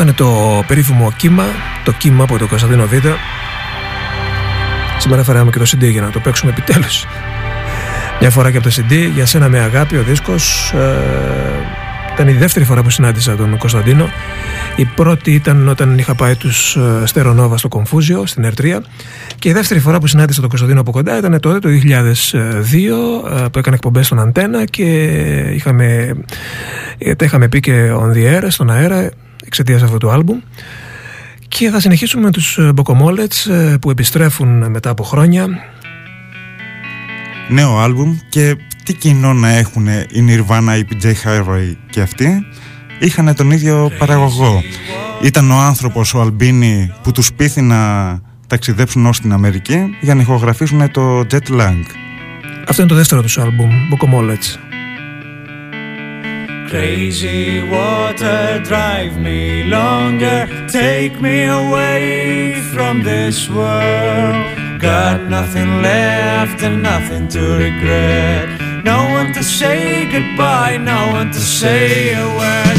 Αυτό είναι το περίφημο κύμα, το κύμα από το Κωνσταντίνο Β. Σήμερα φέραμε και το CD για να το παίξουμε επιτέλους. Μια φορά και από το CD, για σένα με αγάπη ο δίσκος. Ε, ήταν η δεύτερη φορά που συνάντησα τον Κωνσταντίνο. Η πρώτη ήταν όταν είχα πάει τους ε, Στερονόβα στο Κομφούζιο, στην Ερτρία. Και η δεύτερη φορά που συνάντησα τον Κωνσταντίνο από κοντά ήταν τότε το 2002 ε, που έκανε εκπομπές στον Αντένα και είχαμε, ε, τα είχαμε πει και on the air, στον αέρα, εξαιτίας αυτού του άλμπουμ. Και θα συνεχίσουμε με τους Μποκομόλετς ε, που επιστρέφουν μετά από χρόνια. Νέο άλμπουμ και τι κοινό να έχουν η Nirvana, η PJ Harvey και αυτοί; Είχαν τον ίδιο παραγωγό. Ήταν ο άνθρωπος, ο Αλμπίνη, που τους πείθει να ταξιδέψουν ως την Αμερική για να ηχογραφήσουν το Jet Lang. Αυτό είναι το δεύτερο τους άλμπουμ, Μποκομόλετς. Crazy water, drive me longer, take me away from this world. Got nothing left and nothing to regret. No one to say goodbye, no one to say a word.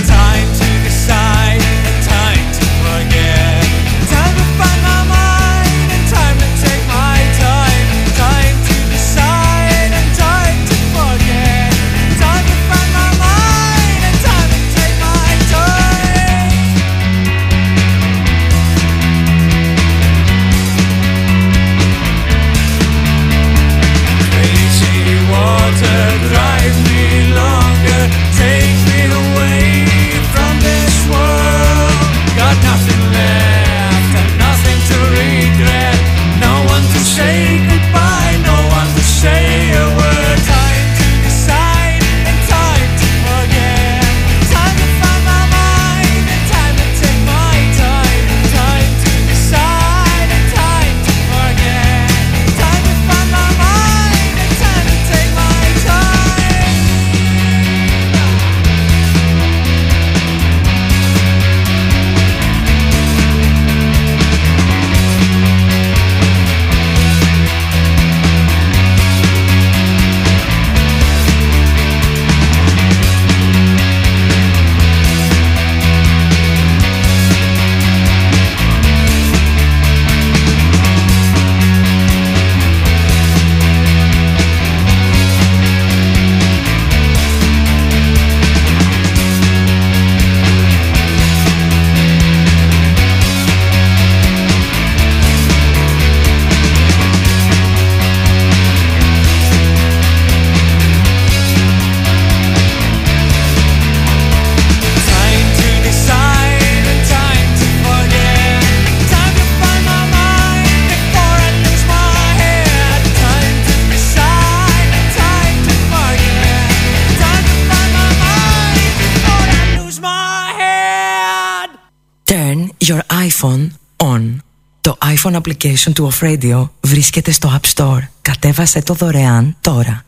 Application του Off Radio βρίσκεται στο App Store. Κατέβασε το δωρεάν τώρα.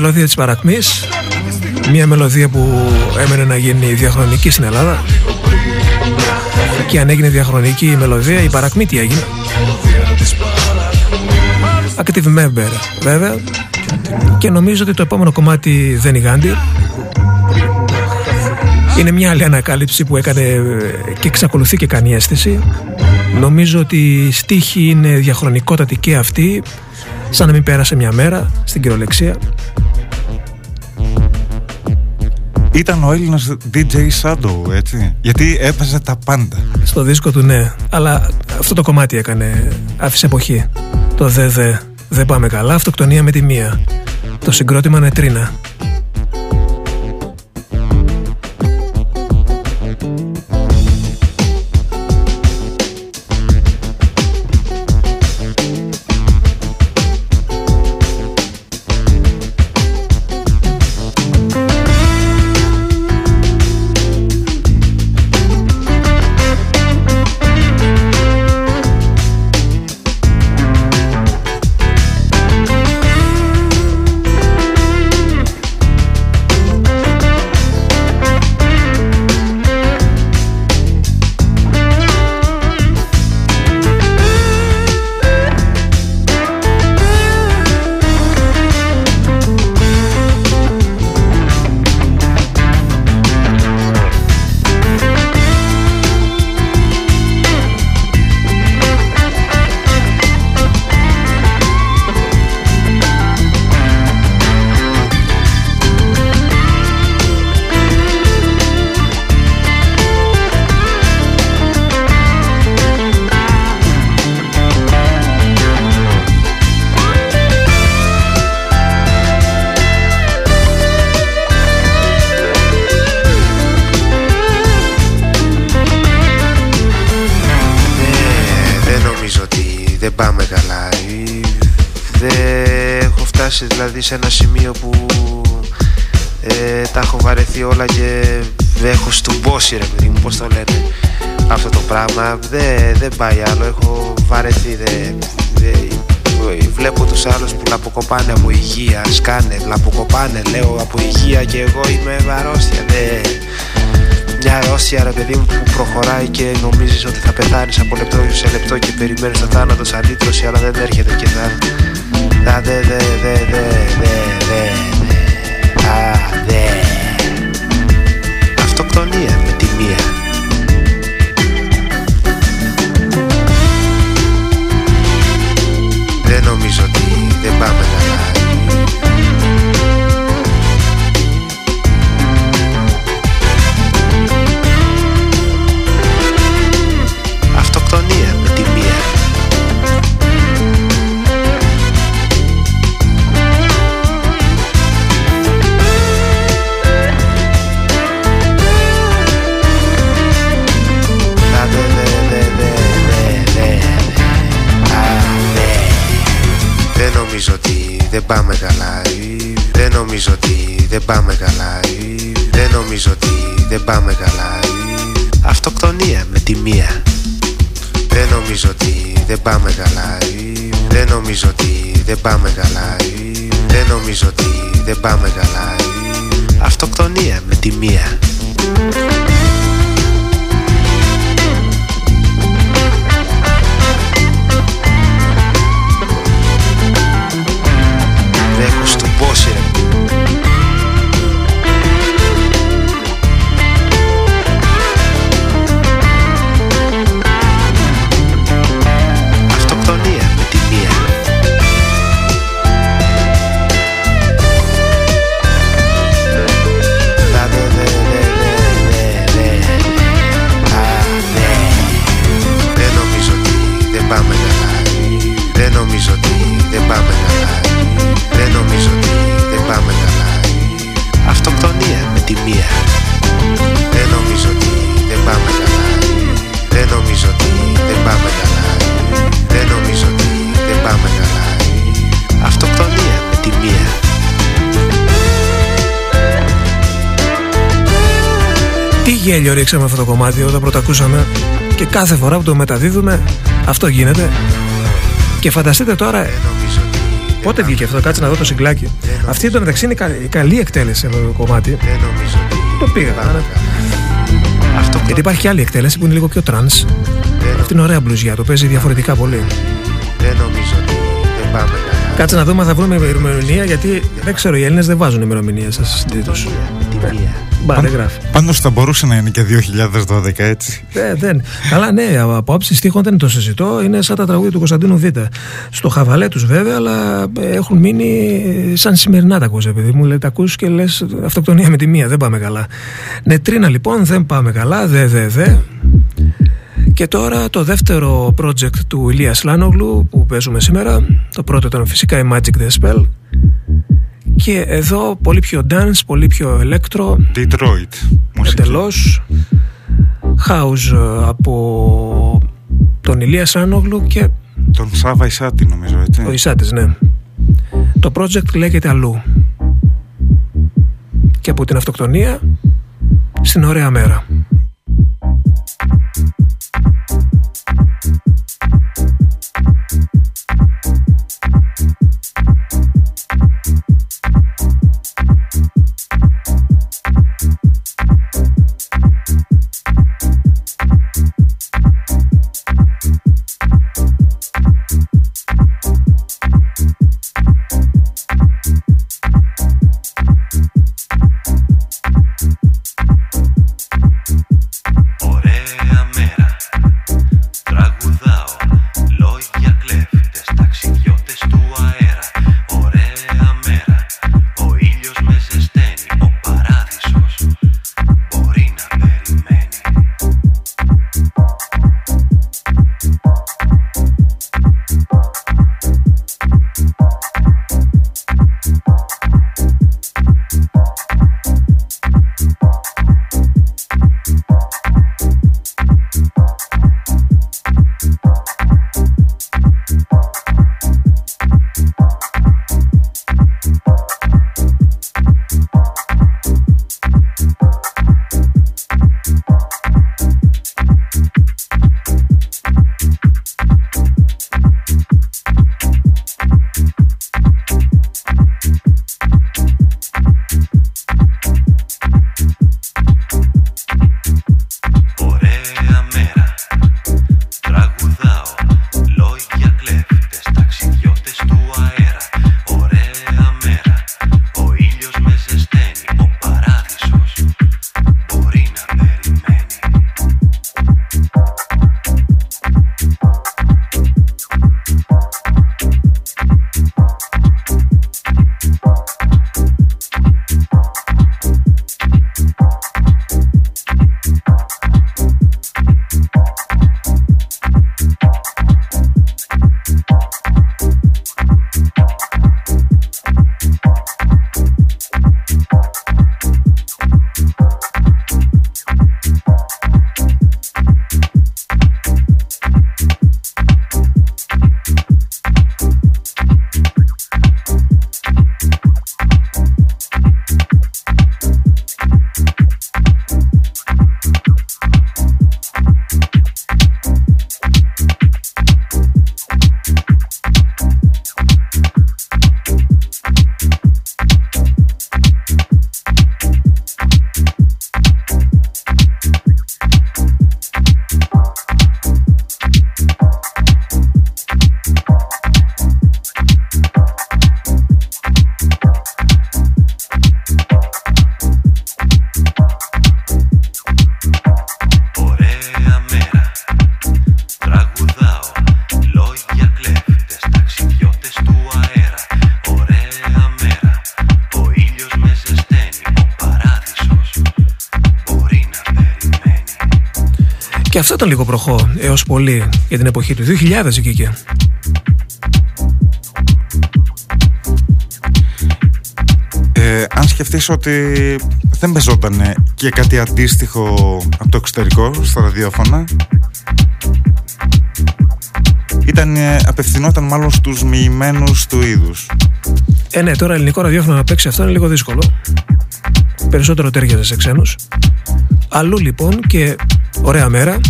Μελωδία της Παρακμής Μια μελωδία που έμενε να γίνει διαχρονική στην Ελλάδα. Και αν έγινε διαχρονική η μελωδία Η Παρακμή τι έγινε. Active member βέβαια. Και νομίζω ότι το επόμενο κομμάτι δεν είναι Γάντι. Είναι μια άλλη ανακάλυψη που έκανε ε, και εξακολουθεί και κάνει αίσθηση. Νομίζω ότι η στίχη είναι διαχρονικότατη και αυτή, σαν να μην πέρασε μια μέρα στην κυριολεξία. Ήταν ο Έλληνας DJ Shadow, έτσι. Γιατί έπαιζε τα πάντα. Στο δίσκο του ναι, αλλά αυτό το κομμάτι έκανε, άφησε εποχή. Το δε δε, δεν πάμε καλά, αυτοκτονία με τη μία. Το συγκρότημα νετρίνα. Φτάσει δηλαδή σε ένα σημείο που ε, τα έχω βαρεθεί όλα και έχω στουμπώσει ρε παιδί μου πως το λένε αυτό το πράγμα. Δεν, δεν πάει άλλο έχω βαρεθεί δεν, δεν, βλέπω τους άλλους που λαποκοπάνε από υγεία σκάνε, λαποκοπάνε λέω από υγεία και εγώ είμαι αρρώστια δεν, μια αρρώστια ρε παιδί μου που προχωράει και νομίζεις ότι θα πεθάνεις από λεπτό σε λεπτό και περιμένεις το θάνατο σαν λύτρωση αλλά δεν έρχεται και θα θα δε δε δε δε δε δε δεν πάμε καλά. Ή Δεν νομίζω ότι δεν πάμε καλά. Ή Δεν νομίζω ότι δεν πάμε καλά. Ή Αυτοκτονία με τη μία. Δεν νομίζω ότι δεν πάμε καλά. Ή Δεν νομίζω ότι δεν πάμε καλά. Ή Δεν νομίζω ότι δεν πάμε καλά. Ή Αυτοκτονία με τη μία γέλιο ρίξαμε αυτό το κομμάτι όταν πρώτα ακούσαμε και κάθε φορά που το μεταδίδουμε αυτό γίνεται. Και φανταστείτε τώρα. Πότε βγήκε αυτό, κάτσε να δω το συγκλάκι. Αυτή εδώ μεταξύ είναι κα- καλή εκτέλεση αυτό το κομμάτι. Το πήγα. άρα. Γιατί υπάρχει και άλλη εκτέλεση που είναι λίγο πιο τρανς. Αυτή είναι ωραία μπλουζιά, το παίζει διαφορετικά πολύ. Δεν νομίζω ότι δεν πάμε καλά Κάτσε να δούμε αν θα βρούμε ημερομηνία γιατί δεν ξέρω, οι Έλληνες δεν βάζουν ημερομηνίε σας στην τους. Μπα, δεν γράφει. Πάντως θα μπορούσε να είναι και 2012 έτσι. Ε, δεν. Καλά, ναι, από άψη στίχων δεν το συζητώ. Είναι σαν τα τραγούδια του Κωνσταντίνου Β. Στο χαβαλέ τους βέβαια, αλλά ε, έχουν μείνει σαν σημερινά τα ακούς, επειδή μου λέει τα ακούς και λες αυτοκτονία με τη μία. Δεν πάμε καλά. Νετρίνα λοιπόν, δεν πάμε καλά. Δε, δε, δε. Και τώρα το δεύτερο project του Ηλίας Λάνογλου που παίζουμε σήμερα. Το πρώτο ήταν φυσικά η Magic The Spell. Και εδώ πολύ πιο dance, πολύ πιο electro. Detroit. Εντελώς. House ε, από τον Ηλία Σάνογλου και Τον Σάβα Ισάτη νομίζω έτσι. ο Ισάτης, ναι. Το project λέγεται αλλού. Και από την αυτοκτονία στην ωραία μέρα. Αυτό ήταν λίγο προχώ έως πολύ για την εποχή του 2000 βγήκε. Ε, αν σκεφτείς ότι δεν παίζονταν και κάτι αντίστοιχο από το εξωτερικό στα ραδιόφωνα. Ήταν, απευθυνόταν μάλλον στους μοιημένους του είδους. Ε, ναι, τώρα ελληνικό ραδιόφωνο να παίξει αυτό είναι λίγο δύσκολο. Περισσότερο τέριαζε σε ξένους. Αλλού λοιπόν και ωραία μέρα.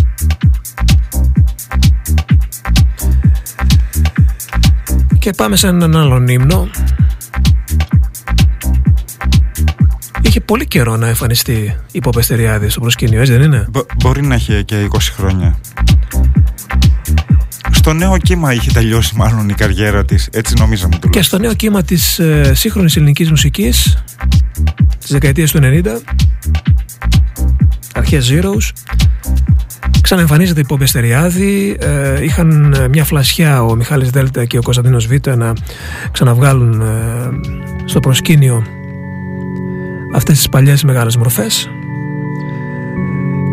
Και πάμε σε έναν άλλον ύμνο. Είχε πολύ καιρό να εμφανιστεί η Ποπεστεριάδη στο προσκήνιο, έτσι δεν είναι; Μπο- μπορεί να έχει και 20 χρόνια. Στο νέο κύμα είχε τελειώσει μάλλον η καριέρα της, έτσι νομίζαμε Και τουλάχιστον. στο νέο κύμα της ε, σύγχρονης ελληνικής μουσικής της δεκαετίας του 90 αρχές Zeros ξαναεμφανίζεται η Ποπεστεριάδη ε, είχαν ε, μια φλασιά ο Μιχάλης Δέλτα και ο Κωνσταντίνος Β να ξαναβγάλουν ε, στο προσκήνιο αυτές τις παλιές μεγάλες μορφές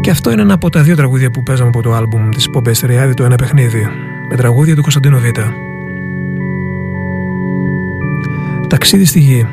και αυτό είναι ένα από τα δύο τραγούδια που παίζαμε από το άλμπουμ της Ποπεστεριάδη το ένα παιχνίδι με τραγούδια του Κωνσταντίνου Β. Ταξίδι στη γη.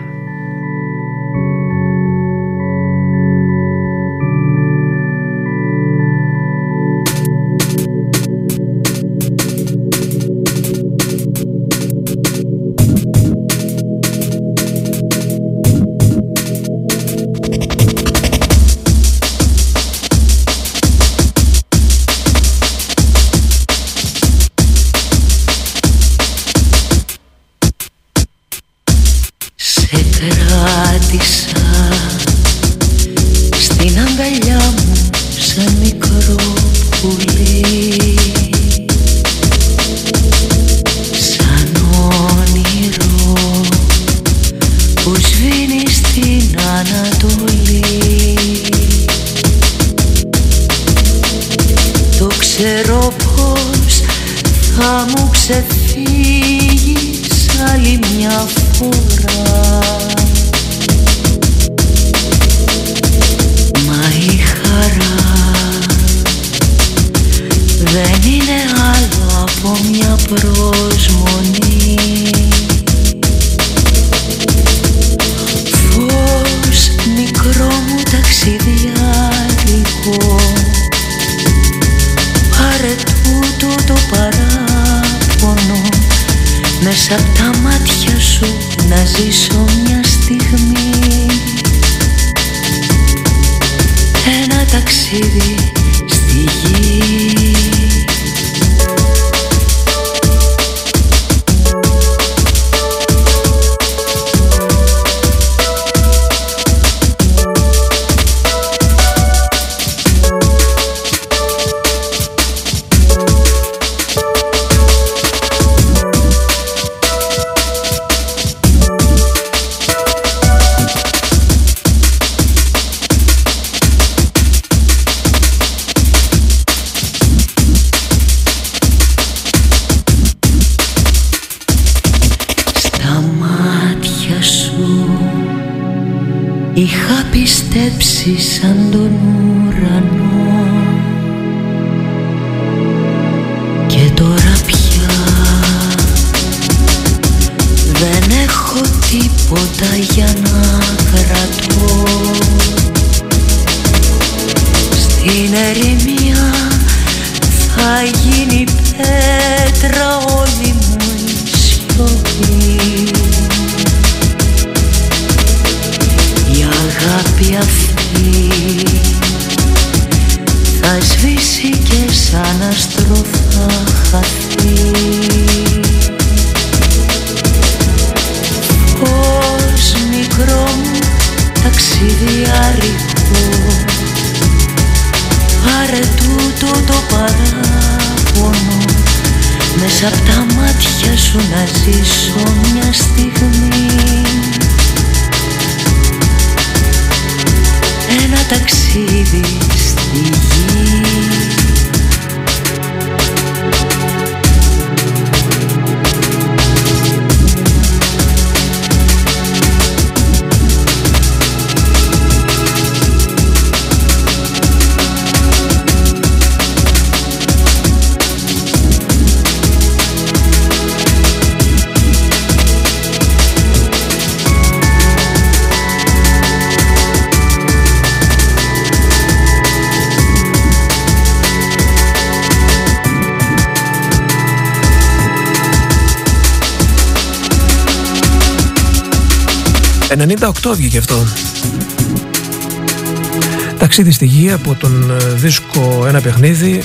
Ταξίδι στη γη από τον ε, δίσκο Ένα παιχνίδι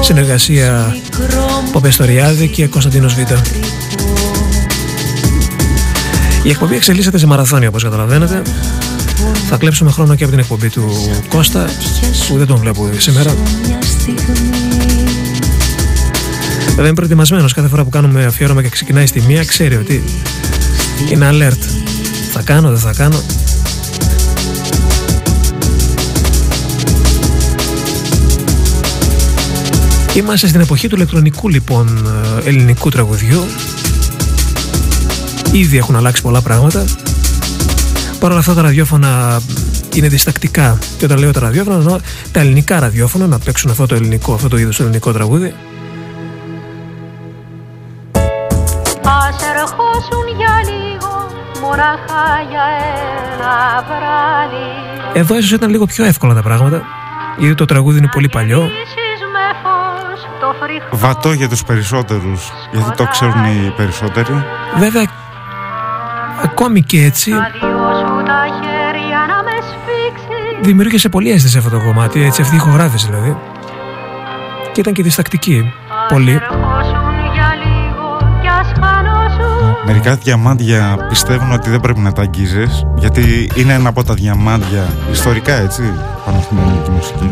Συνεργασία Ποπεστοριάδη και Κωνσταντίνος Β. Η εκπομπή εξελίσσεται σε μαραθώνιο όπως καταλαβαίνετε. Θα κλέψουμε χρόνο και από την εκπομπή του Κώστα που δεν τον βλέπω σήμερα. Βέβαια είναι προετοιμασμένος κάθε φορά που κάνουμε αφιέρωμα και ξεκινάει στη μία, ξέρει ότι είναι alert. Θα κάνω, δεν θα κάνω. Είμαστε στην εποχή του ηλεκτρονικού λοιπόν ε, ελληνικού τραγουδιού. Ήδη έχουν αλλάξει πολλά πράγματα. Παρ' όλα αυτά τα ραδιόφωνα είναι διστακτικά. Και όταν λέω τα ραδιόφωνα, εννοώ τα ελληνικά ραδιόφωνα να παίξουν αυτό το ελληνικό, αυτό το είδος το ελληνικό τραγούδι. Ας ερχόσουν για λίγο, μονάχα για ένα βράδυ Εδώ ίσως ήταν λίγο πιο εύκολα τα πράγματα. Γιατί το τραγούδι είναι πολύ παλιό. Βατό για τους περισσότερους, γιατί το ξέρουν οι περισσότεροι. Βέβαια, ακόμη και έτσι, δυο σου τα χέρια να με σφίξει δημιούργησε πολύ αίσθηση αυτό το κομμάτι, έτσι αυτή η ηχογράφηση δηλαδή. Και ήταν και διστακτική. Πολύ. Ερχόσουν για λίγο κι ας χανόσουν Μερικά διαμάντια πιστεύουν ότι δεν πρέπει να τα αγγίζεις, γιατί είναι ένα από τα διαμάντια ιστορικά, έτσι, πάνω στην ελληνική μουσική.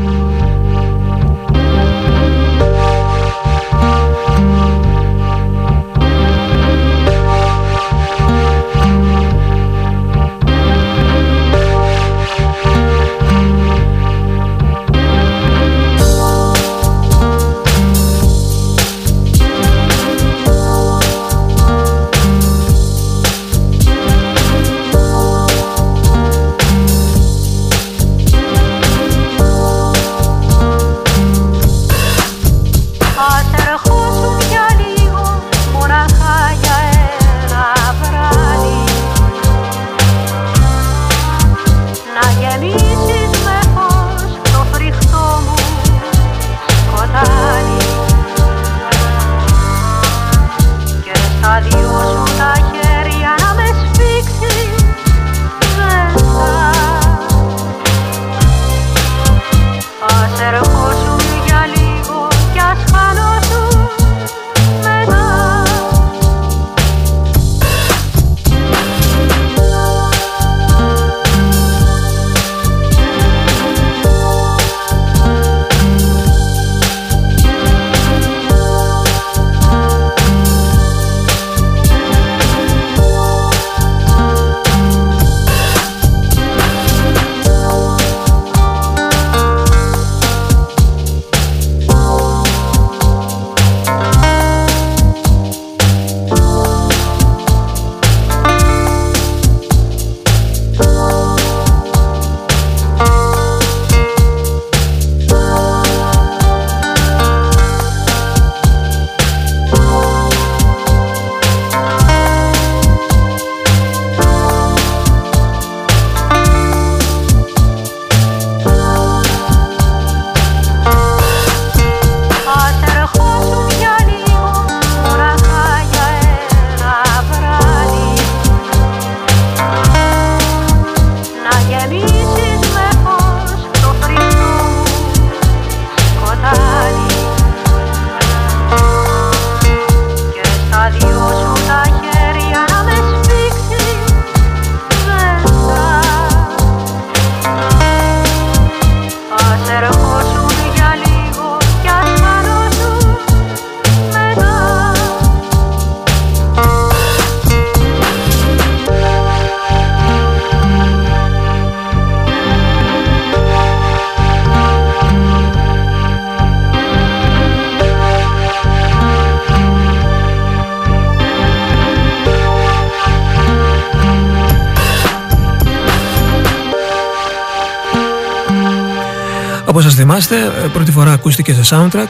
Ακούστηκε σε soundtrack,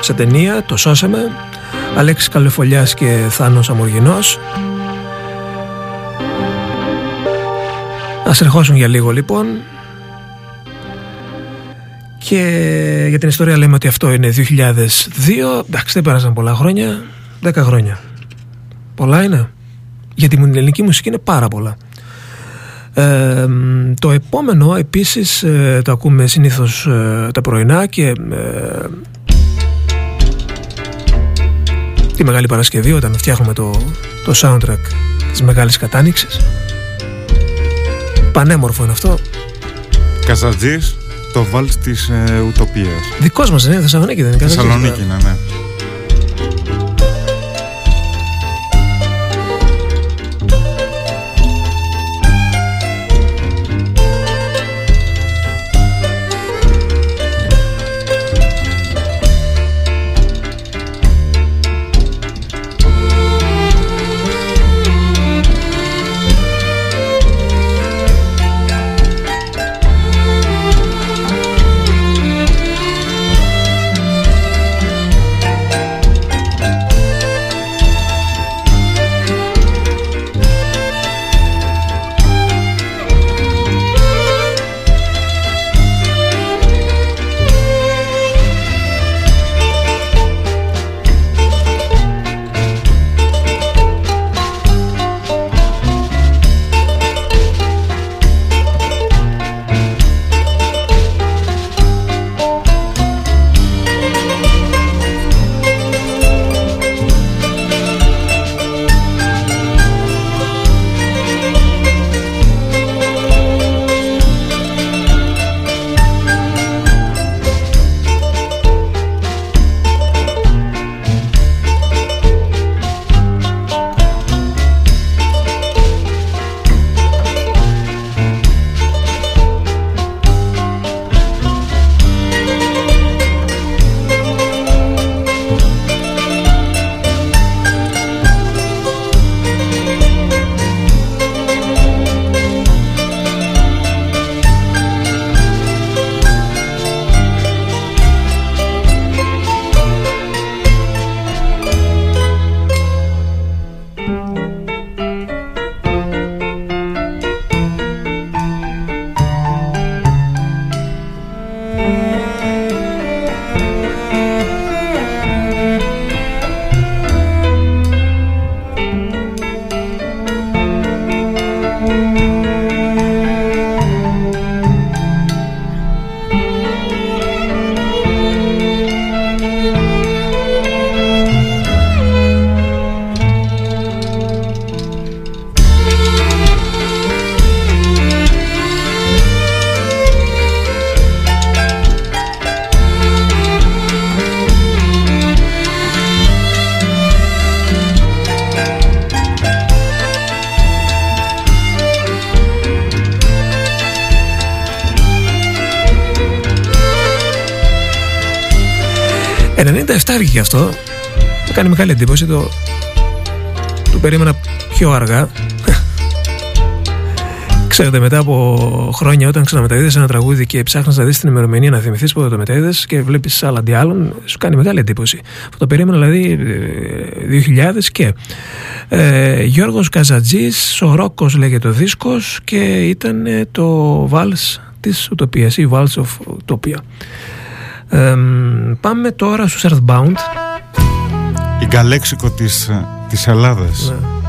σε ταινία, το σώσαμε. Αλέξης Καλεφολιάς και Θάνος Αμοργινός. Ας ερχόσουν για λίγο λοιπόν. Και για την ιστορία λέμε ότι αυτό είναι 2002. Εντάξει, δεν πέρασαν πολλά χρόνια. 10 χρόνια. Πολλά είναι. Για την ελληνική μουσική είναι πάρα πολλά. Ε, μ, το επόμενο επίσης ε, το ακούμε συνήθως ε, τα πρωινά και ε, τη Μεγάλη Παρασκευή όταν φτιάχνουμε το, το soundtrack της Μεγάλης Κατάνοιξης. Πανέμορφο είναι αυτό. Καζατζής, το βάλτ της ε, Ουτοπίας. Δικός μας δεν είναι, Θεσσαλονίκη δεν είναι. Καζατζής, Θεσσαλονίκη βέβαια. είναι, ναι. 97 βγήκε αυτό. Μου κάνει μεγάλη εντύπωση. Το, το περίμενα πιο αργά. Ξέρετε, μετά από χρόνια, όταν ξαναμεταδίδεις ένα τραγούδι και ψάχνεις να δεις την ημερομηνία να θυμηθείς πότε το μετέδιδε και βλέπεις άλλα αντί άλλων, σου κάνει μεγάλη εντύπωση. Αυτό το περίμενα δηλαδή ε, 2000 και. Ε, Γιώργος Καζατζής, ο Ρόκος λέγεται ο δίσκος και ήταν ε, το Vals της Ουτοπίας ή Vals of Utopia. Ε, πάμε τώρα στους Earthbound. Η καλέξικο της, ε, της Ελλάδας. Ναι.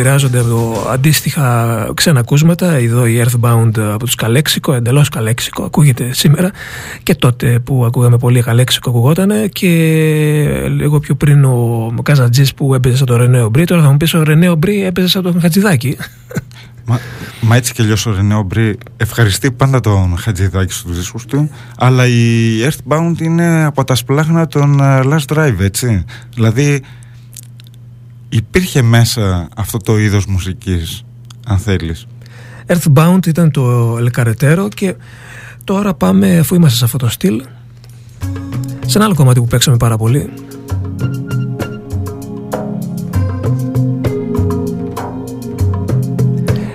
Επηρεάζονται από το αντίστοιχα ξένα ακούσματα. Εδώ η Earthbound από τους Καλέξικο, εντελώς Καλέξικο, ακούγεται σήμερα και τότε που ακούγαμε πολύ Καλέξικο ακουγότανε και λίγο πιο πριν ο Καζατζής που έπαιζε σαν το Ρενέο Μπρί. Τώρα θα μου πεις ο Ρενέο Μπρί έπαιζε σαν τον Χατζηδάκη. Μα, μα έτσι και αλλιώς ο Ρενέο Μπρι ευχαριστεί πάντα τον Χατζηδάκη στους δίσκους του αλλά η Earthbound είναι από τα σπλάχνα των ε, Last Drive έτσι δηλαδή υπήρχε μέσα αυτό το είδος μουσικής αν θέλεις; Earthbound ήταν το Ελκαρετέρο και τώρα πάμε αφού είμαστε σε αυτό το στυλ σε ένα άλλο κομμάτι που παίξαμε πάρα πολύ.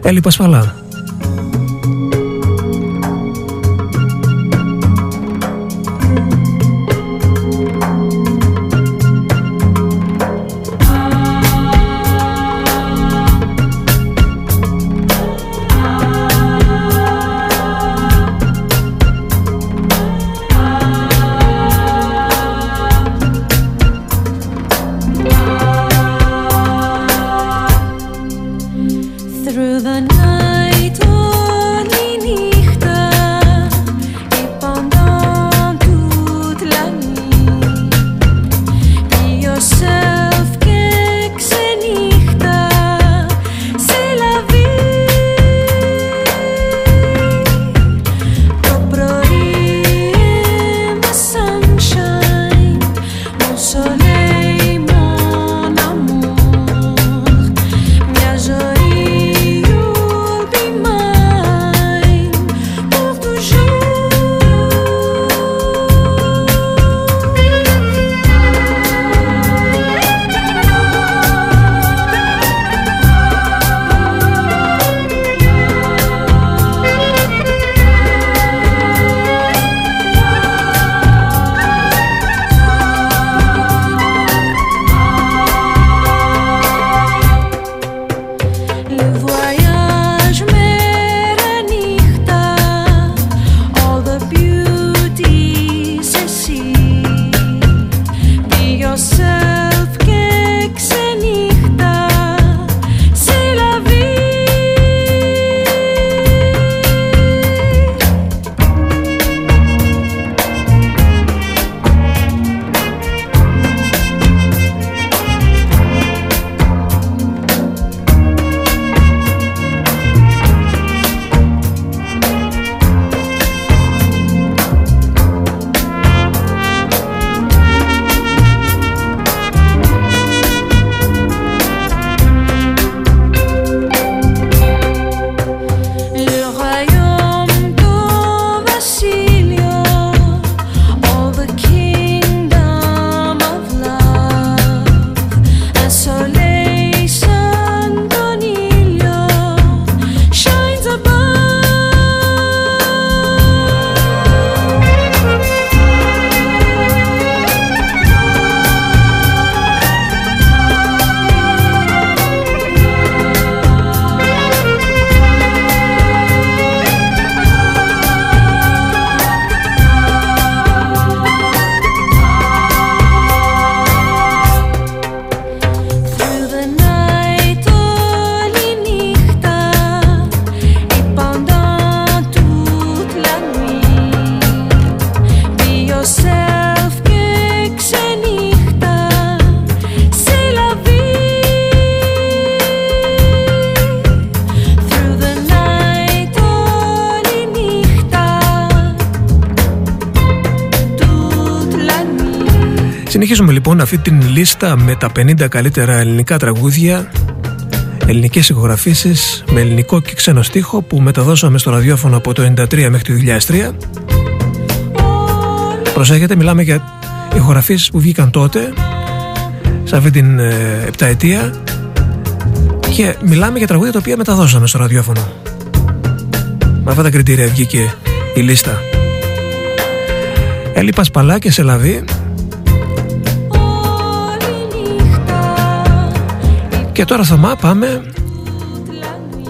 Έλλη Πασφαλά λοιπόν αυτή την λίστα με τα 50 καλύτερα ελληνικά τραγούδια ελληνικές ηχογραφήσεις με ελληνικό και ξένο στίχο που μεταδώσαμε στο ραδιόφωνο από το 1993 μέχρι το 2003 Προσέχετε, μιλάμε για ηχογραφήσεις που βγήκαν τότε σε αυτή την ε, επταετία. Και μιλάμε για τραγούδια τα οποία μεταδώσαμε στο ραδιόφωνο. Με αυτά τα κριτήρια βγήκε η λίστα. Έλλη Πασπαλά και Σελαβή Και τώρα Θωμά πάμε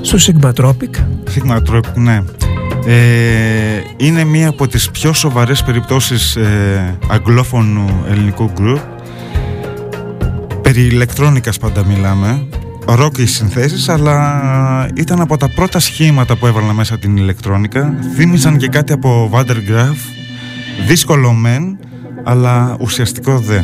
στο Sigma Tropic Sigma Tropic, ναι. Ε, είναι μία από τις πιο σοβαρές περιπτώσεις ε, αγγλόφωνου ελληνικού γκρουπ Περί ηλεκτρόνικας πάντα μιλάμε. Ροκ οι συνθέσεις, αλλά ήταν από τα πρώτα σχήματα που έβαλα μέσα την ηλεκτρόνικα. Θύμιζαν και κάτι από Vandergraaf. Δύσκολο μεν, αλλά ουσιαστικό δε.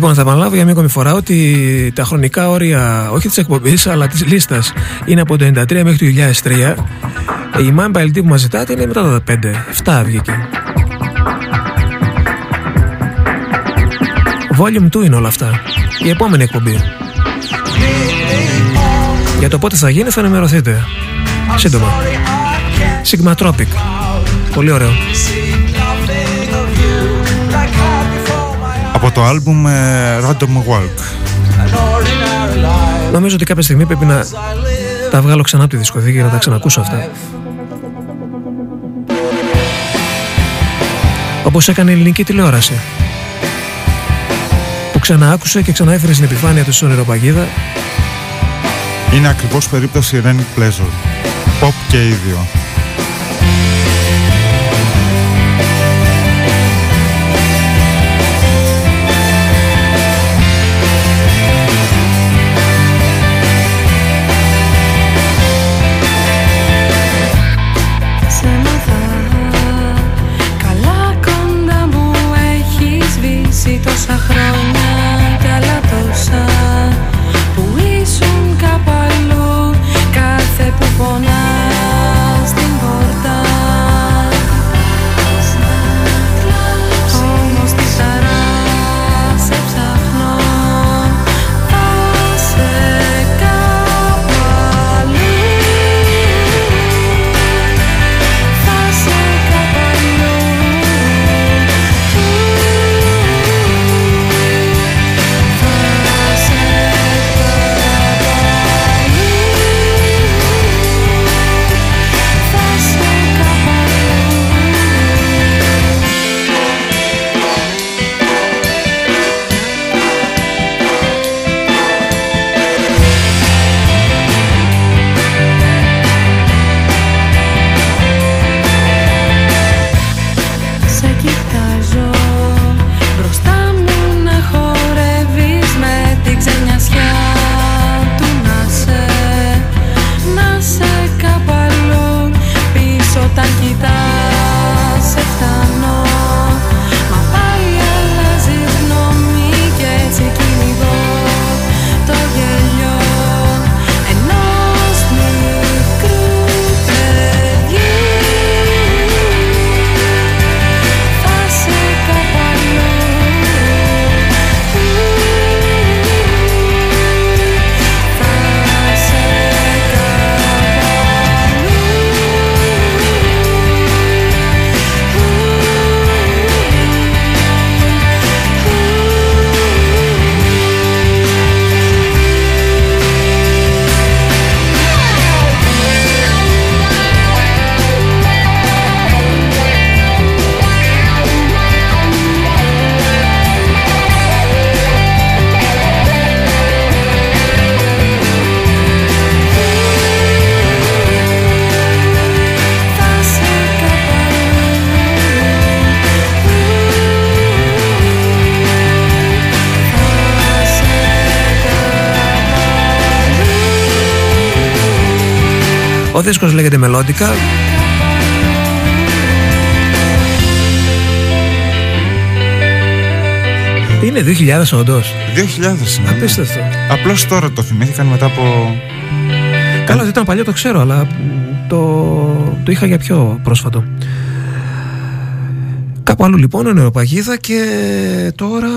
Λοιπόν, θα επαναλάβω για μια ακόμη φορά ότι τα χρονικά όρια, όχι της εκπομπής, αλλά της λίστας είναι από το 93 μέχρι το 2003. Η Mamba LD που μας ζητάτε είναι μετά το 5. 7 βγήκε. Volume 2 είναι όλα αυτά. Η επόμενη εκπομπή. Για το πότε θα γίνει θα ενημερωθείτε. Σύντομα. Sigma Tropic. Πολύ ωραίο. Από το άλμπουμ ε, Random Walk. Νομίζω ότι κάποια στιγμή πρέπει να τα βγάλω ξανά από τη δισκοθήκη για να τα ξανακούσω αυτά. Όπως έκανε η ελληνική τηλεόραση. Που ξανά άκουσε και ξανά έφερε στην επιφάνεια του στον Ονειροπαγίδα Είναι ακριβώς περίπτωση Renic Pleasure. Pop και ίδιο. Δίσκος λέγεται Μελόντικα. Είναι 2000 όντως. 2000 είναι. ναι. Απίστευτο. Απλώς τώρα το θυμήθηκαν μετά από... Καλά, ότι ήταν παλιό το ξέρω, αλλά μ, το, το είχα για πιο πρόσφατο. Κάπου αλλού λοιπόν, ο νεοπαγίδα και τώρα.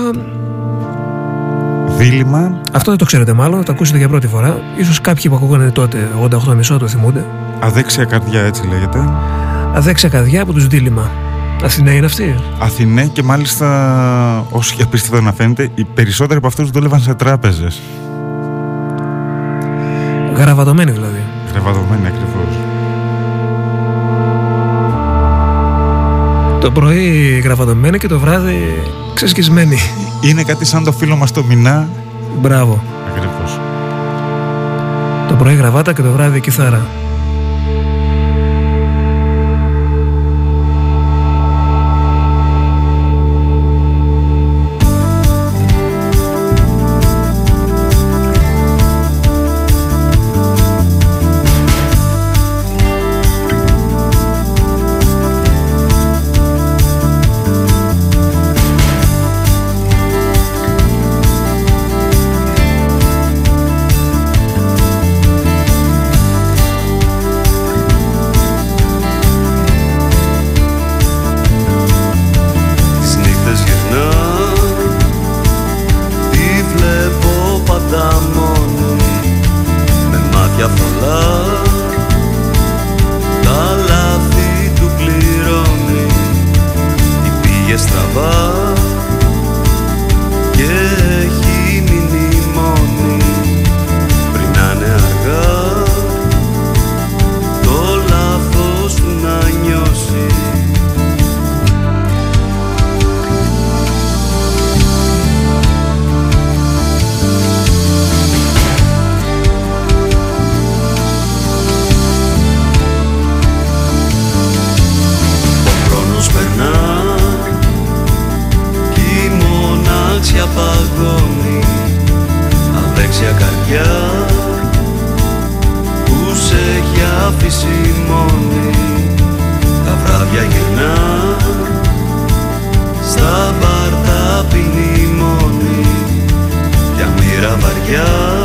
Δίλημα. Αυτό δεν το ξέρετε μάλλον, θα το ακούσετε για πρώτη φορά. Ίσως κάποιοι που ακούγανε τότε, 88 μισό το θυμούνται. Αδέξια καρδιά έτσι λέγεται. Αδέξια καρδιά από τους δίλημα. Αθηναίοι είναι αυτοί. Αθηνέ και μάλιστα όσο και απίστευτο να φαίνεται, οι περισσότεροι από αυτούς δούλευαν σε τράπεζες. Γραβατωμένοι δηλαδή. Χρεβαδομένοι ακριβώς. Το πρωί γραβατωμένοι και το βράδυ ξεσκισμένοι. Είναι κάτι σαν το φίλο μας το Μινά. Μπράβο. Ακριβώς. Το πρωί γραβάτα και το βράδυ κιθάρα. Yeah.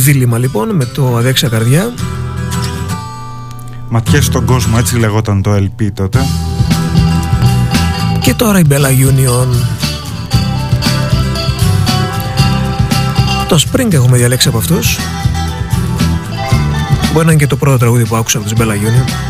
δίλημα λοιπόν με το αδέξια καρδιά. Ματιές στον κόσμο, έτσι λεγόταν το LP τότε. Και τώρα η μπέλα Union. Το Spring έχουμε διαλέξει από αυτούς. Μπορεί να είναι και το πρώτο τραγούδι που άκουσα από τους Bella Union.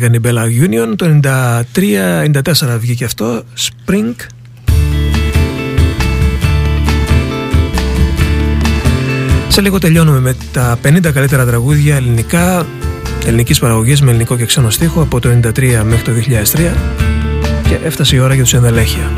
92 φτιάχτηκαν οι Bella Union, το 93-94 βγήκε αυτό, Spring. Σε λίγο τελειώνουμε με τα 50 καλύτερα τραγούδια ελληνικά, ελληνικής παραγωγής με ελληνικό και ξένο στίχο από το 93 μέχρι το 2003 και έφτασε η ώρα για τους ενδελέχεια.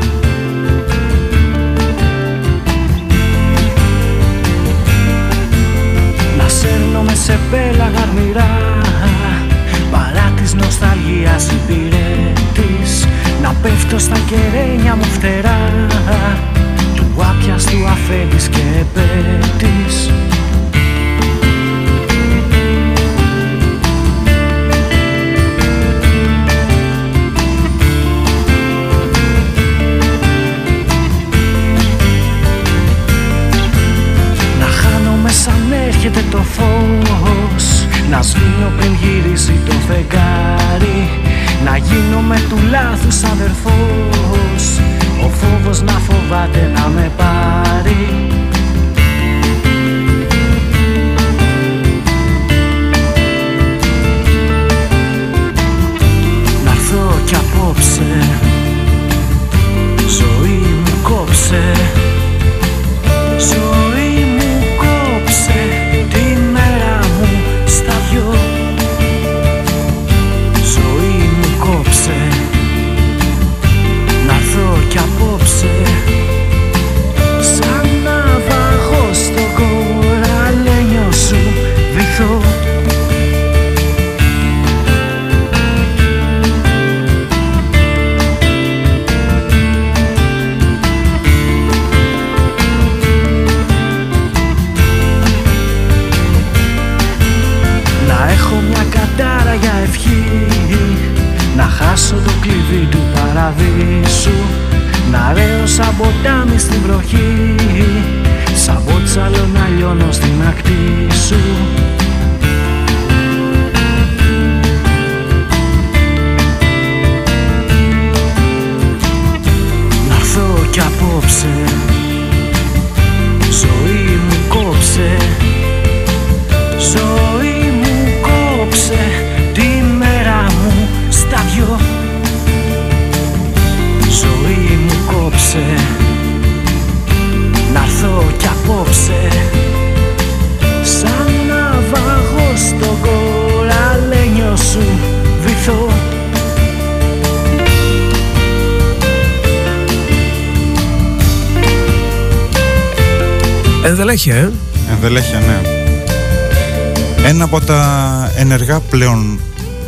Από τα ενεργά πλέον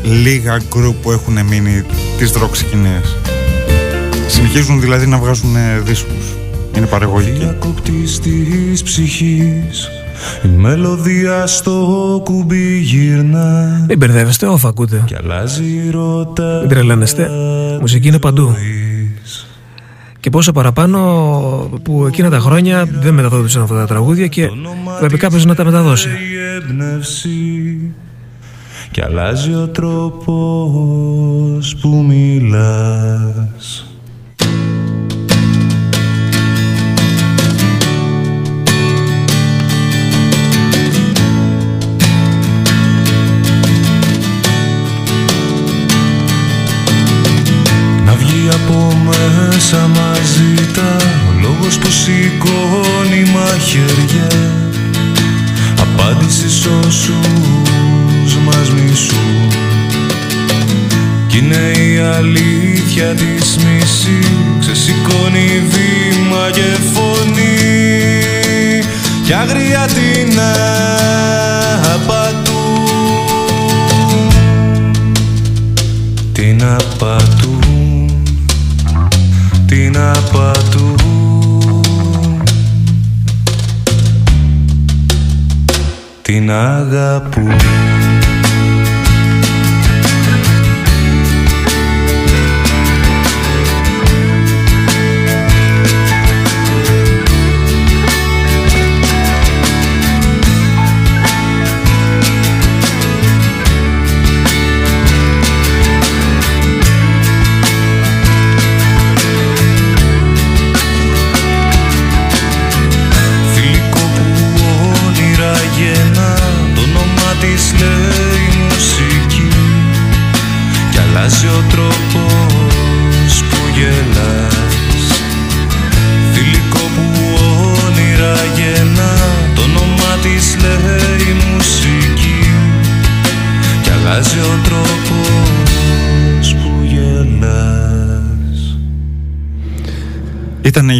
λίγα γκρουπ που έχουν μείνει τις rock σκηνές. Συνεχίζουν δηλαδή να βγάζουν ε, δίσκους. Είναι παραγωγικοί. Διακόπτης της ψυχής Η μελωδία στο κουμπί γυρνά Μην μπερδεύεστε, όφα ακούτε. Και αλλάζει ρώτα Μην τρελαίνεστε. Μουσική είναι παντού. Και πόσο παραπάνω που εκείνα τα χρόνια δεν μεταδόντουσαν αυτά τα τραγούδια και πρέπει κάποιος να τα μεταδώσει. Η έμπνευση. Και αλλάζει ο τρόπος που μιλάς όσους μας μισούν Κι είναι η αλήθεια της μισή. Ξεσηκώνει βήμα και φωνή. Κι άγρια την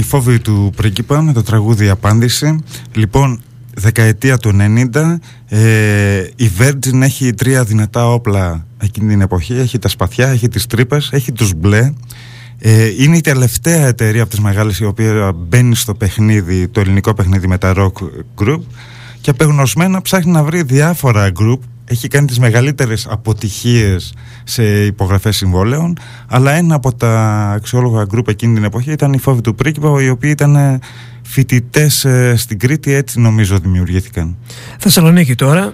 Ήταν η φόβη του πρίγκιπα με το τραγούδι Απάντηση. Λοιπόν, δεκαετία του 90, ε, η Virgin έχει τρία δυνατά όπλα εκείνη την εποχή. Έχει τα σπαθιά, έχει τις τρύπες, έχει τους μπλε. Ε, είναι η τελευταία εταιρεία από τις μεγάλες η οποία μπαίνει στο παιχνίδι, το ελληνικό παιχνίδι με τα rock group και απεγνωσμένα ψάχνει να βρει διάφορα group. Έχει κάνει τις μεγαλύτερες αποτυχίες σε υπογραφές συμβόλαιων αλλά ένα από τα αξιόλογα γκρουπ εκείνη την εποχή ήταν η Φόβη του Πρίκυπα οι οποίοι ήταν φοιτητές στην Κρήτη. Έτσι νομίζω δημιουργήθηκαν. Θεσσαλονίκη τώρα.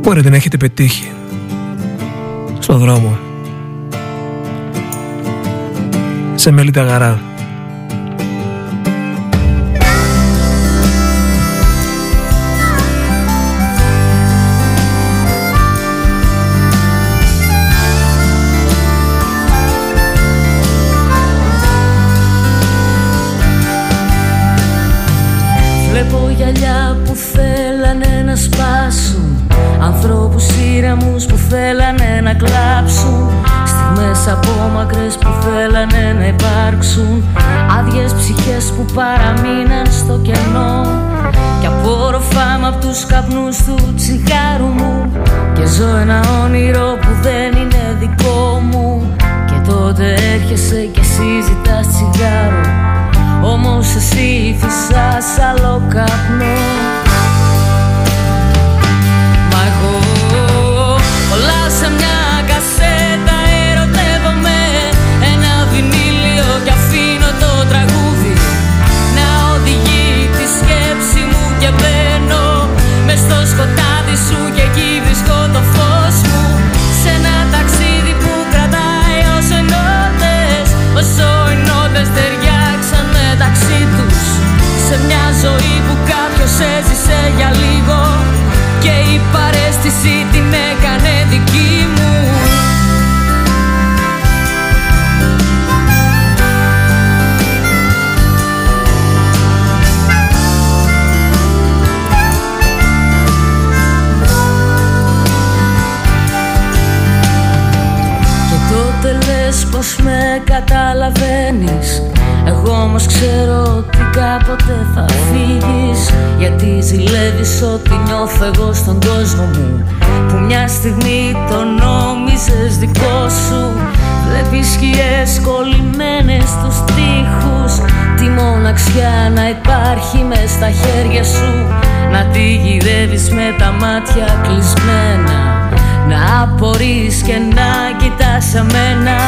Μπορεί την έχετε πετύχει. Στο δρόμο. Σε μελίτα γαρά Ανθρώπους ήρεμους που θέλανε να κλάψουν. Στιγμές απόμακρες που θέλανε να υπάρξουν. Άδειες ψυχές που παραμείναν στο κενό. Κι απόρροφα απ' τους καπνούς του τσιγάρου μου. Και ζω ένα όνειρο που δεν είναι δικό μου. Και τότε έρχεσαι και εσύ ζητάς τσιγάρο. Όμως εσύ φυσάς άλλο καπνό σε μια κασέτα ερωτεύομαι. Ένα βινίλιο κι αφήνω το τραγούδι. Να οδηγεί τη σκέψη μου και μπαίνω Μες στο σκοτάδι σου και εκεί βρίσκω το φως μου. Σε ένα ταξίδι που κρατάει ως ενώτες Όσο ενώτες ταιριάξαν μεταξύ τους. Σε μια ζωή που κάποιος έζησε για λίγο Και η παρέστηση την καταλαβαίνεις. Εγώ όμως ξέρω ότι κάποτε θα φύγεις. Γιατί ζηλεύεις ότι νιώθω εγώ στον κόσμο μου. Που μια στιγμή το νόμιζες δικό σου. Βλέπεις σκιές κολλημένες στους τοίχους. Τη μοναξιά να υπάρχει μες στα χέρια σου. Να τη γυρεύεις με τα μάτια κλεισμένα. Να απορείς και να κοιτάς εμένα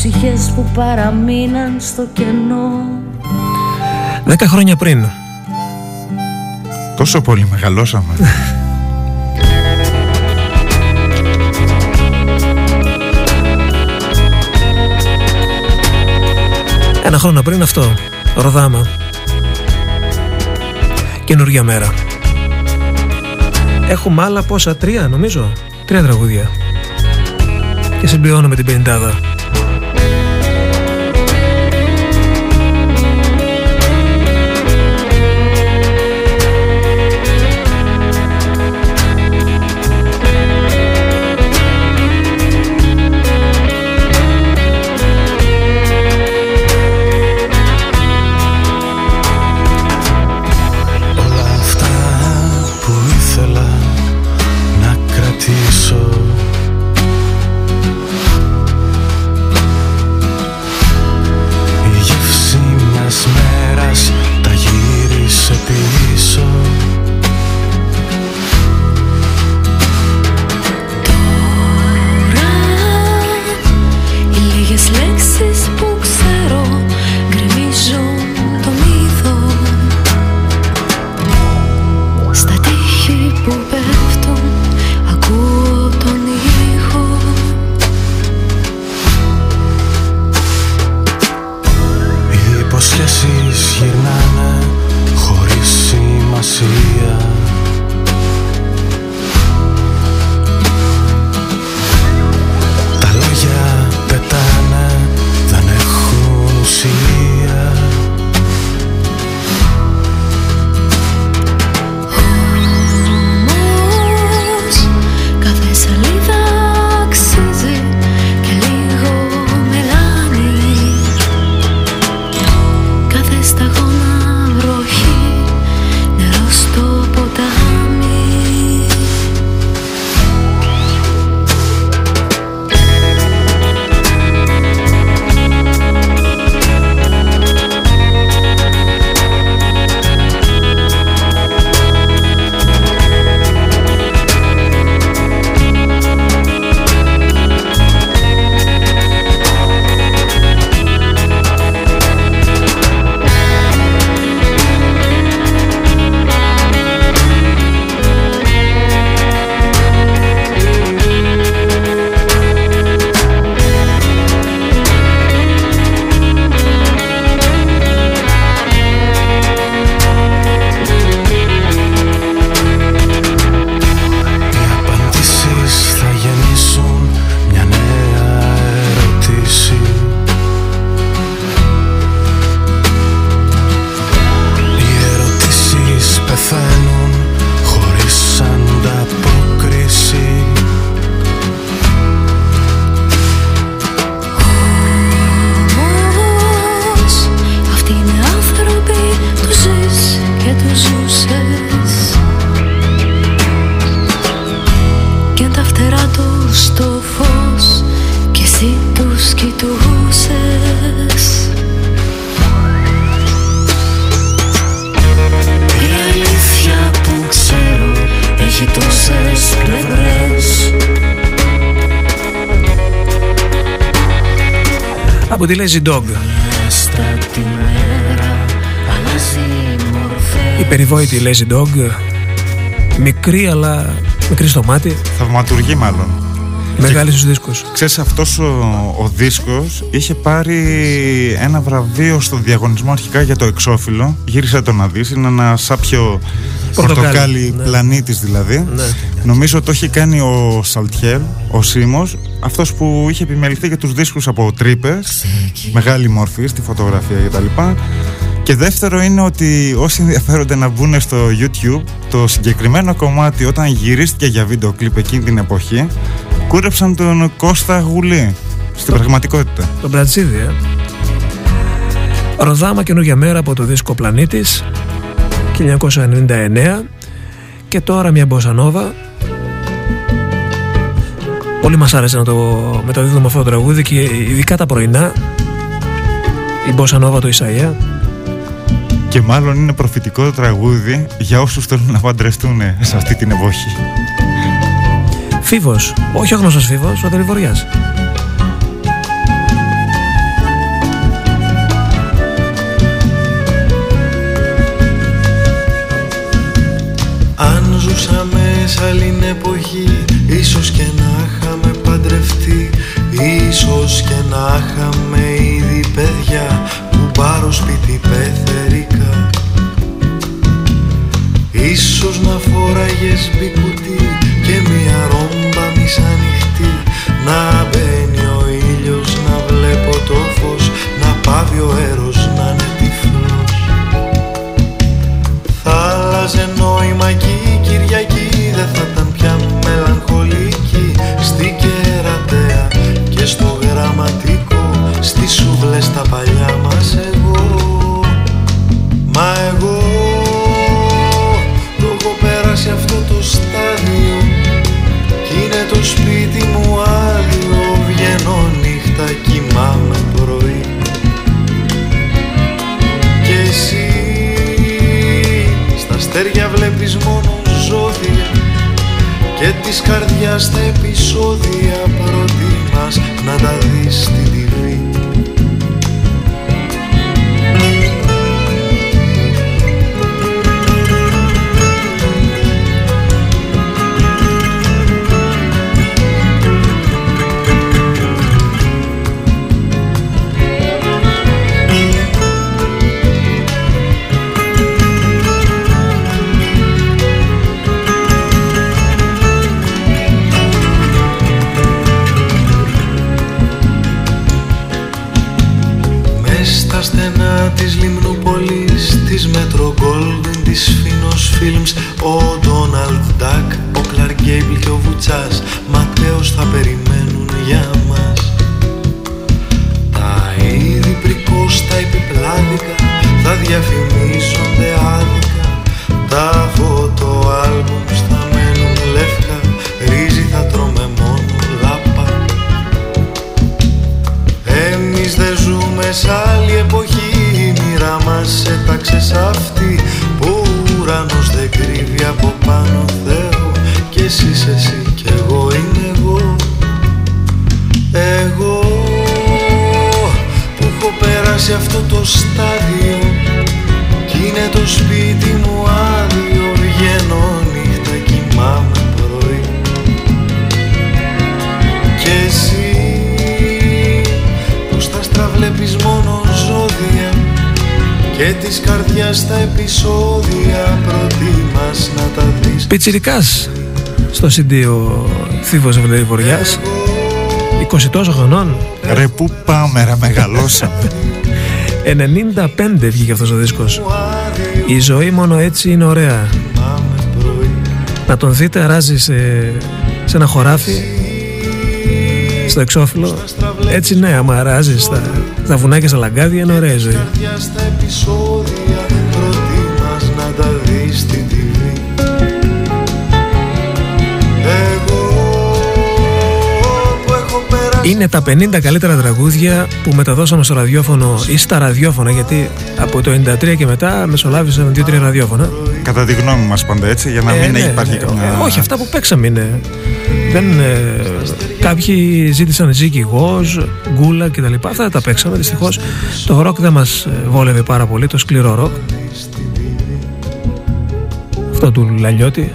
ψυχές που παραμείναν στο κενό Δέκα χρόνια πριν. Τόσο πολύ μεγαλώσαμε Ένα χρόνο πριν αυτό. Ροδάμα. Καινούργια μέρα. Έχουμε άλλα πόσα, τρία νομίζω. Τρία τραγούδια. Και συμπληρώνω με την πενηντάδα. Μορφές Η περιβόητη Lazy Dog. Μικρή αλλά μικρή στο μάτι. Θαυματουργή μάλλον. Μεγάλη στους δίσκους. Ξέρεις αυτός ο, ο δίσκος είχε πάρει ένα βραβείο στο διαγωνισμό αρχικά για το εξώφυλλο Γύρισε το να δεις, είναι ένα σάπιο Πορτοκάλι, πορτοκάλι ναι. πλανήτης δηλαδή Ναι. Νομίζω το έχει κάνει ο Σαλτιέλ, ο Σίμος Αυτός που είχε επιμεληθεί για τους δίσκους από τρύπες, Μεγάλη μορφή στη φωτογραφία κτλ και δεύτερο είναι ότι όσοι ενδιαφέρονται να μπουν στο YouTube Το συγκεκριμένο κομμάτι όταν γυρίστηκε για βίντεο κλιπ εκείνη την εποχή Κούρεψαν τον Κώστα Γουλή Στην πραγματικότητα. Τον Μπρατσίδη, ε. Ροδάμα καινούργια μέρα από το δίσκο Πλανήτης 1999 και τώρα μια μποσανόβα Πολύ μας άρεσε να το μεταδίδουμε αυτό το τραγούδι και ειδικά τα πρωινά. Η μποσανόβα του Ισαΐα Και μάλλον είναι προφητικό τραγούδι για όσους θέλουν να παντρευτούν σε αυτή την εποχή. Φίβος, όχι ο γνωστός Φίβος, ο Δελιβοριάς Αν ζούσαμε σε άλλη εποχή Ίσως και να είχαμε παντρευτεί Ίσως και να είχαμε ήδη παιδιά Που πάρω σπίτι πεθερικά Ίσως να φοράγες μπικουτί και μια ρόμπα μισανοιχτή Να μπαίνει ο ήλιος, να βλέπω το φως Να πάβει ο έρος να είναι τυφλός. Θα άλλαζε νόημα κι η Κυριακή Δεν θα ήταν πια μελαγχολική. Στην κερατέα και στο γραμματικό Στις σούβλες τα παλιά μας εγώ. Μα εγώ βλέπεις μόνο ζώδια Και της καρδιάς τα επεισόδια Προτιμάς να τα δεις στη TV Πιτσιρικάς. Στο CD ο Θήβος Βλεϊβοριάς 20 τόσο χρονών. Ρε πού πάμε ρε μεγαλώσαμε. 95 βγήκε αυτός ο δίσκος. Η ζωή μόνο έτσι είναι ωραία. Να τον δείτε αράζει σε, σε ένα χωράφι Στο εξώφυλλο. Έτσι ναι άμα αράζει στα, στα βουνά και στα λαγκάδια είναι ωραία η ζωή Είναι τα 50 καλύτερα τραγούδια που μεταδώσαμε στο ραδιόφωνο ή στα ραδιόφωνα γιατί από το 93 και μετά μεσολάβησαν 2-3 ραδιόφωνα. Κατά τη γνώμη μας πάντα έτσι Για να Ε, μην ναι, υπάρχει ναι, καμιά ε, Όχι, αυτά που παίξαμε είναι. Δεν, ε, κάποιοι ζήτησαν Ζήκη Γοζ, Γκούλα κτλ. Αυτά δεν τα παίξαμε δυστυχώς. Το ροκ δεν μας βόλευε πάρα πολύ, το σκληρό ροκ. Αυτό του Λαλιώτη.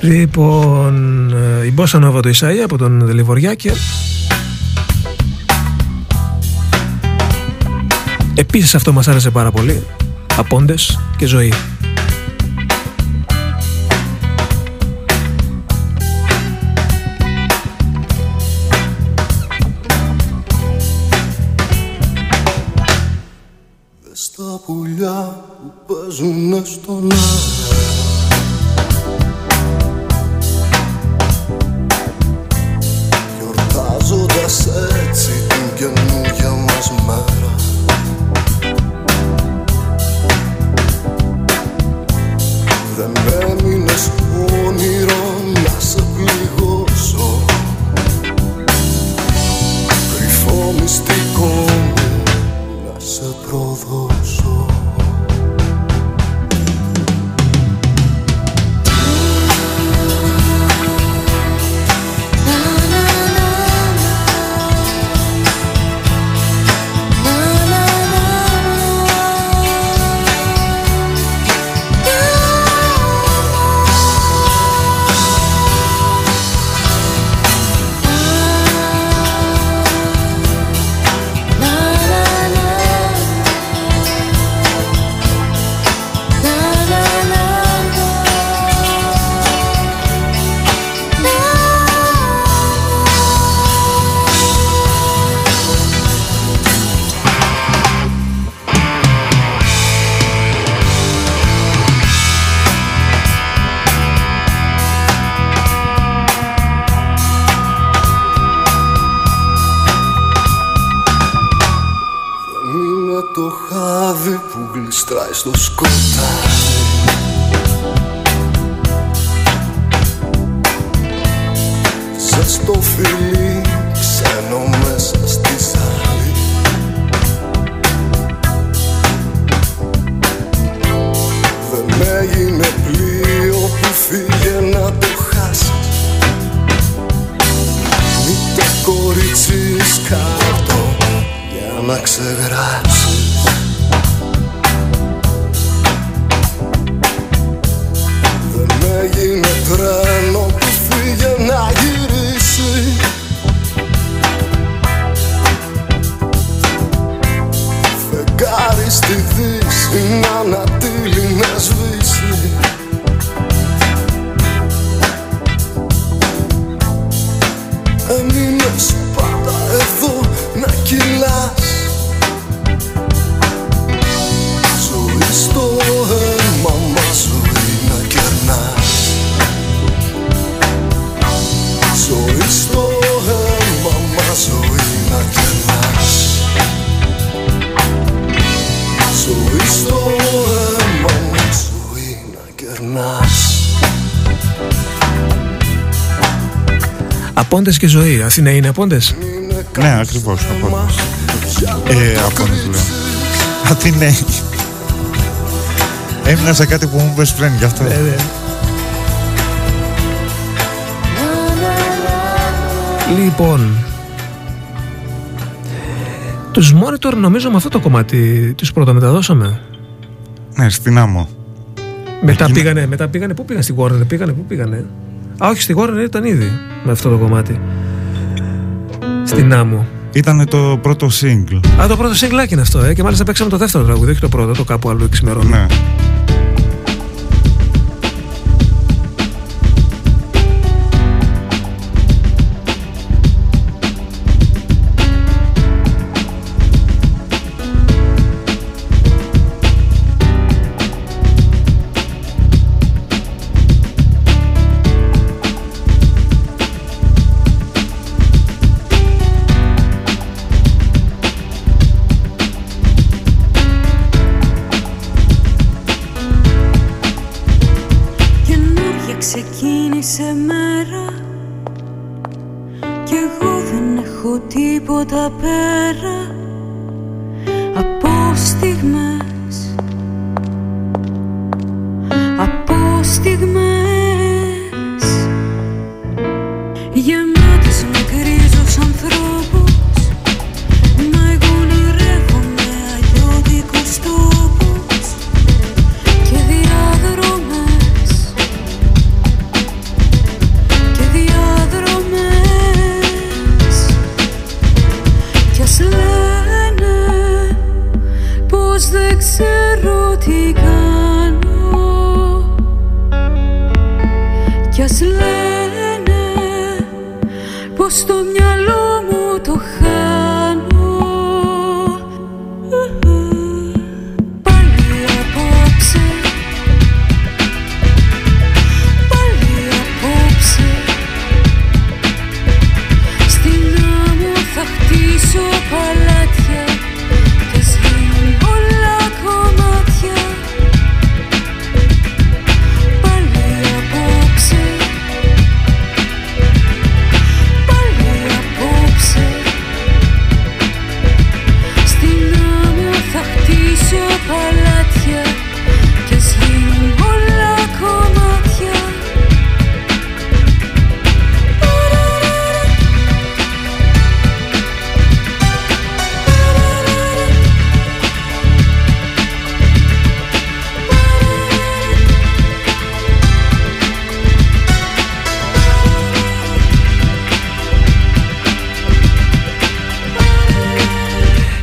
Λοιπόν, ε, η Μπόσα Νόβα του Ισαΐα από τον Δελιβοριάκη. Επίσης αυτό μας άρεσε πάρα πολύ. Απόντες και ζωή. Δες τα πουλιά που παίζουνε στον Απόντες και ζωή. Αθήνα είναι απόντες; Ναι, ακριβώς. Απόντες. Ε, απόντες λέω. Αθηναίοι. Έμεινα σε κάτι που μου είπες πριν γι' αυτό. Ε, Λοιπόν, τους Monitor νομίζω με αυτό το κομμάτι τους πρωτομεταδώσαμε. Ναι, στην άμμο. Μετά Εκεί- πήγανε, μετά πήγανε, πού πήγαν στην Warner, πήγανε, πού πήγανε; Α, όχι, στη Warner ήταν ήδη με αυτό το κομμάτι. Στην άμμο. Ήταν το πρώτο single. Α, το πρώτο σίγκλάκι είναι αυτό, ε, και μάλιστα παίξαμε το δεύτερο τραγούδι, όχι το πρώτο, το κάπου αλλού εξημερώνει. Ναι.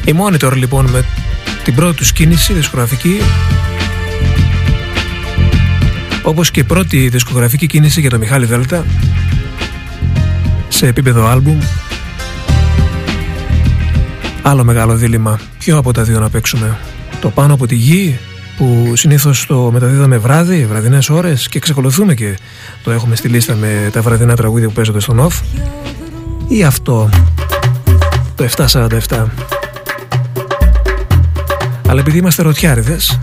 Η Monitor λοιπόν με την πρώτη τους κίνηση δισκογραφική όπως και η πρώτη δισκογραφική κίνηση για το Μιχάλη Δέλτα σε επίπεδο άλμπουμ. Άλλο μεγάλο δίλημα ποιο από τα δύο να παίξουμε. Το πάνω από τη γη που συνήθως το μεταδίδαμε βράδυ, βραδινές ώρες και εξακολουθούμε και το έχουμε στη λίστα με τα βραδινά τραγούδια που παίζονται στον off. Ή αυτό το 747 Αλλά επειδή είμαστε ρωτιάριδες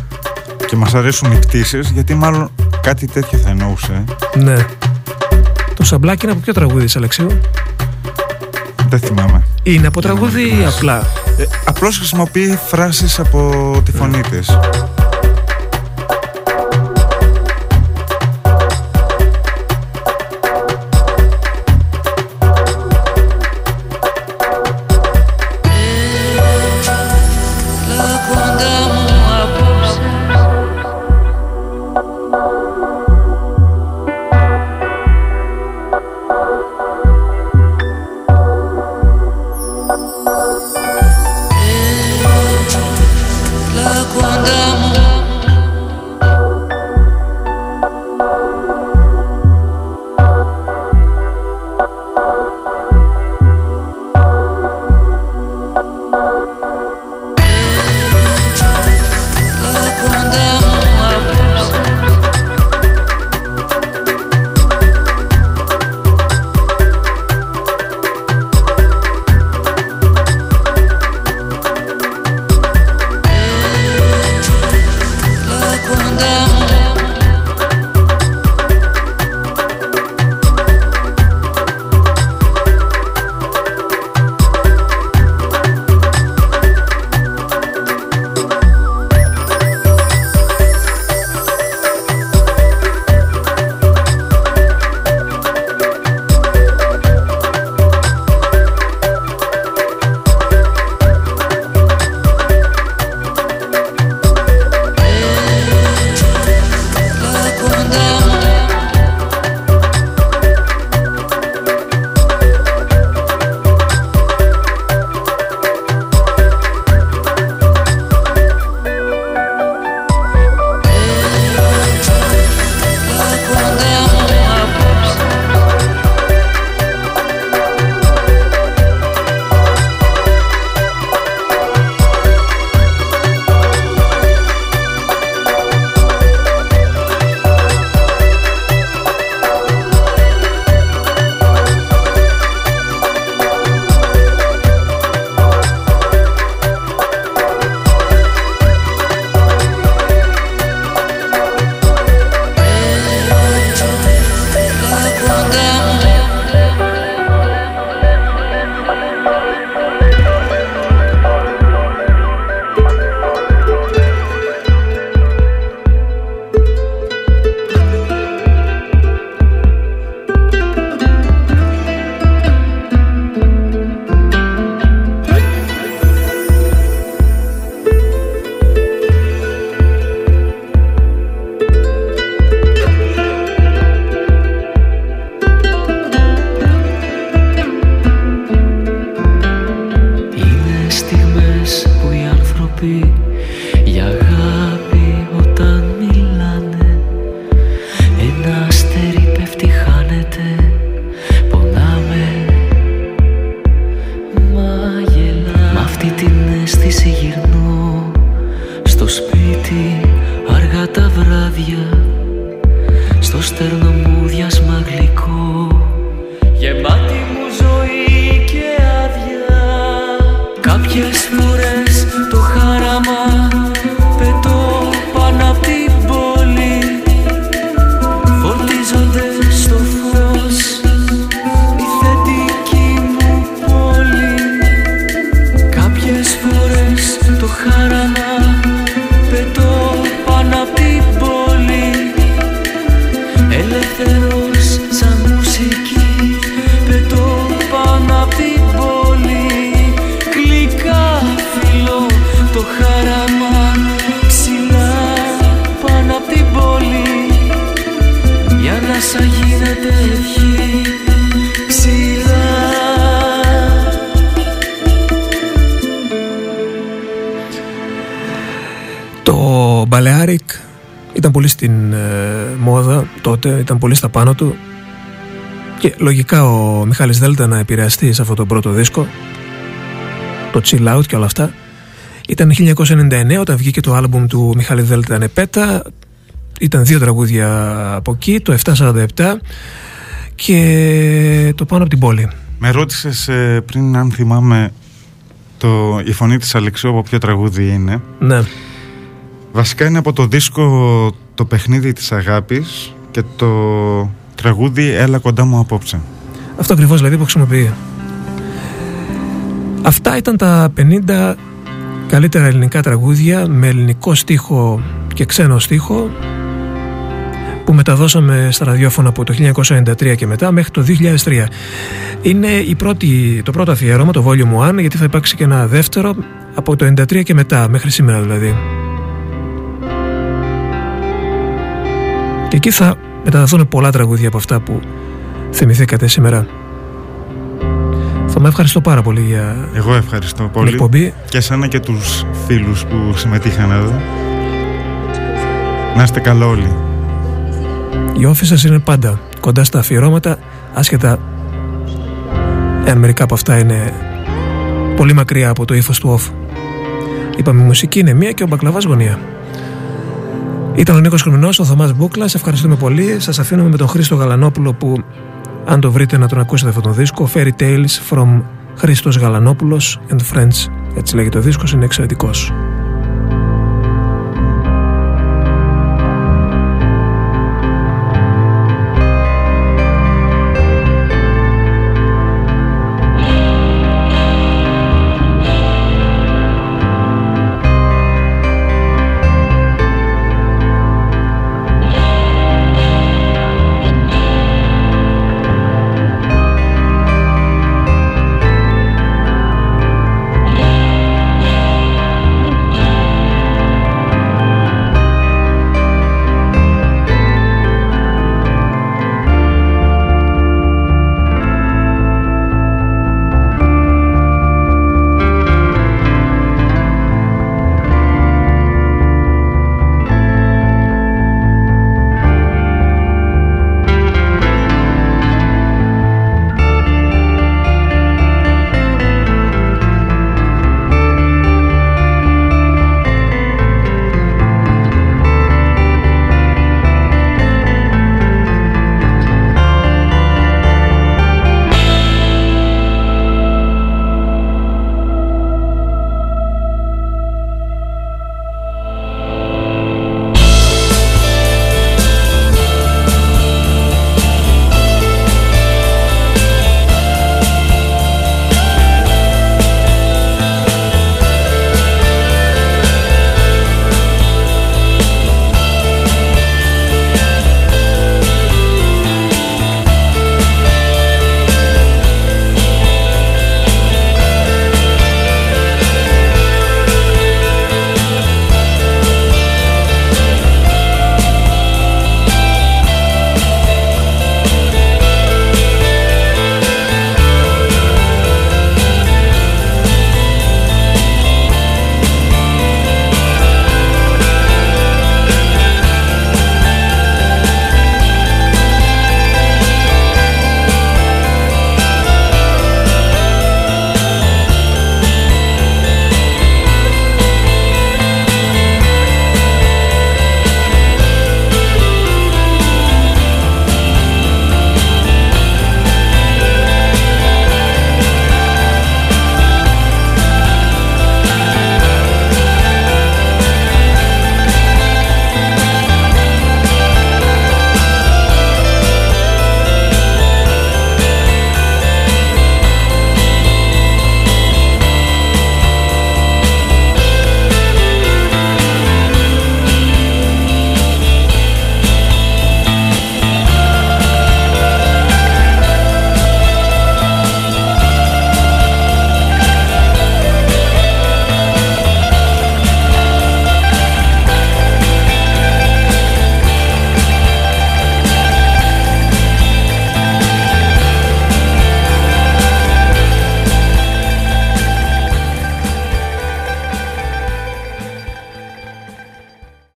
Και μας αρέσουν οι πτήσεις γιατί μάλλον κάτι τέτοιο θα εννοούσε. Ναι Το σαμπλάκι είναι από ποιο τραγούδι της Αλεξίου; Δεν θυμάμαι. Είναι από τραγούδι ή απλά Ε, απλώς χρησιμοποιεί φράσεις από τη φωνή της. Έλα τότε, ήταν πολύ στα πάνω του και λογικά ο Μιχάλης Δέλτα να επηρεαστεί σε αυτό το πρώτο δίσκο το Chill Out και όλα αυτά ήταν 1999 όταν βγήκε το άλμπουμ του Μιχάλη Δέλτα Νεπέτα ήταν δύο τραγούδια από εκεί το 747 και το πάνω από την πόλη Με ρώτησες ε, πριν αν θυμάμαι το, η φωνή της Αλεξίου από ποιο τραγούδι είναι. Ναι. Βασικά είναι από το δίσκο «Το παιχνίδι της αγάπης» και το τραγούδι «Έλα κοντά μου απόψε». Αυτό ακριβώς δηλαδή που χρησιμοποιεί. Αυτά ήταν τα 50 καλύτερα ελληνικά τραγούδια με ελληνικό στίχο και ξένο στίχο που μεταδώσαμε στα ραδιόφωνα από το 1993 και μετά μέχρι το 2003. Είναι η πρώτη, το πρώτο αφιέρωμα, το Volume 1, γιατί θα υπάρξει και ένα δεύτερο από το 93 και μετά, μέχρι σήμερα δηλαδή. Και εκεί θα μεταδοθούν πολλά τραγούδια από αυτά που θυμηθήκατε σήμερα. Θα με ευχαριστώ πάρα πολύ για Εγώ ευχαριστώ την πολύ εκπομπή. και εσένα και τους φίλους που συμμετείχαν εδώ. Να είστε καλά όλοι. Η όφη σας είναι πάντα κοντά στα αφιερώματα, άσχετα εάν μερικά από αυτά είναι πολύ μακριά από το ύφος του off. Είπαμε η μουσική είναι μία και ο μπακλαβάς γωνία. Ήταν ο Νίκος Χρυμνός, ο Θωμάς Μπούκλας, ευχαριστούμε πολύ. Σας αφήνουμε με τον Χρήστο Γαλανόπουλο που αν το βρείτε να τον ακούσετε αυτόν τον δίσκο Fairy Tales from Χρήστος Γαλανόπουλος and Friends έτσι λέγεται ο δίσκος, είναι εξαιρετικός.